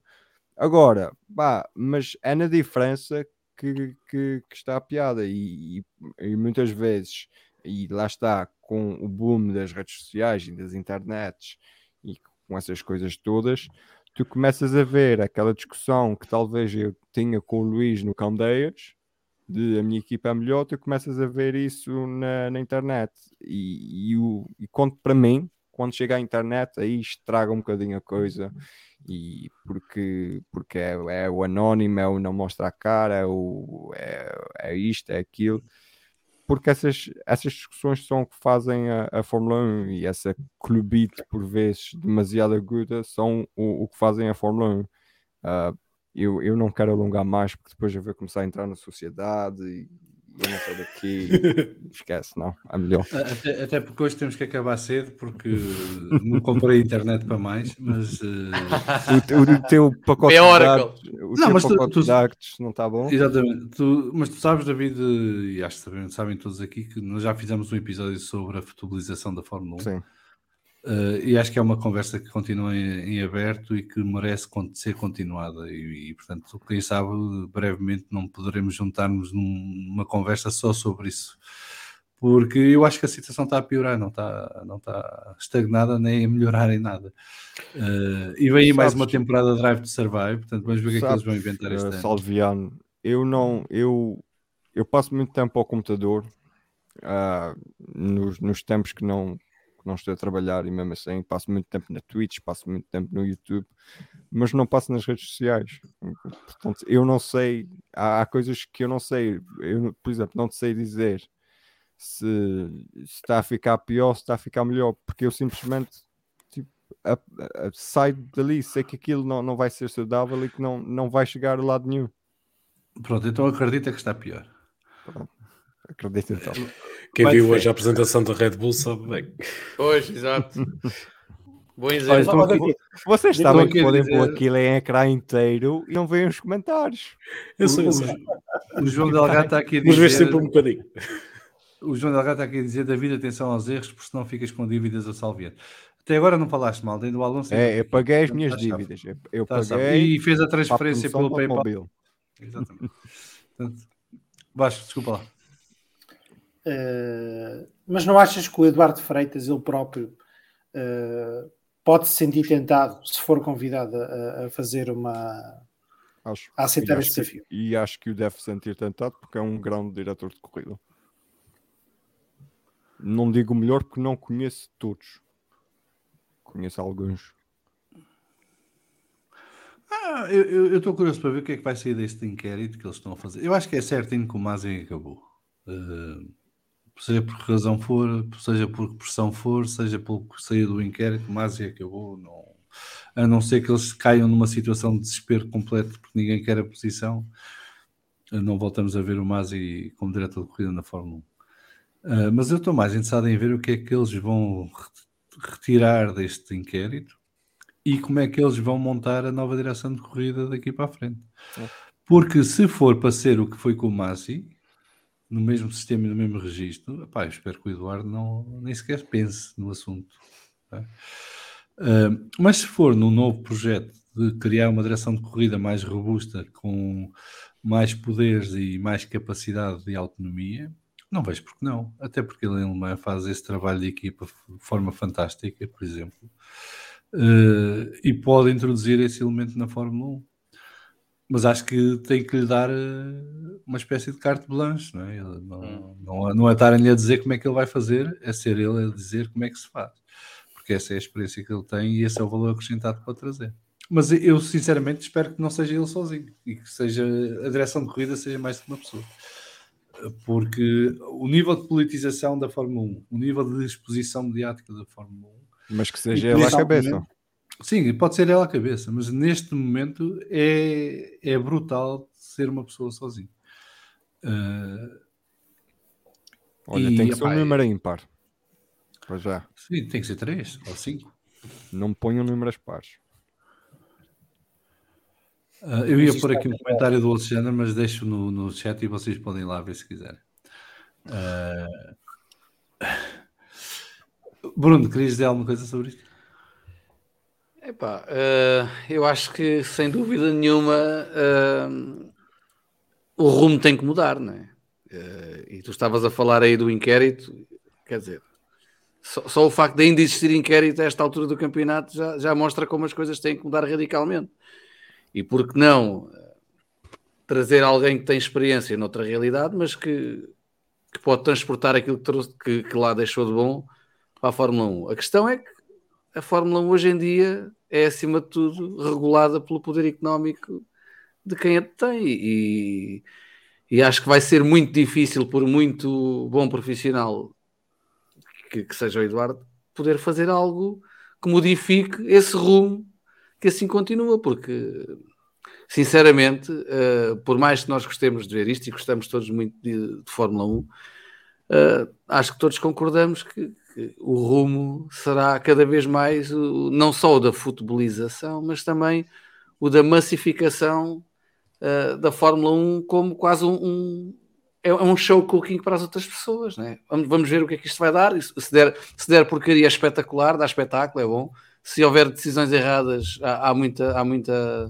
Agora, pá, mas é na diferença que, que, que está a piada. E, e- e muitas vezes, e lá está, com o boom das redes sociais e das internets e com essas coisas todas, tu começas a ver aquela discussão que talvez eu tinha com o Luís no Candeias, de a minha equipa é melhor, tu começas a ver isso na, na internet. E, e, o, e quando, para mim, quando chega à internet, aí estraga um bocadinho a coisa. E porque, porque é, é o anónimo, é o não mostra a cara, é, o, é, é isto, é aquilo. Porque essas, essas discussões são o que fazem a, a Fórmula 1 e essa clubite, por vezes, demasiado aguda, são o, o que fazem a Fórmula 1. Ah, eu, eu não quero alongar mais porque depois eu vou começar a entrar na sociedade e, eu não sou daqui. [laughs] Esquece, não. É melhor. Até, até, porque hoje temos que acabar cedo, porque não comprei internet para mais, mas. Uh... O, o, teu pacote de dados, o não, mas pacote tu, tu, de dados não está bom? Exatamente. Tu, mas tu sabes, David, e acho que sabem, sabem todos aqui, que nós já fizemos um episódio sobre a futebolização da Fórmula 1. Sim. Uh, e acho que é uma conversa que continua em, em aberto e que merece ser continuada. E, e, portanto, quem sabe, brevemente não poderemos juntar-nos numa conversa só sobre isso. Porque eu acho que a situação está a piorar, não está, não está estagnada nem a melhorar em nada. Uh, e vem aí mais uma temporada Drive to Survive, portanto, vamos ver o que é que eles vão inventar este uh, ano. Salviano, eu não, eu, eu passo muito tempo ao computador uh, nos, nos tempos que não, não estou a trabalhar e mesmo assim passo muito tempo na Twitch, passo muito tempo no YouTube, mas não passo nas redes sociais. Portanto, eu não sei, há, há coisas que eu não sei. Eu, por exemplo, não sei dizer se, se, está a ficar pior, se está a ficar melhor, porque eu simplesmente tipo, a, a, saio dali, sei que aquilo não, não vai ser saudável e que não, não vai chegar a lado nenhum. Pronto, então acredita que está pior. Pronto, acredito então. Quem Vai viu hoje a apresentação da Red Bull sabe bem. Hoje, exato. [laughs] Bom exemplo. Olha, vocês sabem que podem dizer... pôr aquilo em ecrã inteiro e não veem os comentários. Eu eu sei. O, João Delgado está aqui a dizer. Mas sempre um bocadinho. O João Delgado está aqui a dizer: David, atenção aos erros, porque senão ficas com dívidas a salviar. Até agora não falaste mal, dentro do Alonso. É, eu paguei as minhas dívidas. Eu tá paguei. E fez a transferência pelo PayPal. Exatamente. Portanto, baixo, desculpa lá. Uh, mas não achas que o Eduardo Freitas, ele próprio, uh, pode se sentir tentado se for convidado a, a fazer uma. Acho, a aceitar este desafio. Que, e acho que o deve sentir tentado porque é um grande diretor de corrida. Não digo melhor porque não conheço todos. Conheço alguns. Ah, eu estou curioso para ver o que é que vai sair deste inquérito que eles estão a fazer. Eu acho que é certinho que o Mazem acabou. Uh, seja por que razão for, seja por que pressão for, seja pelo que saia do inquérito, mas e acabou. Não, a não ser que eles caiam numa situação de desespero completo porque ninguém quer a posição, não voltamos a ver o Masi como diretor de corrida na Fórmula 1. Uh, ah, mas eu estou mais interessado em ver o que é que eles vão retirar deste inquérito e como é que eles vão montar a nova direção de corrida daqui para a frente. É. Porque se for para ser o que foi com o Masi, no mesmo sistema e no mesmo registro, epá, espero que o Eduardo não, nem sequer pense no assunto. Uh, mas se for num novo projeto de criar uma direção de corrida mais robusta, com mais poderes e mais capacidade de autonomia, não vejo porque não. Até porque ele em Alemanha faz esse trabalho de equipa de forma fantástica, por exemplo. Uh, e pode introduzir esse elemento na Fórmula 1 mas acho que tem que lhe dar eh, uma espécie de carte blanche, não é? Não, hum. não, não é estarem-lhe a dizer como é que ele vai fazer, é ser ele a dizer como é que se faz, porque essa é a experiência que ele tem e esse é o valor acrescentado para trazer. Mas eu sinceramente espero que não seja ele sozinho e que seja a direção de corrida seja mais do que uma pessoa. Porque o nível de politização da Fórmula 1, o nível de exposição mediática da Fórmula 1, mas que seja ele a cabeça. Sim, pode ser ela a cabeça, mas neste momento é, é brutal ser uma pessoa sozinha. Uh, Olha, e, tem que ser um número ímpar. Pois já. Sim, tem que ser três ou cinco. Não ponham números pares. Uh, eu ia pôr aqui um comentário do Alexandre, mas deixo no, no chat e vocês podem lá ver se quiserem. Uh... Bruno, querias dizer alguma coisa sobre isto? Epá, uh, eu acho que sem dúvida nenhuma uh, o rumo tem que mudar, não é? Uh, e tu estavas a falar aí do inquérito, quer dizer, só, só, o facto de ainda existir inquérito a esta altura do campeonato já, já mostra como as coisas têm que mudar radicalmente. E por que não trazer alguém que tem experiência noutra realidade, mas que, que pode transportar aquilo que, trouxe, que, que lá deixou de bom para a Fórmula 1. A questão é que a Fórmula 1 hoje em dia é, acima de tudo, regulada pelo poder económico de quem a tem. E, e acho que vai ser muito difícil, por muito bom profissional que, que seja o Eduardo, poder fazer algo que modifique esse rumo que assim continua, porque sinceramente, uh, por mais que nós gostemos de ver isto e gostamos todos muito de, de Fórmula 1, uh, acho que todos concordamos que, que, o rumo será cada vez mais o, não só o da futebolização, mas também o da massificação uh, da Fórmula 1 como quase um, um é, um show cooking para as outras pessoas, né? vamos, vamos ver o que é que isto vai dar. Se der, se der porcaria é espetacular, dá espetáculo, é bom. Se houver decisões erradas, há, há muita, há muita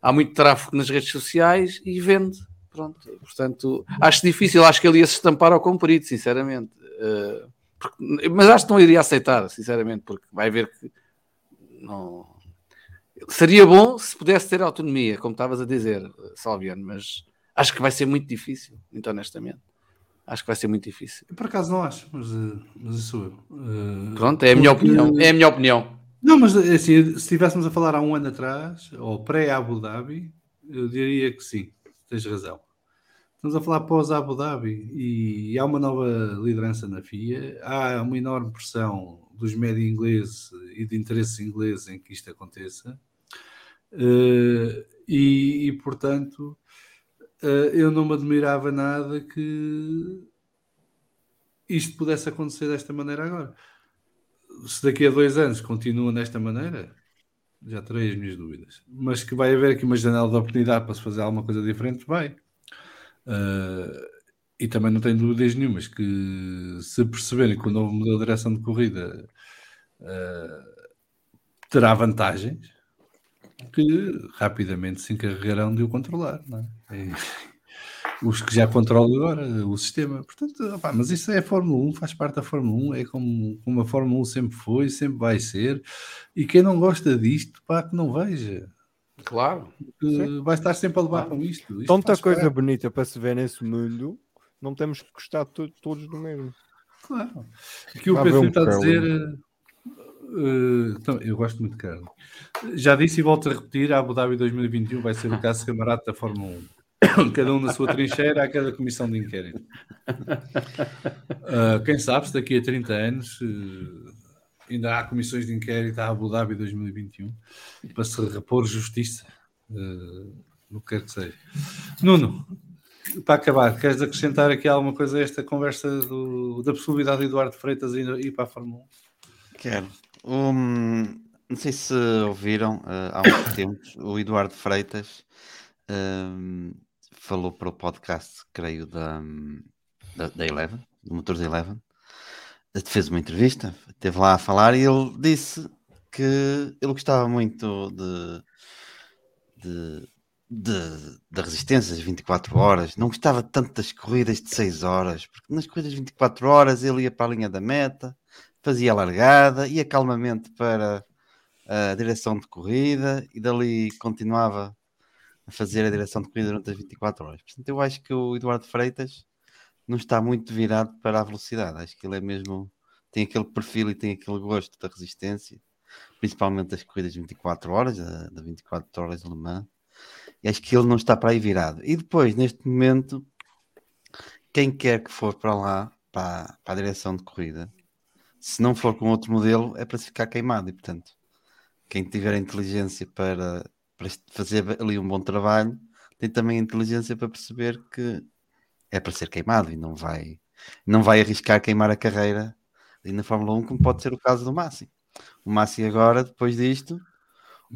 há muito tráfego nas redes sociais e vende. Pronto, portanto, acho difícil, acho que ele ia se estampar ao comprido, sinceramente. Uh, porque, mas acho que não iria aceitar, sinceramente, porque vai ver que não. Seria bom se pudesse ter autonomia, como estavas a dizer, Salviano, mas acho que vai ser muito difícil, muito honestamente. Acho que vai ser muito difícil. Eu, por acaso não acho, mas, eh, mas isso sou eu. Uh, Pronto, é a minha opinião. É a minha opinião. Não, mas assim, se estivéssemos a falar há um ano atrás, ou pré-Abu Dhabi, eu diria que sim, tens razão. Estamos a falar pós-Abu Dhabi e há uma nova liderança na FIA, há uma enorme pressão dos médios ingleses e de interesses ingleses em que isto aconteça. Uh, e, e, portanto, uh, eu não me admirava nada que isto pudesse acontecer desta maneira agora se daqui a dois anos continua nesta maneira, já terei as minhas dúvidas. Mas que vai haver aqui uma janela de oportunidade para se fazer alguma coisa diferente, vai. Uh, e também não tenho dúvidas nenhumas que se perceberem que o novo modelo de direção de corrida uh, terá vantagens, que rapidamente se encarregarão de o controlar. É? [laughs] os que já controlam agora o sistema. Portanto, opa, mas isso é a Fórmula 1, faz parte da Fórmula 1, é como, como a Fórmula 1 sempre foi, sempre vai ser. E quem não gosta disto, pá, que não veja. Claro. Vai estar sempre a levar com isto. isto Tanta coisa parte. bonita para se ver nesse mundo, não temos que gostar to todos do mesmo. Claro. Aqui o Pedro está a dizer. Uh, então, eu gosto muito de carne. Já disse e volto a repetir: a Abu Dhabi 2021 vai ser o caso camarada da Fórmula 1. [coughs] cada um na sua trincheira, a cada comissão de inquérito. Uh, [laughs] quem sabe se daqui a 30 anos uh, ainda há comissões de inquérito à Abu Dhabi 2021 para se repor justiça, uh, no que quer que seja. Nuno, para acabar, queres acrescentar aqui alguma coisa a esta conversa do, da possibilidade de Eduardo Freitas ir, ir para a Fórmula 1? Quero. Um, não sei se ouviram há uns [coughs] tempos o Eduardo Freitas um, falou para o podcast, creio, da, da, da Eleven, do Motores Eleven, fez uma entrevista, esteve lá a falar e ele disse que ele gostava muito de, de, de, da resistência das 24 horas, não gostava tanto das corridas de 6 horas, porque nas corridas de 24 horas ele ia para a linha da meta, fazia a largada, ia calmamente para a direção de corrida e dali continuava a fazer a direção de corrida durante as 24 horas. Portanto, eu acho que o Eduardo Freitas não está muito virado para a velocidade. Acho que ele é mesmo. tem aquele perfil e tem aquele gosto da resistência, principalmente das corridas de 24 horas, da, da 24 horas Mans. E acho que ele não está para aí virado. E depois, neste momento, quem quer que for para lá, para, para a direção de corrida, se não for com outro modelo, é para se ficar queimado. E portanto, quem tiver a inteligência para para fazer ali um bom trabalho, tem também a inteligência para perceber que é para ser queimado e não vai, não vai arriscar queimar a carreira ali na Fórmula 1, como pode ser o caso do Massi. O Massi agora, depois disto,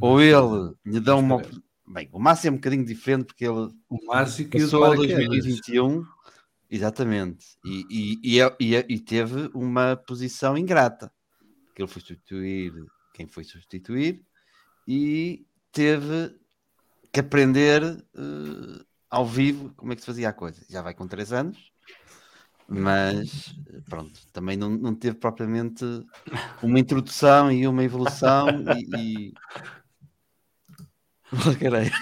ou ele lhe dá uma. Bem, o Massi é um bocadinho diferente porque ele o Massi que passou 2021, exatamente, e, e, e, é, e, é, e teve uma posição ingrata, porque ele foi substituir quem foi substituir e teve que aprender uh, ao vivo como é que se fazia a coisa. Já vai com 3 anos, mas pronto, também não, não teve propriamente uma introdução e uma evolução e. e... [laughs] Lagareiro.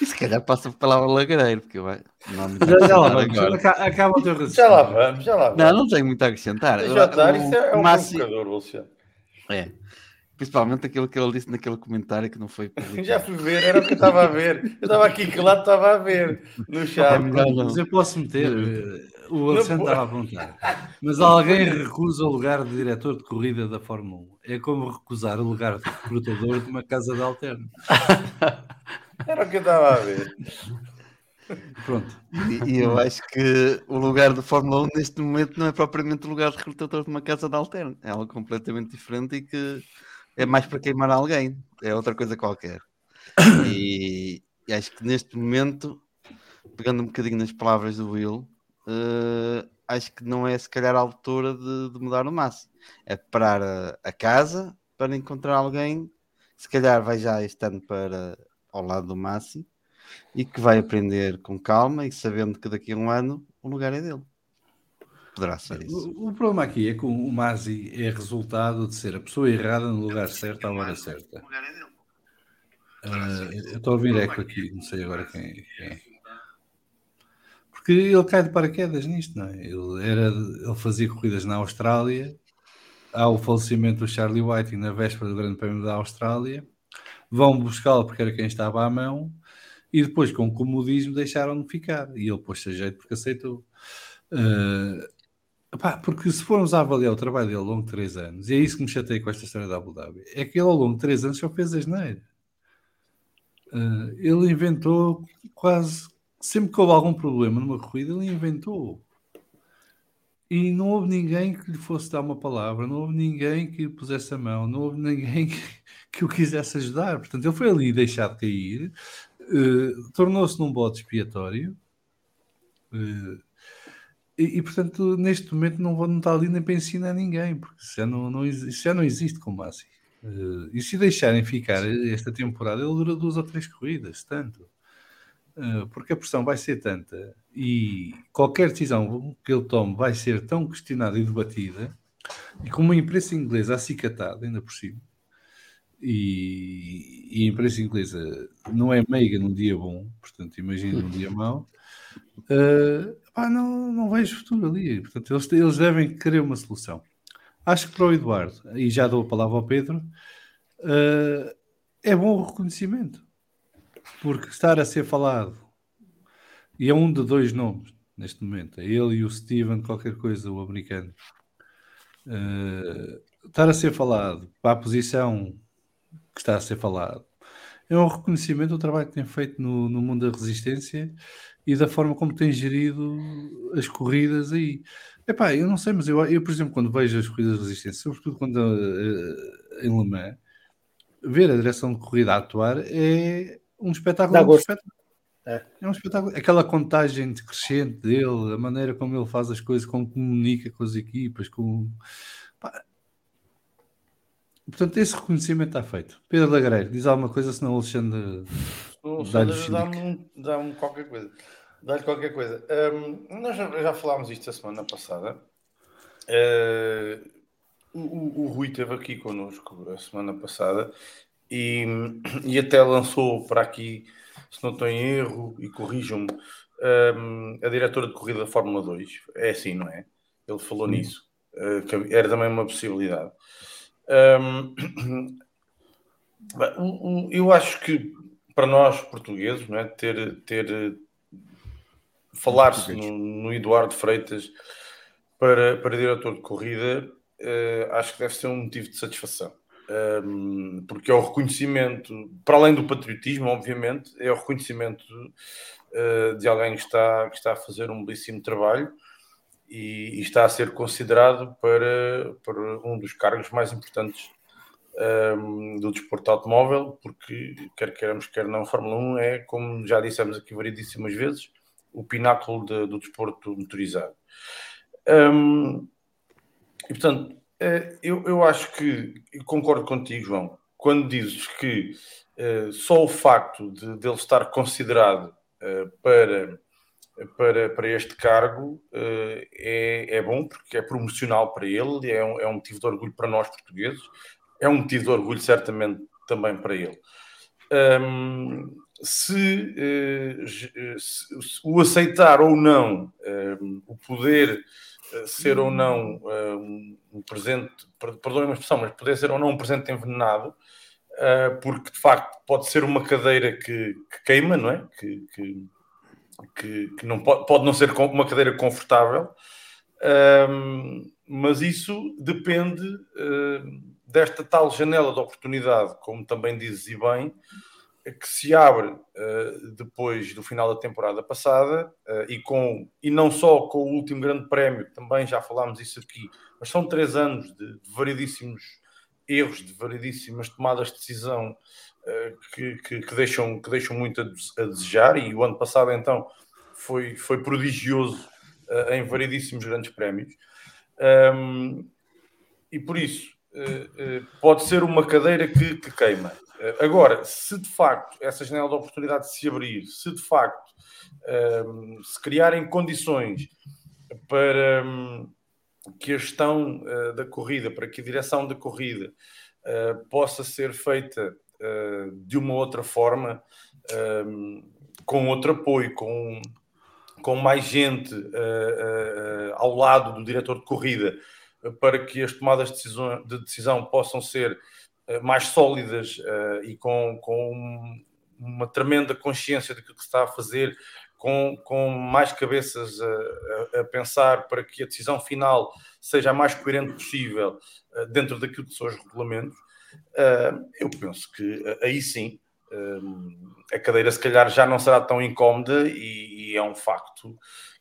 E se calhar passa a palavra lagareiro, porque vai. Não já, já lá vamos, acaba o teu raciocínio. Já lá vamos, já lá vamos. Não, não tenho muito a acrescentar. Já está, isso é, é um máximo... Luciano. É. Principalmente aquilo que ele disse naquele comentário que não foi publicado. [laughs] Já fui ver, era o que eu estava a ver. Eu estava aqui que lado estava a ver no chat. Mas eu posso meter. o Alexandre estava a perguntar. Mas alguém recusa o lugar de diretor de corrida da Fórmula 1. É como recusar o lugar de recrutador de uma casa de alterno. [laughs] Era o que eu estava a ver. Pronto. E, e eu acho que o lugar da Fórmula 1 neste momento não é propriamente o lugar de recrutador de uma casa de alterno. É algo completamente diferente e que é mais para queimar alguém. É outra coisa qualquer. E, e acho que neste momento, pegando um bocadinho nas palavras do Will, uh, acho que não é se calhar a altura de, de mudar o máximo. É parar a, a, casa para encontrar alguém que se calhar vai já este ano para ao lado do máximo e que vai aprender com calma e sabendo que daqui a um ano o lugar é dele. Poderá ser isso. O, o problema aqui é que o Masi é resultado de ser a pessoa errada no lugar certo à hora certa. Uh, eu estou a ouvir eco aqui, não sei agora quem, é. Porque ele cai de paraquedas nisto, não é? Ele, era, ele fazia corridas na Austrália, há o falecimento do Charlie Whiting na véspera do Grande Prémio da Austrália, vão buscá-lo porque era quem estava à mão, e depois, com o comodismo, deixaram de ficar. E ele pôs-se a jeito porque aceitou. Uh, pá, porque se formos a avaliar o trabalho dele ao longo de três anos, e é isso que me chatei com esta história da Abu Dhabi, é que ele ao longo de três anos só fez asneira. Uh, ele inventou quase sempre que houve algum problema numa corrida, ele inventou. E não houve ninguém que lhe fosse dar uma palavra, não houve ninguém que lhe pusesse a mão, não houve ninguém que, [laughs] que o quisesse ajudar. Portanto, ele foi ali deixado cair, uh, tornou-se num bode expiatório. Uh, e, e, portanto, neste momento não, não está ali nem para ensinar ninguém, porque isso já não, não, isso já não existe como assim. Uh, e se deixarem ficar esta temporada, ele dura duas ou três corridas, tanto. Uh, porque a pressão vai ser tanta e qualquer decisão que ele tome vai ser tão questionada e debatida, e com uma imprensa inglesa acicatada, ainda por cima, e, e a imprensa inglesa não é meiga num dia bom, portanto, imagina num dia mau, uh, pá, não, não vejo futuro ali. Portanto, eles, eles devem querer uma solução. Acho que para o Eduardo, e já dou a palavra ao Pedro, uh, é bom o reconhecimento, porque estar a ser falado, e é um de dois nomes neste momento, é ele e o Steven, qualquer coisa, o americano. Uh, estar a ser falado para a posição que está a ser falado. É um reconhecimento do trabalho que tem feito no, no mundo da resistência e da forma como tem gerido as corridas aí. Epá, eu não sei, mas eu, eu por exemplo, quando vejo as corridas de resistência, sobretudo quando uh, em Le Mans, ver a direção de corrida a atuar é um espetáculo. Um espetáculo. É. é. um espetáculo. Aquela contagem decrescente dele, a maneira como ele faz as coisas, como comunica com as equipas, com. Pá, Portanto, esse reconhecimento está feito. Pedro Lagreiro, diz alguma coisa, senão o Alexandre. Dá-me dá qualquer coisa. Dá-lhe qualquer coisa. Um, nós já, já, falámos isto a semana passada. Uh, o, o, Rui esteve aqui connosco a semana passada e, e até lançou para aqui, se não estou em erro, e corrijam-me, um, a diretora de corrida da Fórmula 2. É assim, não é? Ele falou Sim. nisso. Uh, era também uma possibilidade. [coughs] Um, eu acho que para nós portugueses, não é, ter, ter falar-se no, no, Eduardo Freitas para, para diretor de corrida, uh, acho que deve ser um motivo de satisfação. Um, porque é o reconhecimento, para além do patriotismo, obviamente, é o reconhecimento uh, de alguém que está, que está a fazer um belíssimo trabalho e, e, está a ser considerado para, para um dos cargos mais importantes um, do desporto automóvel, porque quer queiramos, quer não, a Fórmula 1 é, como já dissemos aqui variedíssimas vezes, o pináculo de, do desporto motorizado. Um, e portanto, eh, eu, eu acho que eu concordo contigo, João, quando dizes que uh, só o facto de, de ele estar considerado uh, para para, para este cargo uh, é, é bom, porque é promocional para ele, é um, é um motivo de orgulho para nós portugueses, é um motivo de orgulho certamente também para ele. Um, se, uh, se, se, o aceitar ou não, um, o poder ser ou não um, presente, perdoem uma expressão, mas poder ser ou não um presente envenenado, porque de facto pode ser uma cadeira que, que queima, não é? Que, que que, que, não pode, pode não ser uma cadeira confortável, mas isso depende desta tal janela de oportunidade, como também dizes e bem, que se abre uh, depois do final da temporada passada uh, e, com, e não só com o último grande prémio, também já falámos isso aqui, mas são três anos de, de variedíssimos erros, de variedíssimas tomadas de decisão uh, que, que, que, deixam, que deixam muito a, a, desejar e o ano passado então foi, foi prodigioso em variedíssimos grandes prémios. Um, e por isso pode ser uma cadeira que, que queima Agora, se de facto essa janela de oportunidade se abrir, se de facto um, se criarem condições para um, que a gestão uh, da corrida, para que a direção da corrida uh, possa ser feita uh, de uma outra forma, um, com outro apoio, com, com mais gente ao lado do diretor de corrida, para que as tomadas de decisão, de decisão possam ser eh, mais sólidas uh, e com, com uma tremenda consciência do que está a fazer, com, com mais cabeças a, a, pensar para que a decisão final seja a mais coerente possível uh, dentro daquilo que são os regulamentos, eu penso que aí sim a cadeira se calhar já não será tão incómoda e, e é um facto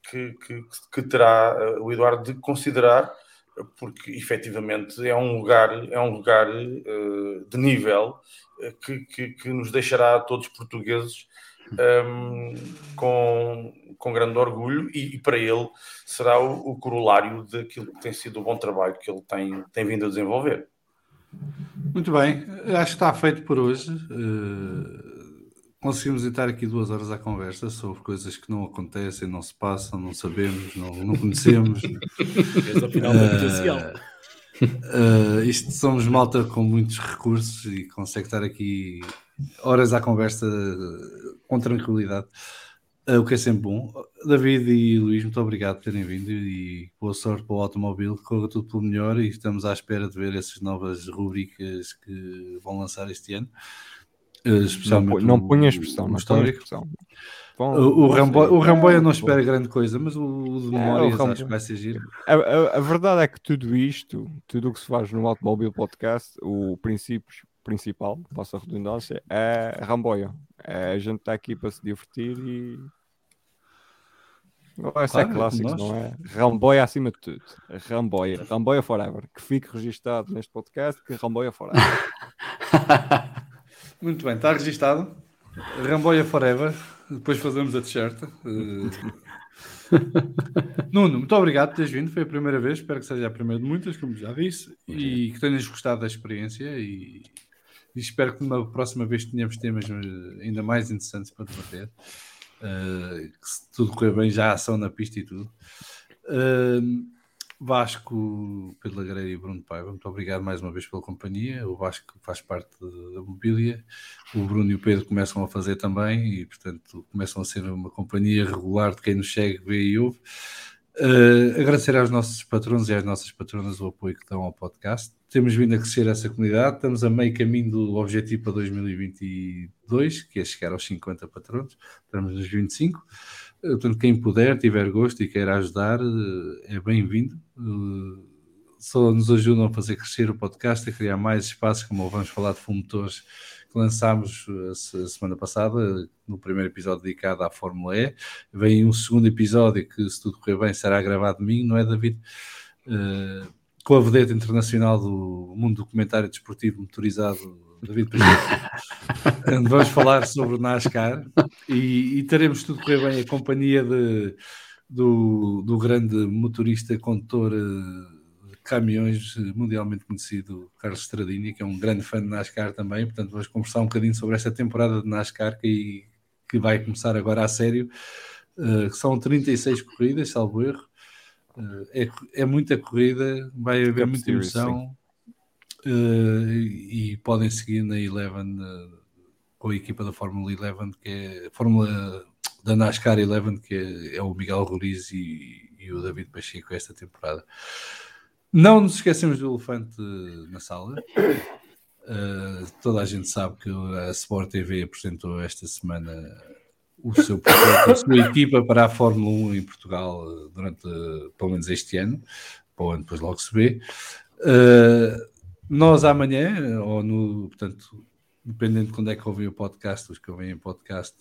que, que, que terá o Eduardo de considerar porque efetivamente é um lugar, é um lugar uh, de nível uh, que, que, que, nos deixará a todos portugueses um, ehm, com, com grande orgulho e, e para ele será o, o, corolário daquilo que tem sido o bom trabalho que ele tem, tem vindo a desenvolver. Muito bem, acho que está feito por hoje. Uh conseguimos estar aqui duas horas à conversa sobre coisas que não acontecem, não se passam, não sabemos, não, não conhecemos. [laughs] uh, uh, isto somos malta com muitos recursos e consegue estar aqui horas à conversa com tranquilidade. Uh, o que é sempre bom. David e Luís, muito obrigado por terem vindo e boa sorte para o automóvel, corra tudo pelo melhor e estamos à espera de ver essas novas rubricas que vão lançar este ano. Eh, especialmente não, não punha expressão, não punha expressão. Bom, o, Ramboia, o Ramboia não espera grande coisa, mas o, o de memória é, acho que vai ser giro. A, a, a, verdade é que tudo isto, tudo o que se faz no Automobile Podcast, o princípio principal, passa a redundância, é Ramboia. É, a gente está aqui para se divertir e. Não é claro, clássico, não é? Ramboia acima de tudo. Ramboia. Ramboia forever. Que fique registado neste podcast que Ramboia forever. [laughs] Muito bem, está registado. Ramboia Forever. Depois fazemos a t-shirt. Uh... Nuno, muito obrigado por teres vindo. Foi a primeira vez. Espero que seja a primeira de muitas, como já disse. E que tenhas gostado da experiência. E, e espero que numa próxima vez tenhamos temas eh, ainda mais interessantes para debater. Uh, que se tudo correr bem, já há ação na pista e tudo. Uh, Vasco, Pedro Lagreira e Bruno Paiva, muito obrigado mais uma vez pela companhia. O Vasco faz parte da mobília, o Bruno e o Pedro começam a fazer também e, portanto, começam a ser uma companhia regular de quem nos segue, vê e ouve. Uh, agradecer aos nossos patronos e às nossas patronas o apoio que dão ao podcast. Temos vindo a crescer essa comunidade, estamos a meio caminho do objetivo para 2022, que é chegar aos 50 patronos, estamos nos 25. Portanto, quem puder, tiver gosto e queira ajudar, eh, é bem-vindo. Eh, só nos ajudam a fazer crescer o podcast, a criar mais espaços, como vamos falar de fumotores que lançámos eh, a semana passada, no primeiro episódio dedicado à Fórmula E. Vem um segundo episódio que, se tudo correr bem, será gravado domingo, não é, David? Com a vedeta internacional do mundo do comentário desportivo motorizado David [laughs] Vamos falar sobre o NASCAR e, e, teremos tudo correr bem a companhia de, do, do grande motorista, condutor eh, de caminhões mundialmente conhecido, Carlos Stradini, que é um grande fã de NASCAR também. Portanto, vamos conversar um bocadinho sobre esta temporada de NASCAR que, que vai começar agora a sério. Uh, são 36 corridas, salvo erro. É, é muita corrida, vai haver muita emoção. Uh, e podem seguir na Eleven uh, com a equipa da Fórmula Eleven, que é Fórmula da NASCAR Eleven, que é, é o Miguel Ruiz e, e, o David Pacheco esta temporada. Não nos esquecemos do elefante na sala. Uh, toda a gente sabe que a Sport TV apresentou esta semana o seu a sua equipa para a Fórmula 1 em Portugal durante, pelo menos este ano, para o ano depois logo se vê. Uh, nós amanhã, ou no, portanto, dependendo de quando é que ouvem o podcast, os que ouvem o podcast,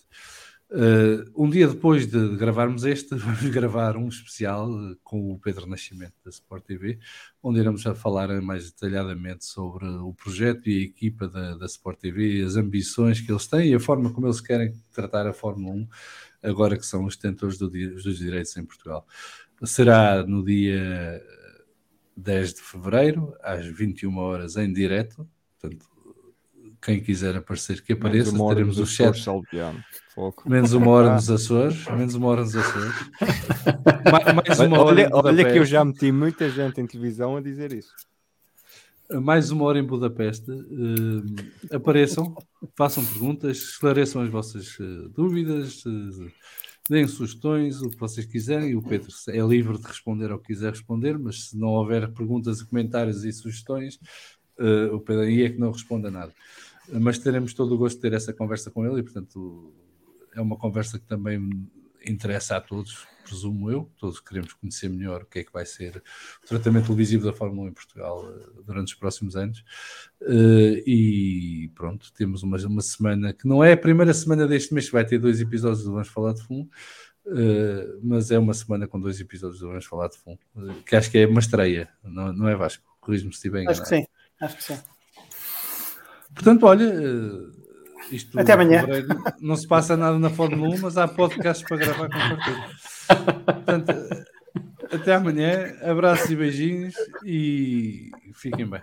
Uh, um dia depois de gravarmos este, [laughs] vamos gravar um especial uh, com o Pedro Nascimento da Sport TV, onde iremos falar mais detalhadamente sobre o projeto e a equipa da, da Sport TV, as ambições que eles têm e a forma como eles querem tratar a Fórmula 1, agora que são os detentores do, dos direitos em Portugal. Será no dia 10 de fevereiro, às 21 horas, em direto. Portanto, quem quiser aparecer, que apareça. Teremos o chat. Menos uma hora nos [laughs] Açores. Menos uma hora nos Açores. [laughs] mais uma hora olha, olha que eu já meti muita gente em televisão a dizer isso. Mais uma hora em Budapeste. Uh, apareçam, façam perguntas, esclareçam as vossas uh, dúvidas, uh, deem sugestões, o que vocês quiserem. O Pedro é livre de responder ao que quiser responder, mas se não houver perguntas, comentários e sugestões, o Pedro aí é que não responde a nada. Mas teremos todo o gosto de ter essa conversa com ele e, portanto, é uma conversa que também interessa a todos, presumo eu. Todos queremos conhecer melhor o que é que vai ser o tratamento televisivo da Fórmula 1 em Portugal eh, durante os próximos anos. Uh, e pronto, temos uma, uma semana que não é a primeira semana deste mês, que vai ter dois episódios do Vamos Falar de Fundo. Uh, mas é uma semana com dois episódios do Vamos Falar de Fundo, que acho que é uma estreia, não, não é Vasco? Corrijo-me se estiver enganado. Acho que sim, acho que sim. Portanto, olha, isto Até amanhã. Não se passa nada na Fórmula 1, mas há podcasts para gravar com certeza. Portanto, até amanhã. Abraços e beijinhos e fiquem bem.